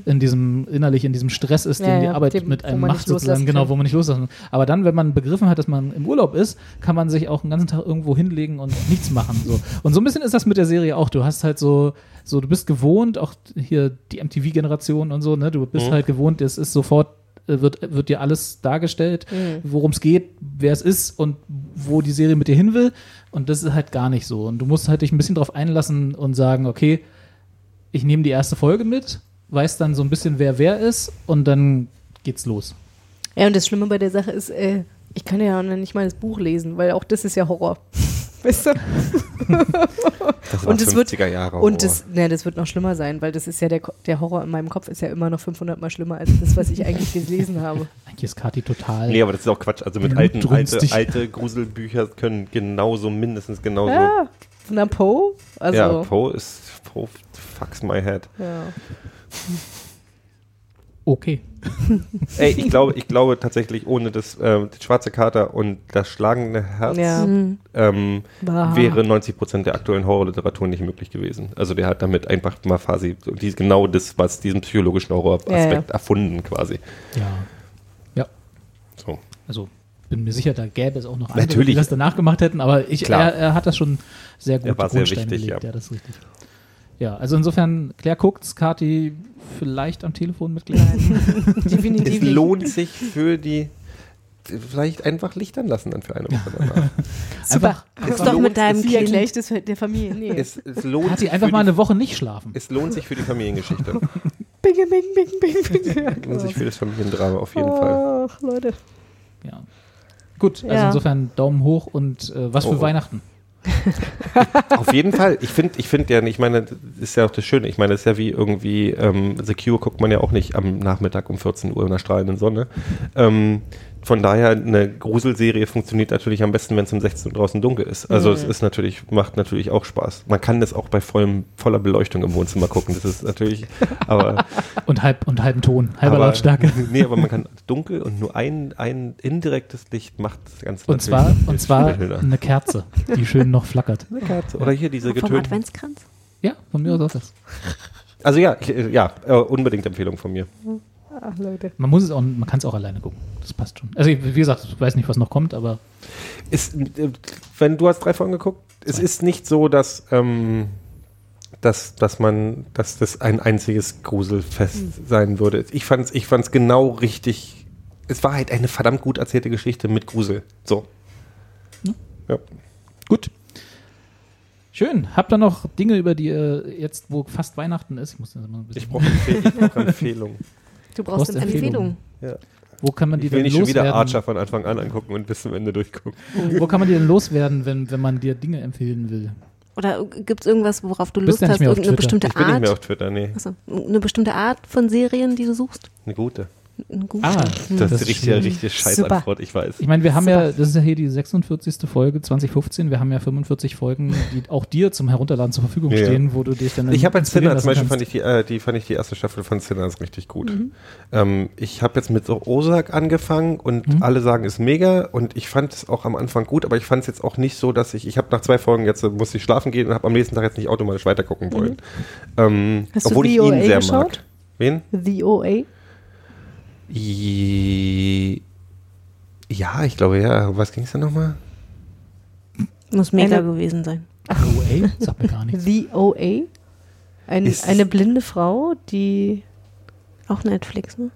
in diesem, innerlich in diesem Stress ist, Hm. Ja, den die ja, Arbeit dem- mit wo einem macht nicht sozusagen, genau, wo man nicht loslassen kann. Aber dann, wenn man begriffen hat, dass man im Urlaub ist, kann man sich auch den ganzen Tag irgendwo hinlegen und nichts machen, so. Und so ein bisschen ist das mit der Serie auch. Du hast halt so, so, du bist gewohnt, auch hier die MTV-Generation und so, ne, du bist Mhm. halt gewohnt, es ist sofort äh, wird, wird dir alles dargestellt, worum es geht, wer es ist und wo die Serie mit dir hin will. Und das ist halt gar nicht so. Und du musst halt dich ein bisschen drauf einlassen und sagen, okay, ich nehme die erste Folge mit, weiß dann so ein bisschen, wer wer ist und dann geht's los. Ja, und das Schlimme bei der Sache ist, äh, ich kann ja noch nicht mal das Buch lesen, weil auch das ist ja Horror. Weißt du? Das war und es wird- 50er Jahre Und das, ne, das wird noch schlimmer sein, weil das ist ja der, Ko- der Horror in meinem Kopf ist ja immer noch 500 Mal schlimmer als das, was ich eigentlich gelesen habe. Eigentlich ist Kati total. Nee, aber das ist auch Quatsch. Also mit alten, alte, alte Gruselbücher können genauso, mindestens genauso. Ja, von der Poe. Also, ja, Poe ist, Poe fucks my head. ja. Okay. [laughs] Ey, ich glaube, ich glaube tatsächlich, ohne das, ähm, die schwarze Kater und das schlagende Herz Ja. ähm, Bah. wäre 90 Prozent der aktuellen Horrorliteratur nicht möglich gewesen. Also der hat damit einfach mal quasi die, genau das, was diesen psychologischen Horroraspekt Ja, erfunden quasi. Ja. Ja. So. Also bin mir sicher, da gäbe es auch noch andere, Natürlich. die das danach gemacht hätten, aber ich, er, er hat das schon sehr gut Er war sehr wichtig, gelegt, ja. ja, das ist richtig. Ja, also insofern, Claire guckt's, Kati vielleicht am Telefon mitgleiten. [laughs] Definitiv Es lohnt sich für die vielleicht einfach lichtern lassen dann für eine Woche danach. [laughs] einfach, Guck's doch mit deinem Wie erkläre ich Kind. das der Familie? Nee. es, es lohnt Kati sich einfach mal eine Woche nicht schlafen. Es lohnt sich für die Familiengeschichte. [laughs] Bing, bing, bing, bing, bing. Ja, Es lohnt sich für das Familiendrama auf jeden Fall. Ach, Leute. Ja. Gut, also Ja. insofern Daumen hoch und äh, was für Oh. Weihnachten. [laughs] Auf jeden Fall. Ich finde, ich finde ja, ich meine, das ist ja auch das Schöne. Ich meine, das ist ja wie irgendwie ähm, Secure guckt man ja auch nicht am Nachmittag um 14 Uhr in der strahlenden Sonne. Ähm, von daher, eine Gruselserie funktioniert natürlich am besten, wenn es um 16 Uhr draußen dunkel ist. Also es ist natürlich, macht natürlich auch Spaß. Man kann das auch bei vollem, voller Beleuchtung im Wohnzimmer gucken. Das ist natürlich, [laughs] aber Und halb und halben Ton, halber aber, Lautstärke. [laughs] Nee, aber man kann dunkel und nur ein, ein indirektes Licht macht das Ganze Und zwar, und zwar schöner. eine Kerze, die schön noch flackert. Eine Kerze. Oder hier diese Vom getönten. Adventskranz? Ja, von mir aus auch das. Also ja, ich, äh, ja, äh, unbedingt Empfehlung von mir. Ach, Leute. Man muss es auch, man kann es auch alleine gucken. Das passt schon. Also ich- wie gesagt, ich weiß nicht, was noch kommt, aber Ist, wenn du hast drei Folgen geguckt, es Zwei. ist nicht so, dass, ähm, dass, dass man, dass das ein einziges Gruselfest sein würde. Ich fand's, ich fand's genau richtig. Es war halt eine verdammt gut erzählte Geschichte mit Grusel. So. Ja. gut. Schön. Habt ihr noch Dinge, über die ihr jetzt, wo fast Weihnachten ist, ich muss das mal ein bisschen, Ich brauche Empfehl ich brauch [laughs] Empfehlungen. Du brauchst brauchst Empfehlungen. Empfehlung. Ja. wo kann man die Ich will denn nicht schon wieder loswerden? Archer von Anfang an angucken und bis zum Ende durchgucken. Wo kann man die denn loswerden, wenn, wenn man dir Dinge empfehlen will? Oder gibt es irgendwas, worauf du Lust ja hast? Irgendeine bestimmte Ich bin nicht mehr Art? auf Twitter, nee. Achso, eine bestimmte Art von Serien, die du suchst? Eine gute. Gute. Ah, Das, Das ist ist die richtige, schwierig. richtige Scheißantwort, ich weiß. Ich meine, wir haben ja, das ist ja hier die 46. Folge 2015, wir haben ja 45 Folgen, die auch dir zum Herunterladen zur Verfügung Ja. stehen, wo du dich dann Ich habe jetzt inspirieren Sinner zum Beispiel, fand ich, die, äh, die fand ich die erste Staffel von Sinners richtig gut. Ähm, ich habe jetzt mit so Ozark angefangen und Mhm. alle sagen, ist mega und ich fand es auch am Anfang gut, aber ich fand es jetzt auch nicht so, dass ich, ich habe nach zwei Folgen jetzt, äh, musste ich schlafen gehen und habe am nächsten Tag jetzt nicht automatisch weitergucken wollen. Ähm, Hast du obwohl ich VOA ihn sehr geschaut? mag. Wen? The OA. I ja, ich glaube ja. Was ging es da nochmal? Muss mega Eine- gewesen sein. Ey, sagt mir gar nichts. The OA. Ein, eine blinde Frau, die Auch Netflix, ne?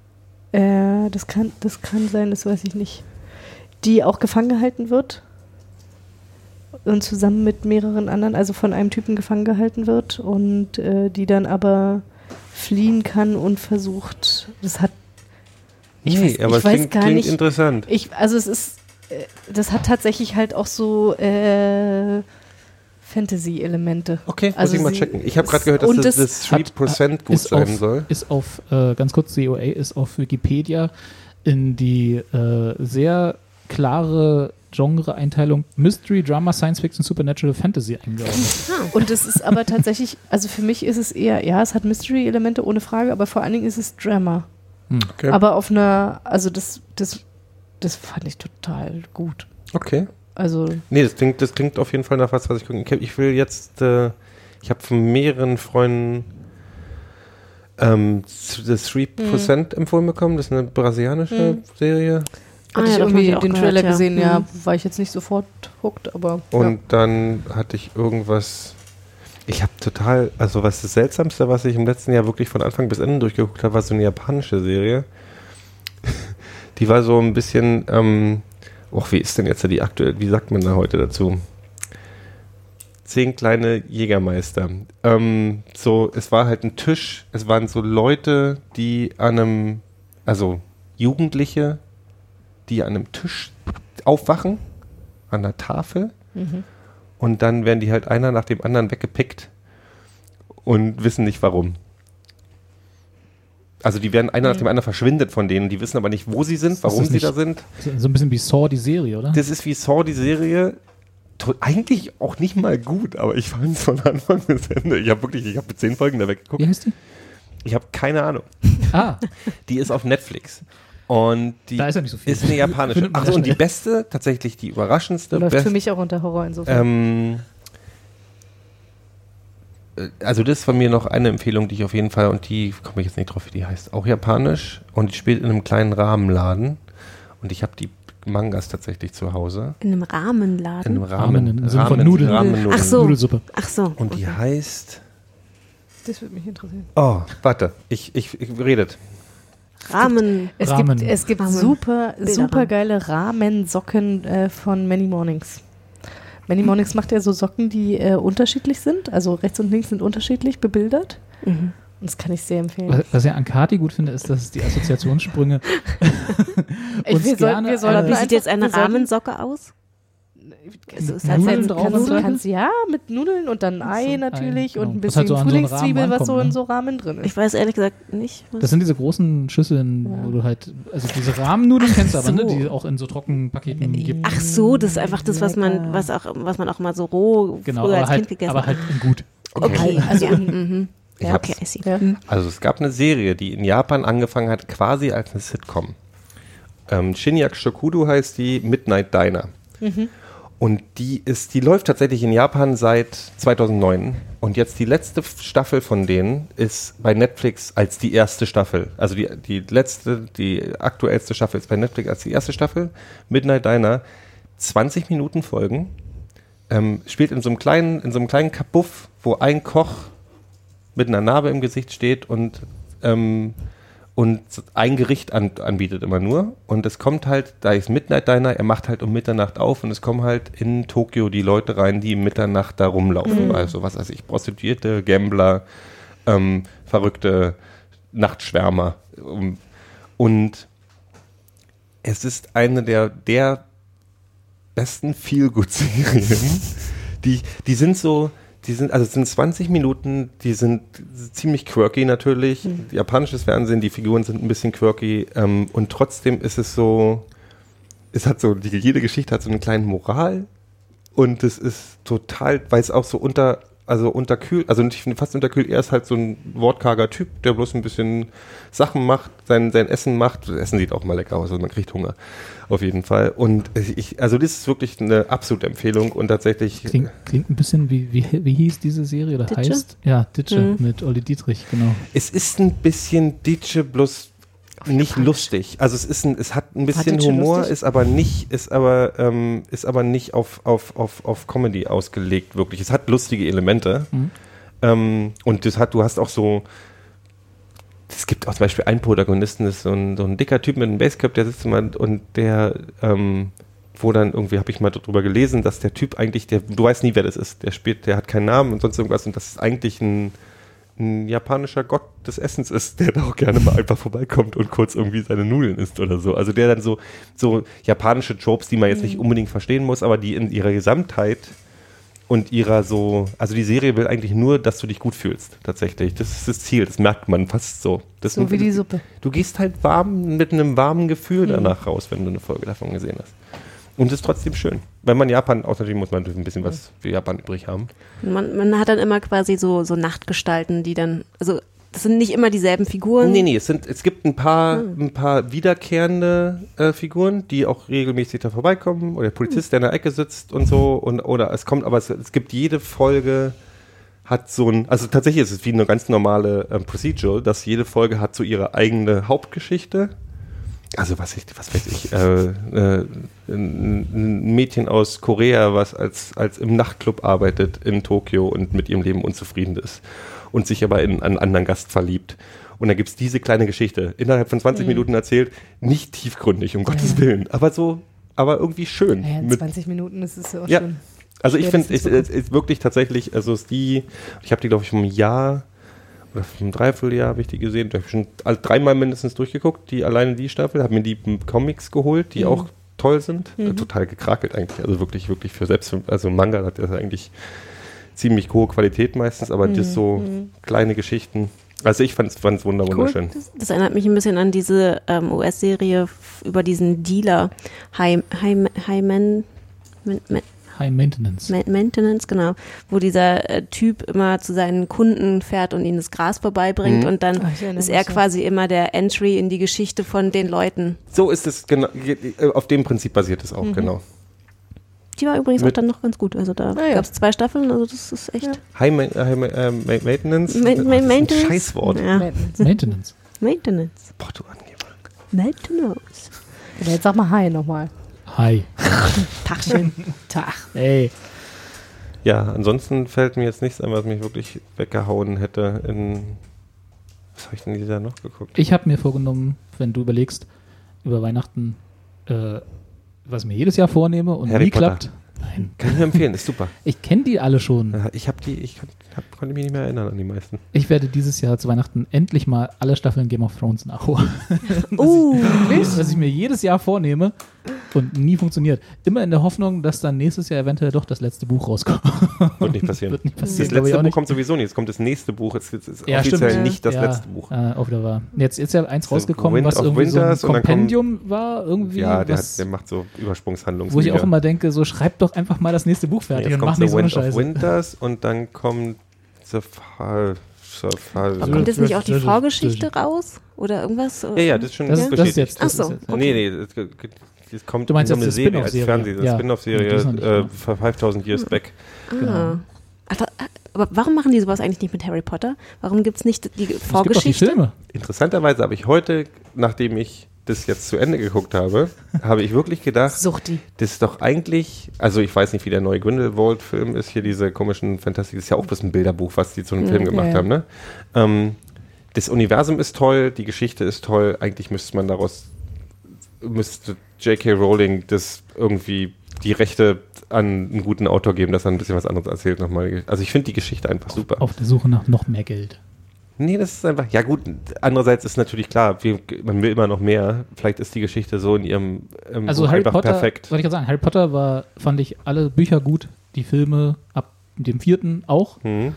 Äh, das kann, das kann sein, das weiß ich nicht. Die auch gefangen gehalten wird und zusammen mit mehreren anderen, also von einem Typen gefangen gehalten wird und äh, die dann aber fliehen kann und versucht, das hat, ich weiß, aber ich weiß klingt, gar klingt nicht, interessant. ich, also es ist, äh, das hat tatsächlich halt auch so äh, Fantasy-Elemente. Okay, Also muss ich mal checken. Ich habe gerade es- gehört, dass das, es das hat- 3% gut ist sein auf, soll. Ist auf, äh, ganz kurz, COA ist auf Wikipedia in die äh, sehr klare Genre-Einteilung Mystery, Drama, Science Fiction, Supernatural Fantasy eingeordnet. [laughs] Und es ist aber tatsächlich, also für mich ist es eher, ja, es hat Mystery-Elemente ohne Frage, aber vor allen Dingen ist es Drama. Okay. Aber auf einer, also das, das, das fand ich total gut. okay. Also, Nee, das klingt, das klingt auf jeden Fall nach was, was ich gucken kann. Ich will jetzt, äh, ich habe von mehreren Freunden ähm, das 3% empfohlen bekommen. Das ist eine brasilianische Mhm. Serie. Ah, hatte ja, ich irgendwie den gehört, Trailer ja. gesehen, ja, Mhm. war ich jetzt nicht sofort hooked, aber Und dann hatte ich irgendwas. Ich habe total, also was das Seltsamste, was ich im letzten Jahr wirklich von Anfang bis Ende durchgeguckt habe, war so eine japanische Serie. [laughs] Die war so ein bisschen, ähm, och, wie ist denn jetzt die aktuell, wie sagt man da heute dazu? Zehn kleine Jägermeister. Ähm, so, es war halt ein Tisch, es waren so Leute, die an einem, also Jugendliche, die an einem Tisch aufwachen, an der Tafel Mhm. Und dann werden die halt einer nach dem anderen weggepickt und wissen nicht warum. Also die werden einer nach dem anderen verschwindet von denen, die wissen aber nicht, wo sie sind, warum sie da sind. So, ein bisschen wie Saw, die Serie, oder? Das ist wie Saw, die Serie. Eigentlich auch nicht mal gut, aber ich fand es von Anfang bis Ende. Ich habe wirklich, ich habe zehn Folgen da weggeguckt. Wie heißt die? Ich habe keine Ahnung. Ah, Die ist auf Netflix. Und die Da ist ja nicht so viel. ist eine japanische. Achso, und die beste, tatsächlich die überraschendste, läuft best- für mich auch unter Horror insofern. Ähm, äh, also das ist von mir noch eine Empfehlung, die ich auf jeden Fall, und die komme ich jetzt nicht drauf, wie die heißt, auch japanisch und die spielt in einem kleinen Rahmenladen und ich habe die Mangas tatsächlich zu Hause. In einem In Rahmenladen. einem Rahmen, Ramen Sinne von Nudeln. Rahmennudeln. Ach so. Nudelsuppe. Ach so. Und die okay. heißt, Das würde mich interessieren. Oh, warte, ich, ich, ich redet. Rahmen. Es Ramen. gibt, es gibt super, super geile Rahmensocken äh, von Many Mornings. Many Mornings macht ja so Socken, die äh, unterschiedlich sind. Also rechts und links sind unterschiedlich bebildert. Mhm. Und das kann ich sehr empfehlen. Was, was ich an Kati gut finde, ist, dass die Assoziationssprünge [laughs] uns wir sollten- wir sollten wie sieht jetzt eine Rahmensocke aus? Also es hat Nudeln halt drauf kannst, so? ja, mit Nudeln und dann Ei Ei, natürlich genau. und ein Was halt bisschen so so Frühlingszwiebel, Rahmen was so in ne? so Rahmen drin ist. Ich weiß ehrlich gesagt nicht. Was Das sind diese großen Schüsseln, wo du halt, also diese Rahmennudeln kennst du aber, ne, so. die auch in so Trockenpaketen gibt. Ach so, das ist einfach das, was man, was auch, was man auch mal so roh Genau, früher aber als Kind halt, gegessen aber hat. halt in gut. Okay, Also ja. mhm. Ja, hab's. okay, I see. Ja. Mhm. Also es gab eine Serie, die in Japan angefangen hat, quasi als eine Sitcom. Ähm, Shinyak Shokudo heißt die Midnight Diner. Und die ist, die läuft tatsächlich in Japan seit 2009. Und jetzt die letzte Staffel von denen ist bei Netflix als die erste Staffel. Also die, die letzte, die aktuellste Staffel ist bei Netflix als die erste Staffel. Midnight Diner. 20 Minuten Folgen. Ähm, spielt in so einem kleinen, in so einem kleinen Kabuff, wo ein Koch mit einer Narbe im Gesicht steht und, ähm, und ein Gericht an, anbietet immer nur. Und es kommt halt, da ist Midnight Diner, er macht halt um Mitternacht auf und es kommen halt in Tokio die Leute rein, die um Mitternacht da rumlaufen. Also was weiß ich, Prostituierte, Gambler, ähm, verrückte Nachtschwärmer. Um, Und es ist eine der, der besten Feel-Good-Serien. [laughs] Die, die sind so, die sind, also es sind 20 Minuten, die sind ziemlich quirky natürlich. Japanisches Fernsehen, die Figuren sind ein bisschen quirky ähm, und trotzdem ist es so, es hat so, die, jede Geschichte hat so eine kleine Moral und es ist total, weil es auch so unter, also unterkühlt, also ich finde fast unterkühlt, er ist halt so ein wortkarger Typ, der bloß ein bisschen Sachen macht, sein, sein Essen macht. Das Essen sieht auch mal lecker aus, also man kriegt Hunger. Auf jeden Fall. Und ich, also das ist wirklich eine absolute Empfehlung und tatsächlich. Klingt, klingt ein bisschen wie, wie, wie hieß diese Serie oder Ditsche? heißt? Ja, Ditsche Mhm. mit Olli Dietrich, genau. Es ist ein bisschen Ditsche, bloß nicht lustig. Also es ist ein, es hat ein bisschen Ditsche Humor, lustig? ist aber nicht, ist aber, ähm, ist aber nicht auf, auf, auf, auf Comedy ausgelegt, wirklich. Es hat lustige Elemente. Mhm. Ähm, und das hat, du hast auch so, es gibt auch zum Beispiel einen Protagonisten, das ist so ein, so ein dicker Typ mit einem Basecap, der sitzt immer und der, ähm, wo dann irgendwie habe ich mal drüber gelesen, dass der Typ eigentlich, der, du weißt nie, wer das ist. Der spielt, der hat keinen Namen und sonst irgendwas und das ist eigentlich ein, ein japanischer Gott des Essens ist, der da auch gerne mal einfach vorbeikommt und kurz irgendwie seine Nudeln isst oder so. Also der dann so, so japanische Tropes, die man jetzt nicht unbedingt verstehen muss, aber die in ihrer Gesamtheit und ihrer so, also die Serie will eigentlich nur, dass du dich gut fühlst, tatsächlich. Das ist das Ziel, das merkt man fast so. Das So wie die Suppe. Du gehst halt warm, mit einem warmen Gefühl danach raus, wenn du eine Folge davon gesehen hast. Und es ist trotzdem schön. Wenn man Japan, auch natürlich muss man natürlich ein bisschen was für Japan übrig haben. Man, man hat dann immer quasi so, so Nachtgestalten, die dann, also das sind nicht immer dieselben Figuren. Nee, nee, es, sind, es gibt ein paar, ein paar wiederkehrende äh, Figuren, die auch regelmäßig da vorbeikommen. Oder der Polizist, der in der Ecke sitzt und so. Und, oder es kommt, aber es, es gibt jede Folge hat so ein, also tatsächlich ist es wie eine ganz normale ähm, Procedural, dass jede Folge hat so ihre eigene Hauptgeschichte. Also was ich, was weiß ich, äh, äh, ein, ein Mädchen aus Korea, was als, als im Nachtclub arbeitet in Tokio und mit ihrem Leben unzufrieden ist und sich aber in einen anderen Gast verliebt. Und dann gibt es diese kleine Geschichte, innerhalb von 20 Minuten erzählt, nicht tiefgründig, um Gottes Willen, aber so, aber irgendwie schön. Ja, in Mit- 20 Minuten ist es ja auch Ja. schon. also ich finde, es ist, ist wirklich tatsächlich, also ist die, ich habe die glaube ich vom Jahr oder vom Dreivierteljahr habe ich die gesehen, da habe ich schon all- dreimal mindestens durchgeguckt, die alleine die Staffel, habe mir die Comics geholt, die auch toll sind, äh, total gekrakelt eigentlich, also wirklich, wirklich für selbst, für, also Manga hat das eigentlich ziemlich hohe Qualität meistens, aber das so kleine Geschichten, also ich fand es wunder wunderschön. Das, das erinnert mich ein bisschen an diese ähm, US-Serie über diesen Dealer, High, High, High Man, Man, Man, High Maintenance. Ma- Maintenance, genau, wo dieser äh, Typ immer zu seinen Kunden fährt und ihnen das Gras vorbeibringt Mhm. und dann Ah, ich erinnere ist er ja. quasi immer der Entry in die Geschichte von den Leuten. So ist es, genau, äh, auf dem Prinzip basiert es auch, genau. Die war übrigens auch dann noch ganz gut. Also da Ah, ja. gab es zwei Staffeln, also das ist echt. Ja. High, Ma High Ma äh, Ma Maintenance, Ma- Ma- das ist ein Maintenance? Scheißwort. Ja. Maintenance. Maintenance. Boah, du Angeber. Maintenance. Oder jetzt sag mal Hi nochmal. Hi. Tachchen. [laughs] Tag. Ey. Ja, ansonsten fällt mir jetzt nichts ein, was mich wirklich weggehauen hätte. In, was habe ich denn dieses Jahr noch geguckt? Ich habe mir vorgenommen, wenn du überlegst, über Weihnachten, äh, was mir jedes Jahr vornehme und Harry nie Potter. klappt. Nein. Kann ich nur empfehlen, ist super. Ich kenne die alle schon. Ja, Ich habe die, ich kon- hab, konnte mich nicht mehr erinnern an die meisten. Ich werde dieses Jahr zu Weihnachten endlich mal alle Staffeln Game of Thrones nachholen. [laughs] Uh, was ich mir jedes Jahr vornehme und nie funktioniert. Immer in der Hoffnung, dass dann nächstes Jahr eventuell doch das letzte Buch rauskommt. Wird nicht passieren. [laughs] Wird nicht Das passieren. ich letzte Buch nicht. kommt sowieso nicht. Jetzt kommt das nächste Buch. Jetzt ist es Ja, offiziell stimmt. nicht das ja, letzte Buch. Äh, auch wieder war. Jetzt ist ja eins The rausgekommen, Wind was irgendwie so ein Winters dann kommt- Kompendium war, irgendwie. Ja, der, was, hat, der macht so Übersprungshandlungen. wo ich auch immer denke, so schreibt doch einfach mal das nächste Buch fertig Jetzt und mach nicht The so eine Scheiße. Winters und dann kommt The Fall. Fall. aber kommt jetzt nicht auch die Vorgeschichte raus? Oder irgendwas? Ja, ja, das ist schon Das, ist- das ist bestätigt. jetzt. Das Ach so. jetzt. Okay. Nee, nee, das, das kommt Du meinst so jetzt eine Serie als Spin-off-Serie? Fernseh, Ja. Spin-off-Serie äh, da. für 5000 Years Back. Ah. Ach, wa- aber warum machen die sowas eigentlich nicht mit Harry Potter? Warum gibt es nicht die Es gibt doch die Vorgeschichte? Filme. Interessanterweise habe ich heute, nachdem ich das jetzt zu Ende geguckt habe, habe ich wirklich gedacht, Suchti. das ist doch eigentlich, also ich weiß nicht, wie der neue Grindelwald-Film ist, hier diese komischen Fantastik, das ist ja auch bloß ein Bilderbuch, was die zu einem Film gemacht ja. haben, ne? Ähm, das Universum ist toll, die Geschichte ist toll, eigentlich müsste man daraus, müsste J.K. Rowling das irgendwie die Rechte an einen guten Autor geben, dass er ein bisschen was anderes erzählt nochmal. Also ich finde die Geschichte einfach super. Auf der Suche nach noch mehr Geld. Nee, das ist einfach, ja gut, andererseits ist natürlich klar, wir, man will immer noch mehr. Vielleicht ist die Geschichte so in ihrem ähm, Also Harry einfach Potter, perfekt. wollte ich gerade sagen, Harry Potter war, fand ich alle Bücher gut, die Filme ab dem vierten auch. Mhm.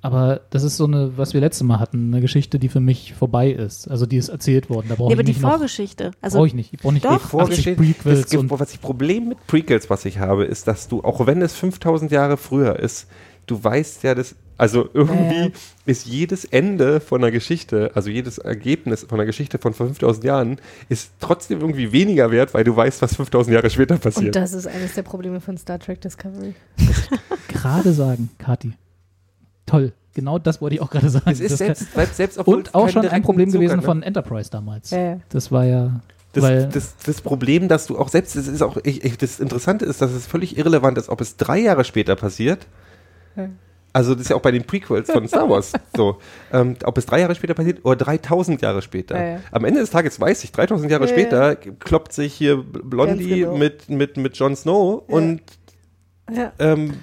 Aber das ist so eine, was wir letztes Mal hatten, eine Geschichte, die für mich vorbei ist. Also die ist erzählt worden. Da brauche Nee, ich aber die nicht noch, Vorgeschichte. Also, brauche ich nicht. Ich brauche nicht Doch. 80 Vorgeschichte, Prequels das gibt, und was ich Problem mit Prequels, was ich habe, ist, dass du, auch wenn es 5000 Jahre früher ist, du weißt ja, dass, also irgendwie ja. ist jedes Ende von einer Geschichte, also jedes Ergebnis von einer Geschichte von vor 5000 Jahren, ist trotzdem irgendwie weniger wert, weil du weißt, was 5000 Jahre später Und passiert. das ist eines der Probleme von Star Trek Discovery. [laughs] gerade sagen, Kati. Toll. Genau das wollte ich auch gerade sagen. es ist Das selbst, selbst, selbst und auch schon ein Problem Bezug gewesen ne? von Enterprise damals. Ja, ja. Das war ja, Das, weil das, das Problem, dass du auch selbst, das ist auch, ich, ich, das Interessante ist, dass es völlig irrelevant ist, ob es drei Jahre später passiert. Ja. Also das ist ja auch bei den Prequels von Star [laughs] Wars so. Ähm, ob es drei Jahre später passiert oder 3000 Jahre später. Ja, ja. Am Ende des Tages weiß ich, 3000 Jahre Ja, später kloppt sich hier Blondie genau. mit, mit, mit Jon Snow und Ja. ähm,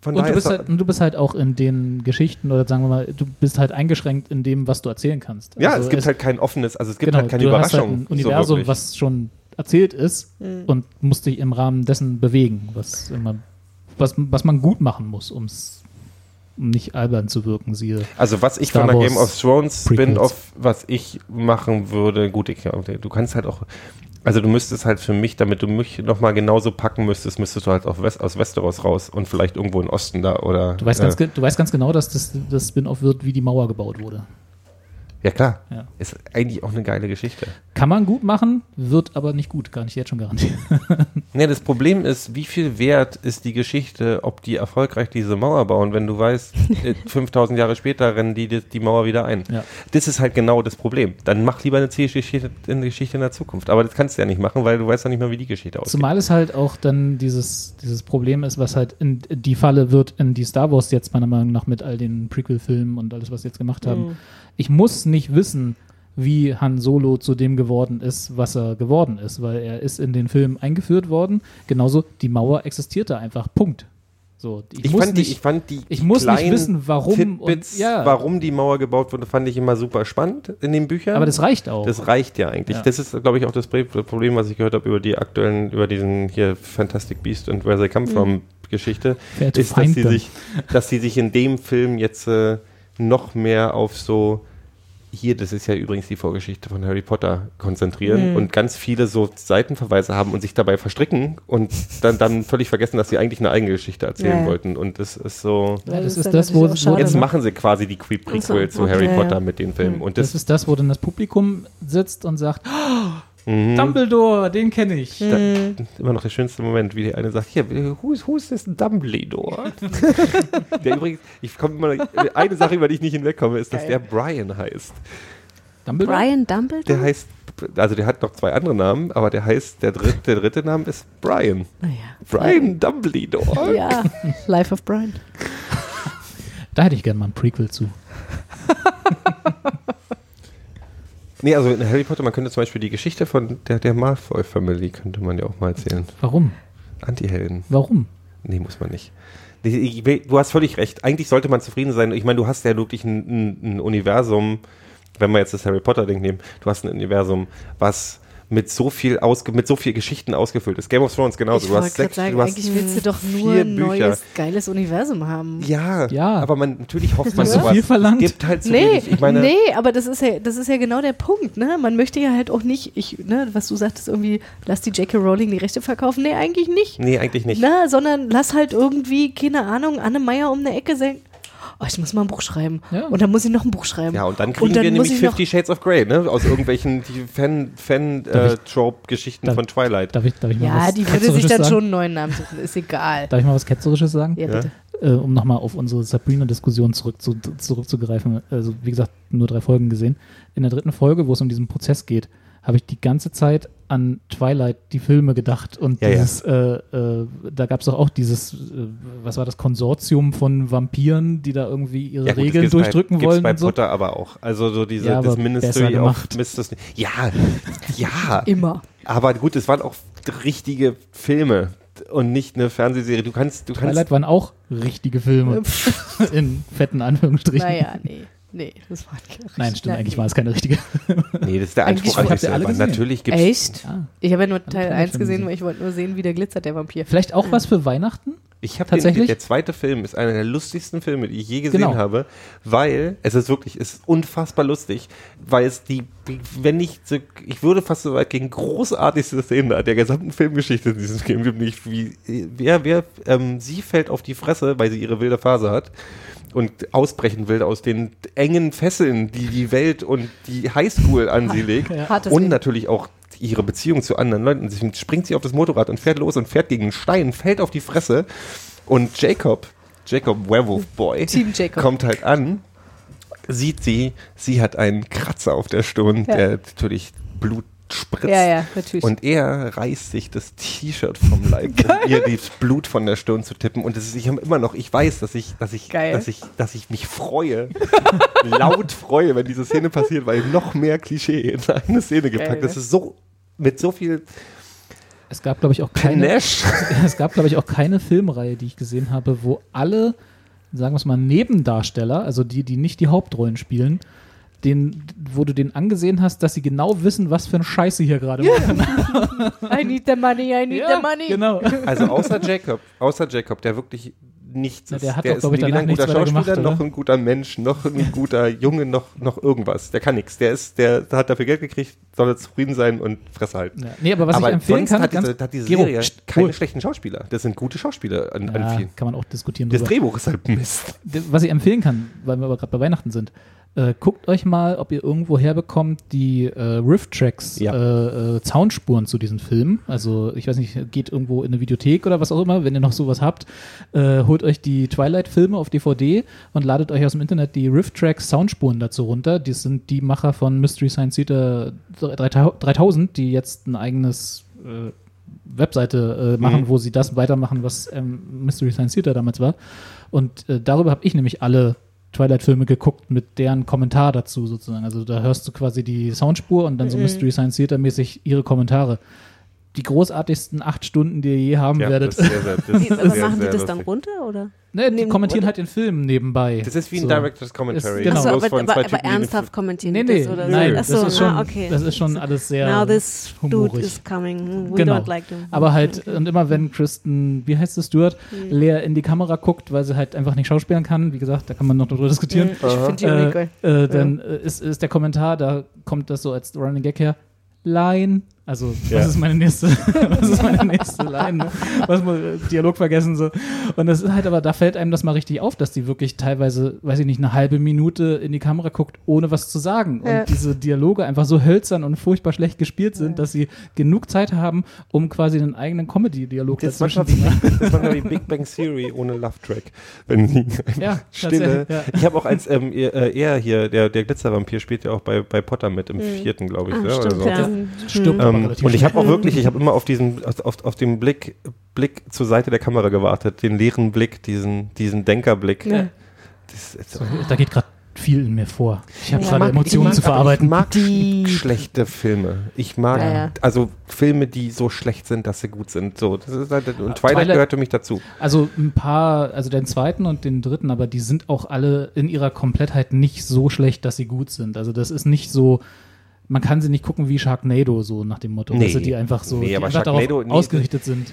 von und du daher bist, ist halt, und du bist halt auch in den Geschichten oder sagen wir mal, du bist halt eingeschränkt in dem, was du erzählen kannst. ja, Also es gibt halt kein offenes, also es gibt genau, halt keine du hast halt Überraschung. ein Universum, so was schon erzählt ist Mhm. und musst dich im Rahmen dessen bewegen, was immer, was, was man gut machen muss, um's um nicht albern zu wirken, siehe. Also was ich Star von der Game of Thrones. Spin-off, was ich machen würde, gut, ich, du kannst halt auch, also du müsstest halt für mich, damit du mich nochmal genauso packen müsstest, müsstest du halt auf West, aus Westeros raus und vielleicht irgendwo im Osten da oder. Du weißt, ganz, äh, ge- du weißt ganz genau, dass das, das Spin-off wird, wie die Mauer gebaut wurde. Ja klar, Ja. ist eigentlich auch eine geile Geschichte. Kann man gut machen, wird aber nicht gut, kann ich jetzt schon garantieren. [laughs] Ne, das Problem ist, wie viel wert ist die Geschichte, ob die erfolgreich diese Mauer bauen, wenn du weißt, [laughs] äh, 5000 Jahre später rennen die die Mauer wieder ein. Ja. Das ist halt genau das Problem. Dann mach lieber eine Geschichte, eine Geschichte in der Zukunft. Aber das kannst du ja nicht machen, weil du weißt ja nicht mehr, wie die Geschichte aussieht. Zumal es halt auch dann dieses, dieses Problem ist, was halt in die Falle wird, in die Star Wars jetzt meiner Meinung nach mit all den Prequel-Filmen und alles, was sie jetzt gemacht haben. Ich muss nicht wissen, wie Han Solo zu dem geworden ist, was er geworden ist, weil er ist in den Film eingeführt worden. Genauso, die Mauer existierte einfach. Punkt. So, ich, Ich, muss fand nicht, die, ich fand die ich muss nicht wissen, warum Tidbits, und- ja. warum die Mauer gebaut wurde, fand ich immer super spannend in den Büchern. aber das reicht auch. Das reicht ja eigentlich. Ja. Das ist, glaube ich, auch das Problem, was ich gehört habe über die aktuellen, über diesen hier Fantastic Beast und Where They Come From Geschichte, Fair to ist, dass sie, sich, dass sie sich in dem Film jetzt äh, noch mehr auf so hier, das ist ja übrigens die Vorgeschichte von Harry Potter, konzentrieren und ganz viele so Seitenverweise haben und sich dabei verstricken und dann, dann völlig vergessen, dass sie eigentlich eine eigene Geschichte erzählen Ja, wollten. Und das ist so. Ja, das ist dann das, wo- schade, Jetzt ne? machen sie quasi die Pre- Prequel Ach so, zu Harry okay. Potter Ja, ja. mit den Filmen. Und das das, ist das, wo dann das Publikum sitzt und sagt, Mhm. Dumbledore, den kenne ich. Da, immer noch der schönste Moment, wie der eine sagt, hier, who is, who is this Dumbledore? [laughs] der übrigens, ich komme immer, eine Sache, über die ich nicht hinwegkomme, ist, dass der Brian heißt. Dumbledore? Brian Dumbledore? Der heißt, also der hat noch zwei andere Namen, aber der heißt, der dritte, der dritte Name ist Brian. Naja. Brian Dumbledore. Ja, [laughs] Life of Brian. Da hätte ich gerne mal ein Prequel zu. [laughs] Nee, also in Harry Potter, man könnte zum Beispiel die Geschichte von der, der Malfoy-Family, könnte man ja auch mal erzählen. Warum? Anti-Helden. Warum? Nee, muss man nicht. Du hast völlig recht. Eigentlich sollte man zufrieden sein. Ich meine, du hast ja wirklich ein, ein, ein Universum, wenn wir jetzt das Harry Potter-Ding nehmen, du hast ein Universum, was mit so viel ausge mit so viel Geschichten ausgefüllt ist. Game of Thrones genauso. ich du hast sechs, sagen, du hast eigentlich willst du doch nur ein Bücher. neues, geiles Universum haben. Ja, Ja. aber man natürlich hofft man sowas. viel verlangt? Es gibt halt so Nee, wenig. Ich meine, nee, aber das ist ja, das ist ja genau der Punkt, ne? Man möchte ja halt auch nicht, ich, ne, was du sagtest, irgendwie, lass die J.K. Rowling die Rechte verkaufen. Nee, eigentlich nicht. nee, eigentlich nicht. Na, sondern lass halt irgendwie, keine Ahnung, Anne Meyer um eine Ecke sagen, oh, ich muss mal ein Buch schreiben. Ja. Und dann muss ich noch ein Buch schreiben. Ja, und dann kriegen dann wir nämlich Fifty Shades of Grey, ne? Aus irgendwelchen die Fan, äh, von Twilight. Darf ich, darf ich mal Ja, was die würde sich dann sagen? schon einen neuen Namen suchen, ist egal. Darf ich mal was Ketzerisches sagen? Ja, bitte. Äh, um nochmal auf unsere Sabrina-Diskussion zurück zu, zurückzugreifen. Also, wie gesagt, nur drei Folgen gesehen. In der dritten Folge, wo es um diesen Prozess geht, habe ich die ganze Zeit an Twilight, die Filme gedacht. Und Ja, ja. dieses, Äh, äh, da gab es doch auch dieses, äh, was war das, Konsortium von Vampiren, die da irgendwie ihre Ja, gut, Regeln durchdrücken bei, wollen. Gibt's bei und so. Potter aber auch. Also so diese Ja, das Ministry of gemacht. Misters. Ja, [laughs] ja. Immer. Aber gut, es waren auch richtige Filme und nicht eine Fernsehserie. Du kannst, du kannst. Twilight waren auch richtige Filme. [laughs] in fetten Anführungsstrichen. Naja, nee. Nee, das war keine Nein, stimmt, eigentlich nee. war es keine richtige. [laughs] Nee, das ist der Eigentlich Anspruch an sich selber. gesehen? Natürlich gibt's. Echt? Ja. Ich habe ja nur Teil ich 1 schon gesehen, gesehen. weil ich wollte nur sehen, wie der glitzert, der Vampir. Vielleicht auch was für Weihnachten? Ich habe Tatsächlich? der zweite Film ist einer der lustigsten Filme, die ich je gesehen Genau. habe, weil es ist wirklich, es ist unfassbar lustig, weil es die, wenn nicht, so, ich würde fast so weit gegen großartigste Szene der gesamten Filmgeschichte in diesem Film gibt, nicht wie, wer, wer, ähm, sie fällt auf die Fresse, weil sie ihre wilde Phase hat und ausbrechen will aus den engen Fesseln, die die Welt und die Highschool an sie legt Hartes und natürlich auch ihre Beziehung zu anderen Leuten. Deswegen springt sie auf das Motorrad und fährt los und fährt gegen einen Stein, fällt auf die Fresse und Jacob, Jacob Werewolf Boy, Team Jacob. kommt halt an, sieht sie, sie hat einen Kratzer auf der Stirn, Ja. der natürlich Blut spritzt. Ja, ja, natürlich. Und er reißt sich das T-Shirt vom Leib, um ihr das Blut von der Stirn zu tippen. Und das ist, ich habe immer noch, ich weiß, dass ich, dass ich, Geil. dass ich, dass ich mich freue, [laughs] laut freue, wenn diese Szene passiert, weil noch mehr Klischee in eine Szene gepackt. Geil, das ne? ist so mit so viel Es gab, glaube ich, auch keine. Panache. [laughs] es gab, glaube ich, auch keine Filmreihe, die ich gesehen habe, wo alle, sagen wir es mal, Nebendarsteller, also die, die nicht die Hauptrollen spielen, den, wo du den angesehen hast, dass sie genau wissen, was für eine Scheiße hier gerade machen. [laughs] I need the money, I need the money. Genau. Also außer Jacob, außer Jacob, der wirklich nichts Ja, ist. der hat der doch, glaub ich, weder ein guter Schauspieler, gemacht, noch ein guter Mensch, noch ein guter Junge, noch, noch irgendwas. Der kann nichts. Der ist, der hat dafür Geld gekriegt, soll jetzt zufrieden sein und Fresse halten. Ja. Nee, aber was aber ich empfehlen sonst kann, hat ganz, diese, hat diese Gero, Serie pst, keine Ruhe. schlechten Schauspieler. Das sind gute Schauspieler an, an ja, vielen. kann man auch diskutieren Das drüber. Drehbuch ist halt Mist. Was ich empfehlen kann, weil wir aber gerade bei Weihnachten sind, äh, guckt euch mal, ob ihr irgendwo herbekommt, die äh, Riff-Tracks, Ja. äh, äh, Soundspuren zu diesen Filmen. Also ich weiß nicht, geht irgendwo in eine Videothek oder was auch immer, wenn ihr noch sowas habt, äh, holt euch die Twilight-Filme auf DVD und ladet euch aus dem Internet die Riff-Tracks Soundspuren dazu runter. Das sind die Macher von Mystery Science Theater 3000, die jetzt ein eigenes äh, Webseite äh, machen, Mhm. wo sie das weitermachen, was ähm, Mystery Science Theater damals war. Und äh, darüber habe ich nämlich alle Twilight-Filme geguckt mit deren Kommentar dazu sozusagen. Also da hörst du quasi die Soundspur und dann so Mhm. Mystery Science Theater-mäßig ihre Kommentare. Die großartigsten acht Stunden, die ihr je haben Ja, werdet. das sehr, sehr, das Wie, ist aber sehr, machen die das dann lustig. runter, oder? Ne, die kommentieren halt den Film nebenbei. Das ist wie ein So. Director's Commentary. Ist- genau. Achso, aber, aber, aber ernsthaft kommentieren Nee, nee, das, oder nein, so? das Achso, ist schon, ah, okay. das ist schon alles sehr Now this dude humorig. is coming. We Genau. don't like them. Aber halt, und immer wenn Kristen, wie heißt es, Stuart, Mhm. leer in die Kamera guckt, weil sie halt einfach nicht schauspielen kann, wie gesagt, da kann man noch drüber diskutieren. Ich finde die irgendwie äh, geil. äh, dann äh, ist, ist der Kommentar, da kommt das so als Running Gag her, Line, Also, Ja. was ist meine nächste, [laughs] was ist meine nächste Line? Ne? Was muss, Dialog vergessen so. Und das ist halt aber, da fällt einem das mal richtig auf, dass die wirklich teilweise, weiß ich nicht, eine halbe Minute in die Kamera guckt, ohne was zu sagen. Und Ja. diese Dialoge einfach so hölzern und furchtbar schlecht gespielt sind, dass sie genug Zeit haben, um quasi einen eigenen Comedy-Dialog Das dazwischen zu machen. das ist manchmal wie Big Bang Theory ohne Love Track. Wenn die Ja, Stille. ja. Ich habe auch als ähm, er, äh, er hier, der, der Glitzervampir spielt ja auch bei, bei Potter mit im vierten, glaube ich. Ah, ne, stimmt, oder so. ja. Stirbt aber Ähm, relativ und ich habe auch wirklich, ich habe immer auf diesen, auf, auf, den Blick, Blick zur Seite der Kamera gewartet, den leeren Blick, diesen, diesen Denkerblick. Ja. So, da geht gerade viel in mir vor. Ich habe Ja. gerade Emotionen zu mag, aber verarbeiten. Ich mag schlechte Filme. Ich mag Ja, ja. also Filme, die so schlecht sind, dass sie gut sind. So, das ist halt, und Twilight, Twilight- gehört für mich dazu. Also ein paar, also den zweiten und den dritten, aber die sind auch alle in ihrer Komplettheit nicht so schlecht, dass sie gut sind. Also das ist nicht so, man kann sie nicht gucken wie Sharknado, so nach dem Motto, Nee. dass sie die einfach so Nee, die einfach darauf nee, ausgerichtet sind.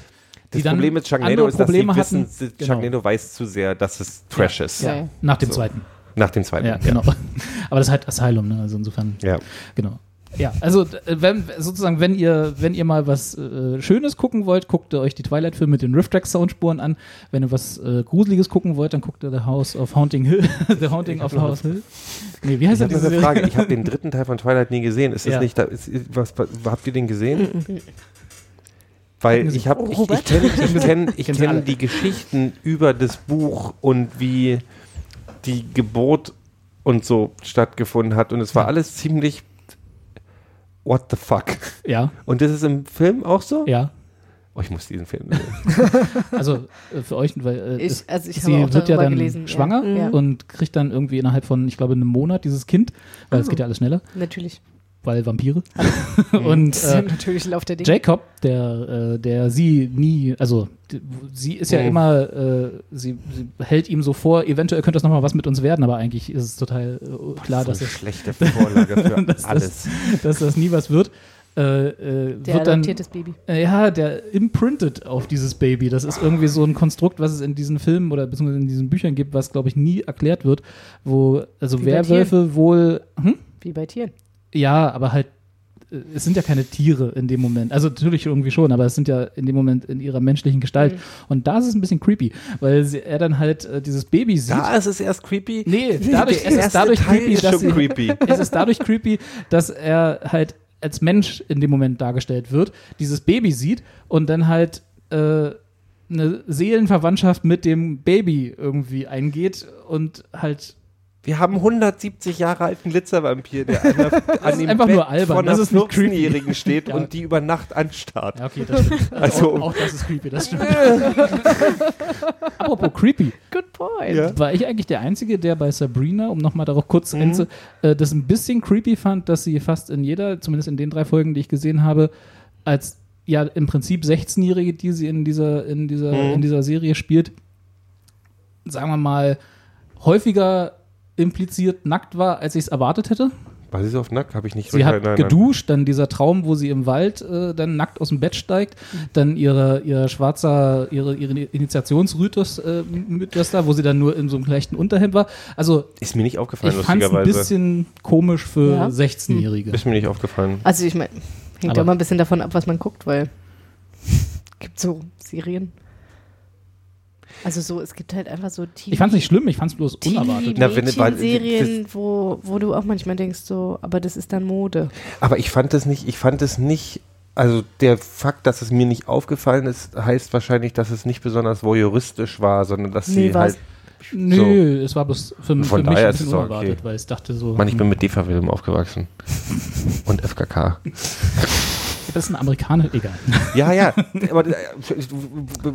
Das die dann Problem mit Sharknado ist, dass Probleme sie wissen, hatten. sie- Sharknado weiß zu sehr, dass es Trash ist. Ja, nach dem So. zweiten. Nach dem zweiten. Ja, genau. [laughs] Aber das ist halt Asylum, ne? Also insofern. Ja. Genau. Ja, also d- wenn, sozusagen, wenn ihr, wenn ihr mal was äh, Schönes gucken wollt, guckt ihr euch die Twilight-Filme mit den Rift-Track-Soundspuren an. Wenn ihr was äh, Gruseliges gucken wollt, dann guckt ihr The House of Haunting Hill. [laughs] The Haunting of House Hill. Nee, wie heißt Ich das habe eine Frage. Ich habe [laughs] den dritten Teil von Twilight nie gesehen. Ist das Ja. nicht da? Ist, was, was, habt ihr den gesehen? Weil ich habe, ich, ich kenne ich kenn, [laughs] ich kenn die Geschichten über das Buch und wie die Geburt und so stattgefunden hat und es war alles ziemlich what the fuck. Ja, Und das ist im Film auch so? ja. Oh, ich muss diesen Film [laughs] sehen. Also äh, für euch, weil äh, Ich- also ich sie habe auch wird ja dann gelesen, schwanger Ja. und kriegt dann irgendwie innerhalb von, ich glaube, einem Monat dieses Kind, weil es Ah. geht ja alles schneller, Natürlich. Weil Vampire. [laughs] und Das ist äh, natürlich Lauf der Dinge. Jacob, der, äh, der sie nie, also sie ist ja Mhm. immer, äh, sie, sie hält ihm so vor, eventuell könnte das nochmal was mit uns werden, aber eigentlich ist es total äh, klar, so dass, eine es, schlechte Vorlage für [laughs] Das ist- alles. dass das nie was wird. Äh, äh, der wird dann, adoptiertes Baby. äh, ja, der imprintet auf dieses Baby. Das ist irgendwie so ein Konstrukt, was es in diesen Filmen oder beziehungsweise in diesen Büchern gibt, was, glaube ich, nie erklärt wird, wo, also Wie Werwölfe wohl, hm? Wie bei Tieren. Ja, aber halt, äh, es sind ja keine Tiere in dem Moment. Also natürlich irgendwie schon, aber es sind ja in dem Moment in ihrer menschlichen Gestalt. Mhm. Und da ist es ein bisschen creepy, weil sie, er dann halt äh, dieses Baby sieht. Da ist es erst creepy. nee, [laughs] dadurch, Der es ist erste dadurch Teil creepy, ist dass schon sie, creepy. [laughs] es ist dadurch creepy, dass er halt als Mensch in dem Moment dargestellt wird, dieses Baby sieht und dann halt äh, eine Seelenverwandtschaft mit dem Baby irgendwie eingeht und halt Wir haben 170 Jahre alten Glitzervampir, der [laughs] an, der, an ist dem einfach Bett nur albern, von das einer ist nicht creepy. 14-Jährigen steht [laughs] Ja. und die über Nacht anstarrt. Ja, okay, das stimmt. [laughs] Also- auch, auch das ist creepy, das stimmt. Apropos creepy, Good point. Ja. war ich eigentlich der Einzige, der bei Sabrina, um nochmal darauf kurz Mhm. einzu, äh, das ein bisschen creepy fand, dass sie fast in jeder, zumindest in den drei Folgen, die ich gesehen habe, als ja im Prinzip 16-Jährige, die sie in dieser, in dieser, Mhm. in dieser Serie spielt, sagen wir mal, häufiger impliziert nackt war, als ich es erwartet hätte. War sie so oft nackt? Habe ich nicht Sie hat nein, geduscht, dann dieser Traum, wo sie im Wald äh, dann nackt aus dem Bett steigt, dann ihre, ihr schwarzer, ihre, ihre Initiationsrythus äh, mit das da, wo sie dann nur in so einem leichten Unterhemd war. Also Ist mir nicht aufgefallen, ich fand es ein bisschen komisch für Ja. 16-Jährige. Ist mir nicht aufgefallen. Also ich meine, hängt ja immer ein bisschen davon ab, was man guckt, weil [laughs] gibt so Serien. Also so, es gibt halt einfach so TV. Ich fand es nicht schlimm, ich fand es bloß unerwartet. Na, wenn- weil- Serien, wo, wo du auch manchmal denkst, so, aber das ist dann Mode. Aber ich fand es nicht, ich fand es nicht, also der Fakt, dass es mir nicht aufgefallen ist, heißt wahrscheinlich, dass es nicht besonders voyeuristisch war, sondern dass Nee, sie halt, Nö, es war bloß für, Von für mich daher ein ist bisschen unerwartet, okay. weil ich dachte so, man, ich bin hm, mit DEFA-Film aufgewachsen. Und FKK. [laughs] das ist ein Amerikaner, egal. Ja, ja, [laughs] aber äh,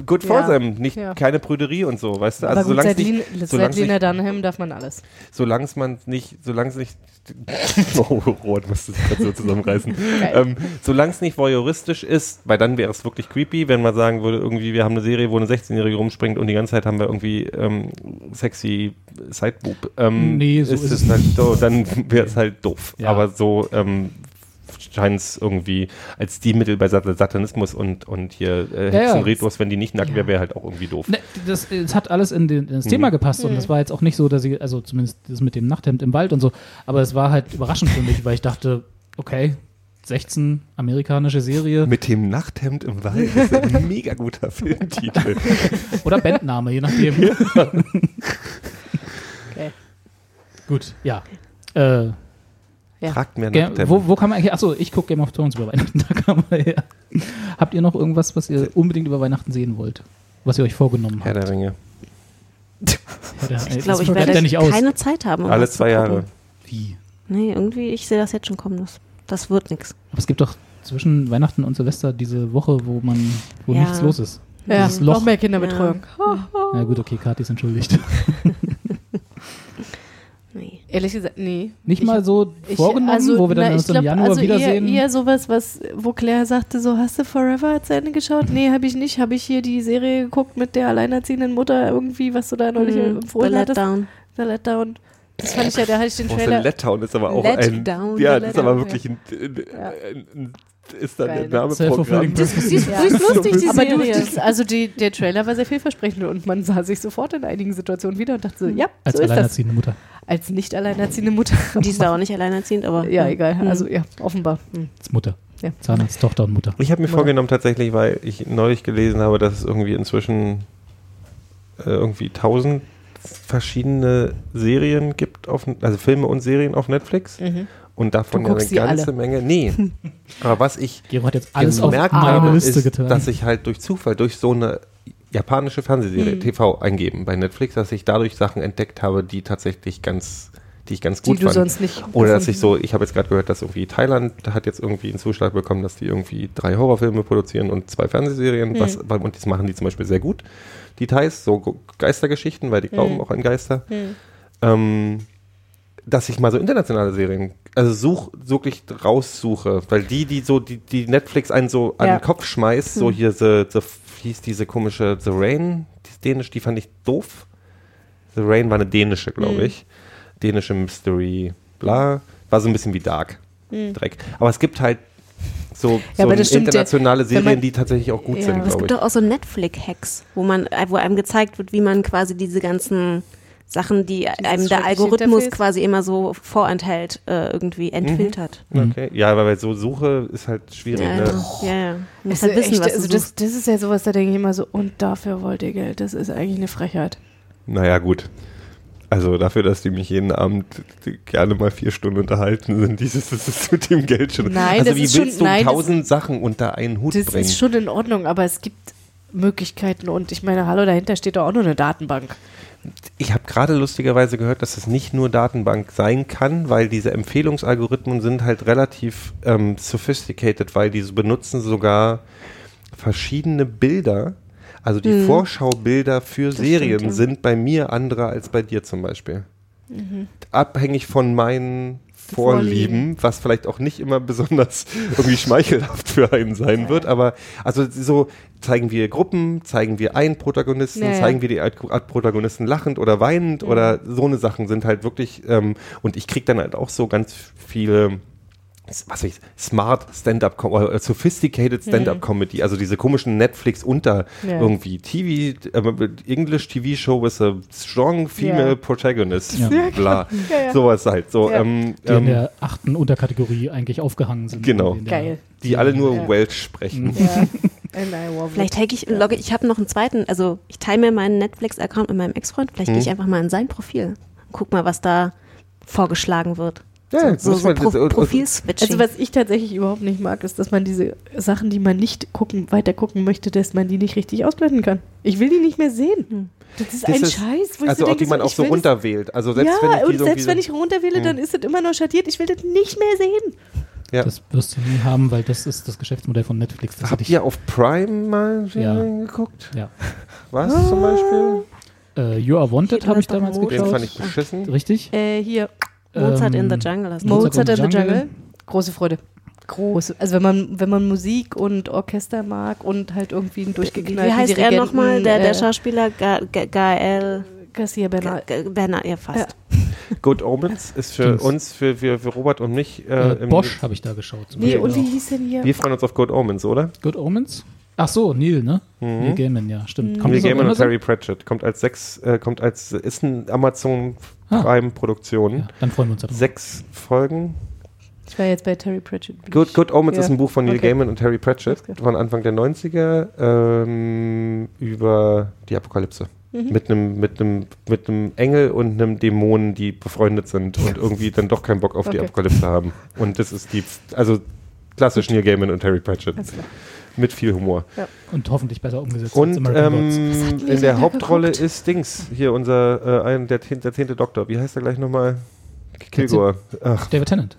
good for Ja, them, nicht, ja. keine Prüderie und so, weißt du, aber also gut, solange es nicht, seit nicht, Dunham darf man alles. solange es man nicht, solange es nicht, [laughs] oh, Rot, musst du gerade so zusammenreißen. Ähm, solange es nicht voyeuristisch ist, weil dann wäre es wirklich creepy, wenn man sagen würde, irgendwie, wir haben eine Serie, wo eine 16-Jährige rumspringt und die ganze Zeit haben wir irgendwie ähm, sexy Sideboob. Ähm, Nee, so ist ist es es halt so, dann wäre es halt doof. Ja. Aber so ähm, scheint es irgendwie als Stilmittel bei Sat Satanismus und, und hier äh, Ja, ja. Hexenritus, wenn die nicht nackt Ja. wäre, wäre halt auch irgendwie doof. Ne, das, es hat alles in, den, in das Thema gepasst und es war jetzt auch nicht so, dass sie, also zumindest das mit dem Nachthemd im Wald und so, aber es war halt überraschend für mich, weil ich dachte, okay, 2016 amerikanische Serie Mit dem Nachthemd im Wald ist ein [laughs] mega guter Filmtitel. oder Bandname, je nachdem. [laughs] [laughs] Okay. Gut, ja. Äh, Ja. Fragt mir Ga- Nachthemd. wo, wo kann man, achso, ich gucke Game of Thrones über Weihnachten, [laughs] da kann man her. Habt ihr noch irgendwas, was ihr unbedingt über Weihnachten sehen wollt? Was ihr euch vorgenommen Herr habt? der Ringe. Ja, der- Ich glaube, ich werde ja nicht aus. keine Zeit haben. Um Alle zwei Jahre. Wie? Nee, irgendwie, ich sehe das jetzt schon kommen. Das, das wird nichts. Aber es gibt doch zwischen Weihnachten und Silvester diese Woche, wo man, wo Ja. nichts los ist. Ja, Dieses Loch. noch mehr Kinderbetreuung. Na gut, okay, Kathi ist entschuldigt. [laughs] Ehrlich gesagt, nee. Nicht Ich mal hab- so Ich- vorgenommen, also, wo wir dann na, uns ich glaub, im Januar also wiedersehen. Eher, eher sowas, was, wo Claire sagte, so, hast du Forever zu Ende geschaut? Nee, habe ich nicht. Habe ich hier die Serie geguckt mit der alleinerziehenden Mutter irgendwie, was du da neulich. The empfohlen hattest? Letdown. The Letdown. Das fand ich ja, da hatte ich den Oh, The Trailer. Letdown ist aber auch Let ein. down, ja, the das ist aber letdown, wirklich ein. ein, ein ist dann Geil, der? Name Programm. prophecy. Ja. Sie ist lustig, die Aber du, Serie. das, also die, der Trailer war sehr vielversprechend und man sah sich sofort in einigen Situationen wieder und dachte so, ja, Als so ist das. alleinerziehende Mutter. Als nicht alleinerziehende Mutter. Die ist da auch nicht alleinerziehend, aber. Ja, egal. Mhm. Also ja, offenbar. Hm. Als Mutter. Ja. Zahnarzt, Tochter und Mutter. Ich habe mir Mutter. vorgenommen tatsächlich, weil ich neulich gelesen habe, dass es irgendwie inzwischen äh, irgendwie tausend verschiedene Serien gibt, auf, also Filme und Serien auf Netflix. Mhm. Und davon Du ja eine die ganze alle. Menge. Nee. [laughs] Aber was ich Gero hat jetzt alles auf gemerkt habe, Liste ist, getan. dass ich halt durch Zufall, durch so eine japanische Fernsehserie, Mhm. TV eingeben bei Netflix, dass ich dadurch Sachen entdeckt habe, die tatsächlich ganz, die ich ganz Die gut du fand. sonst nicht. Oder dass ich so, ich habe jetzt gerade gehört, dass irgendwie Thailand hat jetzt irgendwie einen Zuschlag bekommen, dass die irgendwie drei Horrorfilme produzieren und zwei Fernsehserien. Was, weil- und das machen die zum Beispiel sehr gut. Die Thais, so Ge- Geistergeschichten, weil die glauben Mhm. auch an Geister. Hm. Ähm, dass ich mal so internationale Serien, also such, wirklich raussuche, weil die, die so, die, die Netflix einen so an Ja. den Kopf schmeißt, so hier, the, the, hieß diese komische The Rain, die ist dänisch, die fand ich doof. The Rain war eine dänische, glaube Mhm. ich. Dänische Mystery, bla. War so ein bisschen wie Dark. Dreck. Aber es gibt halt so, so stimmt, der- internationale wenn Serien, man- die tatsächlich auch gut Ja, sind, aber Aber es glaube gibt ich. doch auch so Netflix-Hacks, wo man, wo einem gezeigt wird, wie man quasi diese ganzen Sachen, die einem der Algorithmus Interface. quasi immer so vorenthält, äh, irgendwie entfiltert. Okay. Ja, aber bei so Suche ist halt schwierig. Ja, ne? ja, ja. Du Es musst halt ist wissen, echt, was du also das, das ist ja sowas, da denke ich immer so, und dafür wollt ihr Geld. Das ist eigentlich eine Frechheit. Naja, gut. Also dafür, dass die mich jeden Abend gerne mal vier Stunden unterhalten, sind dieses [laughs] das ist mit dem Geld schon. Nein, also das wie ist willst schon- du nein, das- tausend Sachen unter einen Hut Das bringen? ist schon in Ordnung, aber es gibt Möglichkeiten und ich meine, hallo, dahinter steht doch auch nur eine Datenbank. Ich habe gerade lustigerweise gehört, dass es nicht nur Datenbank sein kann, weil diese Empfehlungsalgorithmen sind halt relativ ähm, sophisticated, weil die benutzen sogar verschiedene Bilder. Also die Vorschaubilder für Serien stimmt, ja. sind bei mir andere als bei dir zum Beispiel. Abhängig von meinen Vorlieben, was vielleicht auch nicht immer besonders [laughs] irgendwie schmeichelhaft für einen sein wird, aber also so zeigen wir Gruppen, zeigen wir einen Protagonisten, Ja, ja. zeigen wir die Alt- Protagonisten lachend oder weinend oder so eine Sachen sind halt wirklich ähm, und ich krieg dann halt auch so ganz viele was weiß ich, Smart Stand-up oder äh, Sophisticated Stand-up Comedy, also diese komischen Netflix unter Ja. irgendwie TV, äh, English TV Show with a strong female Ja. protagonist, Ja. bla, Ja, ja. sowas halt, so, Ja. ähm, die in ähm, der achten Unterkategorie eigentlich aufgehangen sind. Genau. Geil. die alle nur Ja. Welsh sprechen. [laughs] Vielleicht hacke ich, logge, ich habe noch einen zweiten, also ich teile mir meinen Netflix-Account mit meinem Ex-Freund, vielleicht gehe ich einfach mal in sein Profil und guck mal, was da vorgeschlagen wird. Ja, so muss so man- Pro das- Profil-Switching. Also was ich tatsächlich überhaupt nicht mag, ist, dass man diese Sachen, die man nicht gucken, weiter gucken möchte, dass man die nicht richtig ausblenden kann. Ich will die nicht mehr sehen. Das ist Das ein ist- Scheiß, wo Also ich so auch denke, die man so, auch ich so will das- runterwählt. Also selbst ja, wenn ich und so selbst wenn so- ich runterwähle, dann ist es immer noch schattiert. Ich will das nicht mehr sehen. ja. Das wirst du nie haben, weil das ist das Geschäftsmodell von Netflix. Das Habt ich, ihr auf Prime mal Ja. Serien geguckt? ja. Was zum Beispiel? äh, You Are Wanted habe ich damals Mozart. Den fand ich beschissen. Richtig? Äh, hier, Mozart in the ähm, Jungle. hast du Mo- Mozart, in the Jungle. Jungle. Große Freude. Große. Also wenn man, wenn man Musik und Orchester mag und halt irgendwie einen Wie, durchgeknallten wie heißt er Dirigenten, nochmal, der, der äh, Schauspieler? Ga- Ga- Gael Garcia Bernal. Bernard, ja fast. Ja. [laughs] Good Omens ist für Dings. uns, für, für, für Robert und mich. Äh, Äh, Bosch habe ich da geschaut. zum Nee, und wie auch. hieß denn hier? Wir freuen uns auf Good Omens, oder? Good Omens? Ach so, Neil, ne? Neil Gaiman, ja, stimmt. Kommt Neil Gaiman und? Terry Pratchett. Kommt als sechs, äh, kommt als, ist ein Amazon Ah. Prime Produktion. Ja, dann freuen wir uns darauf. Sechs Folgen. Ich war jetzt bei Terry Pratchett. Good, Good Omens Ja. ist ein Buch von Neil Okay. Gaiman und Terry Pratchett von Anfang der 90er ähm, über die Apokalypse. Mhm. Mit einem mit einem mit einem Engel und einem Dämonen, die befreundet sind und irgendwie dann doch keinen Bock auf die Okay. Apokalypse haben. Und das ist die, also klassisch Neil Gaiman und Terry Pratchett. Mit viel Humor. Und hoffentlich besser umgesetzt Und ähm, in der Hauptrolle geguckt? ist Dings, hier unser, äh, ein, der, der zehnte Doktor. Wie heißt er gleich nochmal? Kilgore. Ach, David Tennant.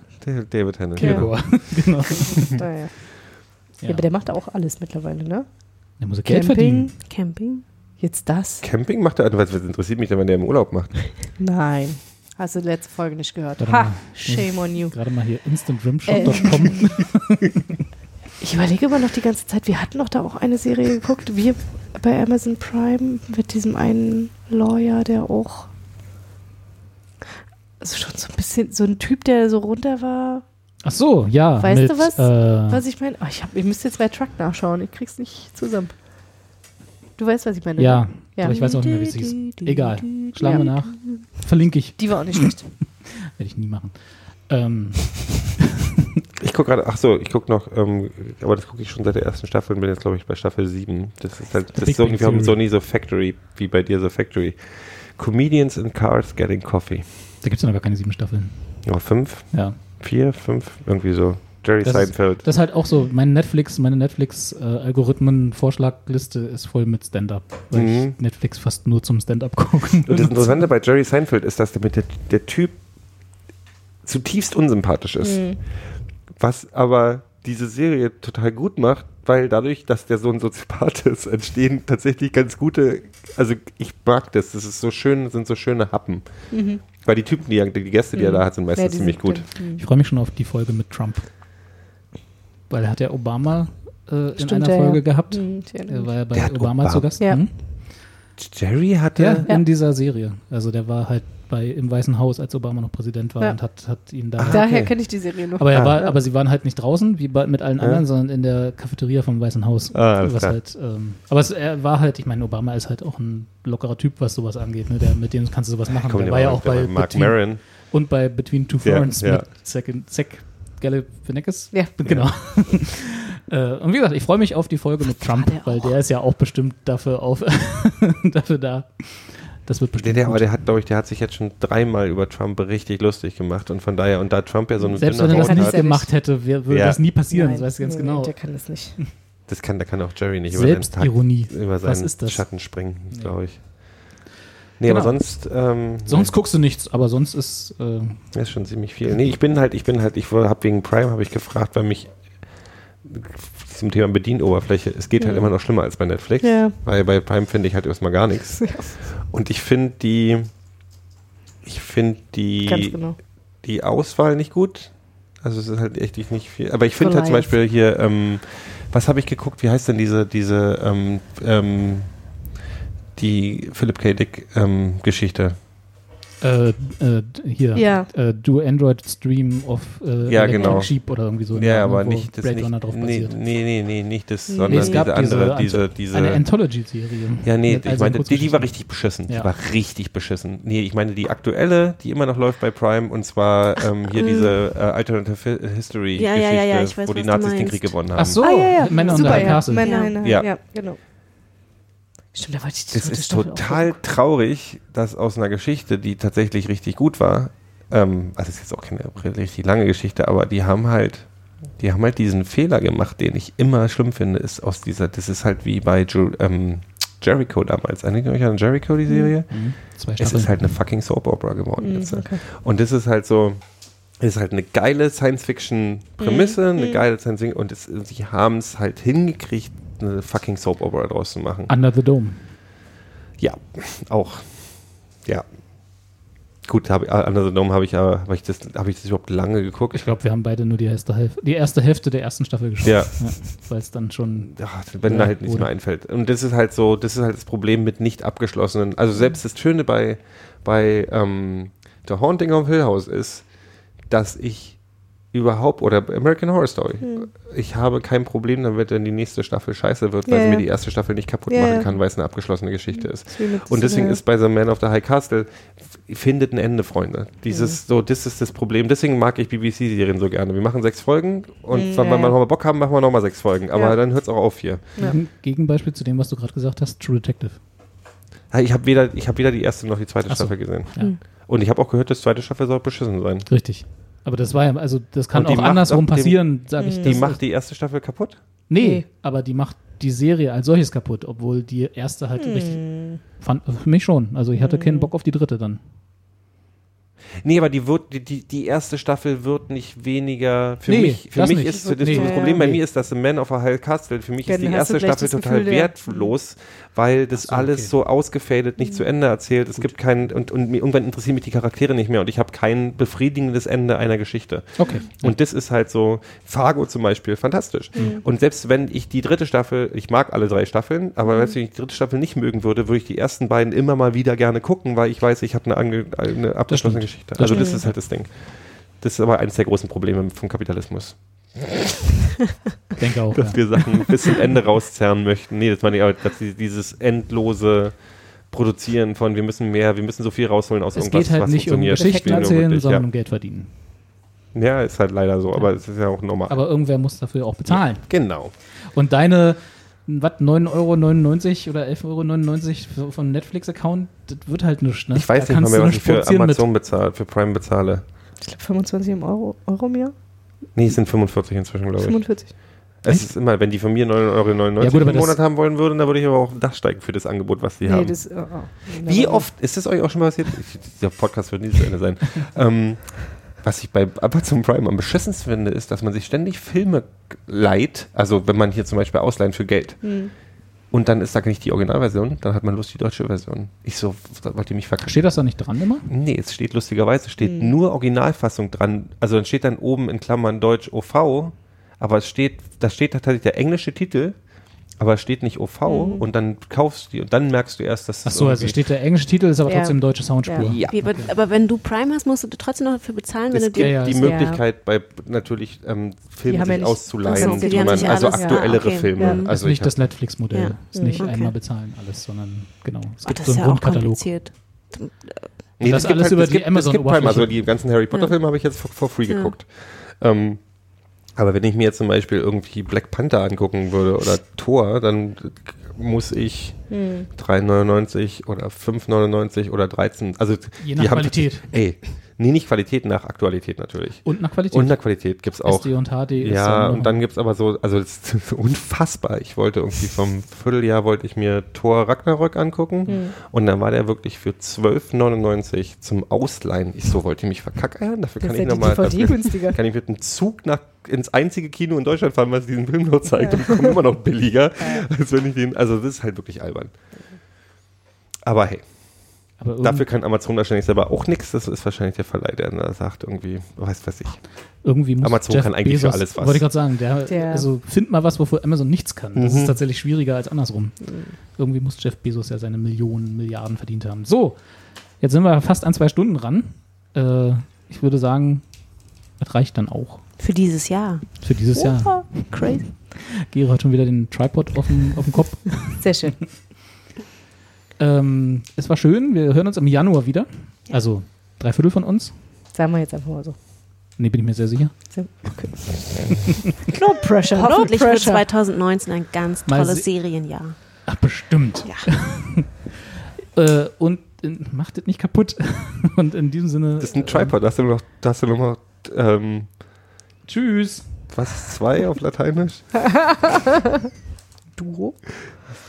David Tennant. Ja. Kilgore. genau. [laughs] [laughs] Da, ja. Ja. Ja, aber der macht auch alles mittlerweile, ne? Der muss ja Geld verdienen. Camping? Jetzt das? Camping macht er, was was interessiert mich denn, wenn der im Urlaub macht? [laughs] Nein. Hast du die letzte Folge nicht gehört? Warte Ha, mal. shame on you. Gerade mal hier instantrimshot.com. Ich überlege immer noch die ganze Zeit, wir hatten doch da auch eine Serie geguckt, wir bei Amazon Prime mit diesem einen Lawyer, der auch also schon so ein bisschen, so ein Typ, der so runter war. Ach so, ja. Weißt mit, du was? Äh, Was ich meine? Oh, ich, hab, ich müsste jetzt bei Truck nachschauen, ich krieg's nicht zusammen. Du weißt, was ich meine? ja, ne? Ja. aber ich weiß auch nicht mehr, wie es hieß. Egal. Schlagen wir Ja. nach. Verlinke ich. Die war auch nicht [laughs] schlecht. Werde ich nie machen. Ähm, [laughs] gucke gerade, ach so, ich gucke noch, ähm, aber das gucke ich schon seit der ersten Staffel und bin jetzt, glaube ich, bei Staffel 7. Das ist halt, das Big ist um Theory. so nie so Factory, wie bei dir so Factory. Comedians in Cars Getting Coffee. da gibt es ja noch gar keine sieben Staffeln. Oh, fünf, Ja. vier, fünf, irgendwie so. Jerry Das ist- Seinfeld. Das ist halt auch so, meine Netflix, meine Netflix-Algorithmen-Vorschlagliste ist voll mit Stand-up, weil Mhm. ich Netflix fast nur zum Stand-up gucken Und das Interessante bei Jerry Seinfeld ist, dass der, der, der Typ zutiefst unsympathisch ist. Mhm. Was aber diese Serie total gut macht, weil dadurch, dass der so ein Soziopath ist, entstehen tatsächlich ganz gute, also ich mag das, das ist so schön, sind so schöne Happen. Weil die Typen, die, die Gäste, die er da hat, sind meistens Mhm. Ja, ziemlich gut. Mhm. Ich freue mich schon auf die Folge mit Trump. Weil er hat ja Obama äh, in Stimmt, einer ja, Folge ja. gehabt. Mhm, Er war ja bei Der hat Obama Obama- zu Gast. Ja. Mhm. Jerry hatte, Ja, Ja. in dieser Serie. Also der war halt bei im Weißen Haus, als Obama noch Präsident war Ja. und hat, hat ihn da. Ah, Daher okay. kenne ich die Serie noch. aber er Ah, war, ja. aber sie waren halt nicht draußen, wie bei, mit allen Ja. anderen, sondern in der Cafeteria vom Weißen Haus. Ah, was klar. halt, ähm, aber es, er war halt, ich meine, Obama ist halt auch ein lockerer Typ, was sowas angeht. Ne? Der, mit dem kannst du sowas machen. Komm, der war ja auch bei Mark Between, Maron. und bei Between Two Ferns ja. mit Zack, Zack Galifianakis. Ja. Genau. [laughs] äh, und wie gesagt, ich freue mich auf die Folge mit Trump, der weil auch? der ist ja auch bestimmt dafür auf [laughs] dafür da. Das wird Der, bestimmt. der, aber gut. der hat, glaube ich, der hat sich jetzt schon dreimal über Trump richtig lustig gemacht und von daher, und da Trump ja so eine Selbst wenn er das nicht hat- gemacht hätte, würde Ja. das nie passieren. Nein, das weiß ich ganz nee, genau. Der kann das nicht. [laughs] das kann, da kann auch Jerry nicht über seinen, Selbstironie. über Was seinen ist das? Schatten springen, Nee. glaube ich. Nee, Genau. aber sonst, ähm, Sonst guckst du nichts, aber sonst ist. Äh, Das ist schon ziemlich viel. Nee, ich bin halt, ich bin halt, ich habe wegen Prime habe ich gefragt, weil mich zum Thema Bedienoberfläche, es geht halt Mhm. immer noch schlimmer als bei Netflix, Ja. weil bei Prime finde ich halt erstmal gar nichts. Und ich finde die, ich finde die, genau. die Auswahl nicht gut. Also es ist halt echt nicht viel. Aber ich finde halt zum. Beispiel hier, ähm, was habe ich geguckt? Wie heißt denn diese, diese, ähm, ähm, die Philip K. Dick ähm, Geschichte? Äh, äh, hier, Ja. äh, Do Android Stream of äh, Ja, Electric genau. Sheep oder irgendwie so. Ja, ne, aber wo nicht das Blade nicht, Runner drauf nee, basiert. nee, nee, nee, nicht das, Nee, sondern Nee, es diese gab andere, diese, diese, eine Anthology-Serie. ja, nee, Mit ich also meine, die, die war richtig beschissen. Ja. Die war richtig beschissen. Nee, ich meine die aktuelle, die immer noch läuft bei Prime und zwar ähm, hier Mm. diese äh, Alternative Hi- History Ja, ja, ja, ja, ich Geschichte, weiß, wo die Nazis den. Krieg gewonnen haben. Ach so, Ah, ja, ja. Männer und Super, der ja. Castle. Männer, Ja. ja. genau. Stimmt, da wollte ich die Das dritte ist Staffel total traurig, dass aus einer Geschichte, die tatsächlich richtig gut war, ähm, also ist jetzt auch keine richtig lange Geschichte, aber die haben halt, die haben halt diesen Fehler gemacht, den ich immer schlimm finde, ist aus dieser, das ist halt wie bei Ju, ähm, Jericho damals. Erinnert ihr euch an Jericho, die Serie? Mhm. Es ist halt eine fucking Soap Opera geworden Mhm, jetzt. okay. Und das ist halt so, es ist halt eine geile Science-Fiction-Prämisse, eine Mhm. geile Science-Fiction und es, sie haben es halt hingekriegt, eine fucking Soap Opera draus zu machen. Under the Dome. Ja, auch. Ja. Gut, hab, Under the Dome habe ich, aber- hab ich, das- hab ich das überhaupt lange geguckt? Ich glaube, wir haben beide nur die erste Hälfte, die erste Hälfte der ersten Staffel geschaut. Ja. Weil es dann schon. Ja, wenn Ja, da halt nichts mehr einfällt. Und das ist halt so, das ist halt das Problem mit nicht abgeschlossenen. Also selbst das Schöne bei, bei ähm, The Haunting of Hill House ist, dass ich überhaupt, oder American Horror Story. Hm. Ich habe kein Problem damit, wenn die nächste Staffel scheiße wird, weil Ja, sie mir die erste Staffel nicht kaputt Ja, machen kann, weil es eine abgeschlossene Geschichte ist. Und deswegen ja. ist bei The Man of the High Castle, findet ein Ende, Freunde. Dieses, so, das ist das Problem. Deswegen mag ich BBC-Serien so gerne. Wir machen sechs Folgen und Mhm, wenn wir nochmal Bock haben, machen wir nochmal sechs Folgen. Aber Ja. dann hört es auch auf hier. Gegenbeispiel zu dem, was du gerade gesagt hast, True Detective. Ja, Ich habe weder, ich hab weder die erste noch die zweite so. Staffel gesehen. Ja. Und ich habe auch gehört, dass die zweite Staffel soll beschissen sein. Richtig. Aber das war ja, also das kann auch andersrum passieren, sage ich. Die das- macht die erste Staffel kaputt? Nee, Nee. aber die macht die Serie als solches kaputt, obwohl die erste halt richtig. Hm. Fand, für mich schon. Also ich hatte keinen Bock auf die dritte dann. Nee, aber die wird, die, die, die erste Staffel wird nicht weniger. Für Nee, mich, für das mich nicht. ist das, Nee. das Problem bei Nee. mir ist, dass The Man of a High Castle für mich Ja, ist die erste Staffel total Gefühl, wertlos, weil das so, alles okay. so ausgefadet nicht zu Ende erzählt. Es gibt keinen und, und mir, irgendwann interessieren mich die Charaktere nicht mehr und ich habe kein befriedigendes Ende einer Geschichte. Okay. Und das ist halt so, Fargo zum Beispiel, fantastisch. Und selbst wenn ich die dritte Staffel, ich mag alle drei Staffeln, aber selbst wenn ich die dritte Staffel nicht mögen würde, würde ich die ersten beiden immer mal wieder gerne gucken, weil ich weiß, ich habe eine, eine abgeschlossene stimmt. Geschichte. Also das ist halt das Ding. Das ist aber eines der großen Probleme vom Kapitalismus. Denke auch. Dass Ja. wir Sachen bis zum Ende rauszerren möchten. Nee, das meine ich auch, dass die, dieses endlose Produzieren von wir müssen mehr, wir müssen so viel rausholen aus Es irgendwas, geht halt was nicht um. Geschichten erzählen, sondern ja. um Geld verdienen. ja, ist halt leider so, aber es ist ja auch normal. Aber irgendwer muss dafür auch bezahlen. genau. Und deine, was, 9,99 Euro oder 11,99 Euro von Netflix-Account, das wird halt nichts. Ne? Ich weiß Da nicht mehr, was ich für Amazon bezahle, für Prime bezahle. Ich glaube 25 im Euro, Euro im Jahr? Nee, es sind 45 inzwischen, glaube ich. 45. Es ist immer, wenn die von mir 9,99 Euro Ja, gut, im Monat das- haben wollen würden, dann würde ich aber auch Dach steigen für das Angebot, was die Nee, haben. das. Oh, oh. Wie oft, ist das euch auch schon mal passiert? Dieser Podcast wird nie zu Ende sein. [laughs] ähm, was ich bei Amazon Prime am beschissensten finde, ist, dass man sich ständig Filme leiht, also wenn man hier zum Beispiel ausleihen für Geld. Hm. Und dann ist da nicht die Originalversion, dann hat man Lust die deutsche Version. Ich so, wollt ihr mich verkacken? Steht das da nicht dran immer? Nee, es steht lustigerweise, steht Hm. nur Originalfassung dran. Also dann steht dann oben in Klammern Deutsch OV, aber es steht, da steht tatsächlich der englische Titel, aber es steht nicht OV Hm. und dann kaufst du die und dann merkst du erst, dass Ach so, also steht der englische Titel, ist aber Ja. trotzdem deutsche Soundspur. Ja. Wie, aber, aber wenn du Prime hast, musst du trotzdem noch dafür bezahlen, wenn es du gibt dir. ja, die ja. Möglichkeit, bei natürlich ähm, Filme haben ja sich nicht- auszuleihen, so, die die man, also ja, aktuellere okay. Filme. Ja. Das ist Also nicht ich das Netflix-Modell. Ja. Ist nicht Okay. einmal bezahlen alles, sondern genau. Es Oh, gibt das so ist einen ja auch Grundkatalog. nee, das gibt alles über es die gibt, es gibt Prime, Amazon-Oberfläche. also die ganzen Harry Potter Ja. Filme habe ich jetzt for, for free Ja. geguckt. Ähm, aber wenn ich mir jetzt zum Beispiel irgendwie Black Panther angucken würde oder Thor, dann muss ich Hm. 3,99 oder 5,99 oder 13. Also Je nach die haben- Qualität. Ey, nee, nicht Qualität, nach Aktualität natürlich. Und nach Qualität. Und nach Qualität gibt es auch. SD und HD ist Ja, und dann gibt es aber so, also es ist [laughs] unfassbar. Ich wollte irgendwie vom Vierteljahr wollte ich mir Thor Ragnarök angucken Hm. und dann war der wirklich für 12,99 zum Ausleihen. Ich so, wollte ich mich verkackeiern? Dafür Das kann ich ja nochmal, DVD günstiger. kann ich mit einem Zug nach, ins einzige Kino in Deutschland fahren, was diesen Film noch zeigt und komme immer noch billiger, als wenn ich den, also das ist halt wirklich albern. Aber hey, dafür kann Amazon wahrscheinlich selber auch nichts. Das ist wahrscheinlich der Verleih, der da sagt irgendwie, weiß was ich. irgendwie muss Amazon Jeff kann eigentlich für Bezos, alles was. Wollte ich gerade sagen, der, Der- also find mal was, wofür Amazon nichts kann. Das Mhm. ist tatsächlich schwieriger als andersrum. Irgendwie muss Jeff Bezos ja seine Millionen, Milliarden verdient haben. So, jetzt sind wir fast an zwei Stunden ran. Äh, ich würde sagen, das reicht dann auch Für dieses Jahr. für dieses Jahr. Crazy. Gero hat schon wieder den Tripod auf dem, auf dem Kopf. [laughs] Sehr schön. Ähm, es war schön, wir hören uns im Januar wieder. Also drei Viertel von uns. Sagen wir jetzt einfach mal so. Nee, bin ich mir sehr sicher. Okay. [laughs] no pressure, Hoffentlich no wird pressure. 2019 ein ganz Mal tolles se- Serienjahr. Ach, bestimmt. Ja. [laughs] Äh, und äh, macht das nicht kaputt. [laughs] und in diesem Sinne. Das ist ein Tripod, da hast du noch, da hast du noch mal, ähm, Tschüss. was ist zwei auf Lateinisch? Duo.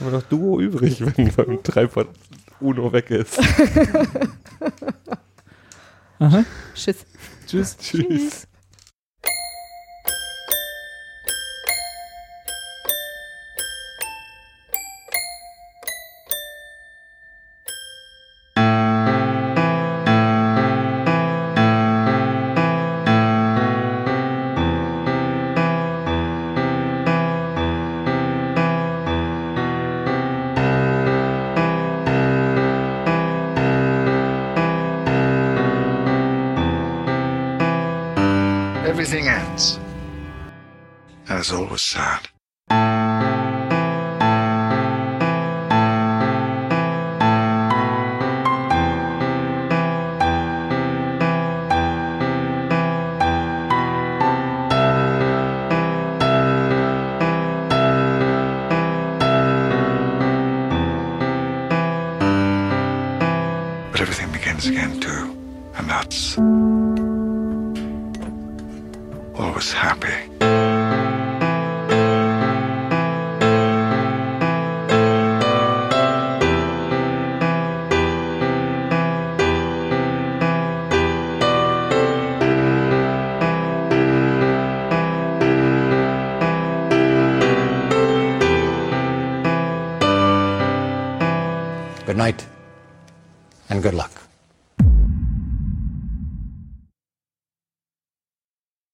Haben wir noch Duo übrig, wenn [laughs] beim Tripod Uno weg ist. Aha. Tschüss. Tschüss. Tschüss. everything was sad.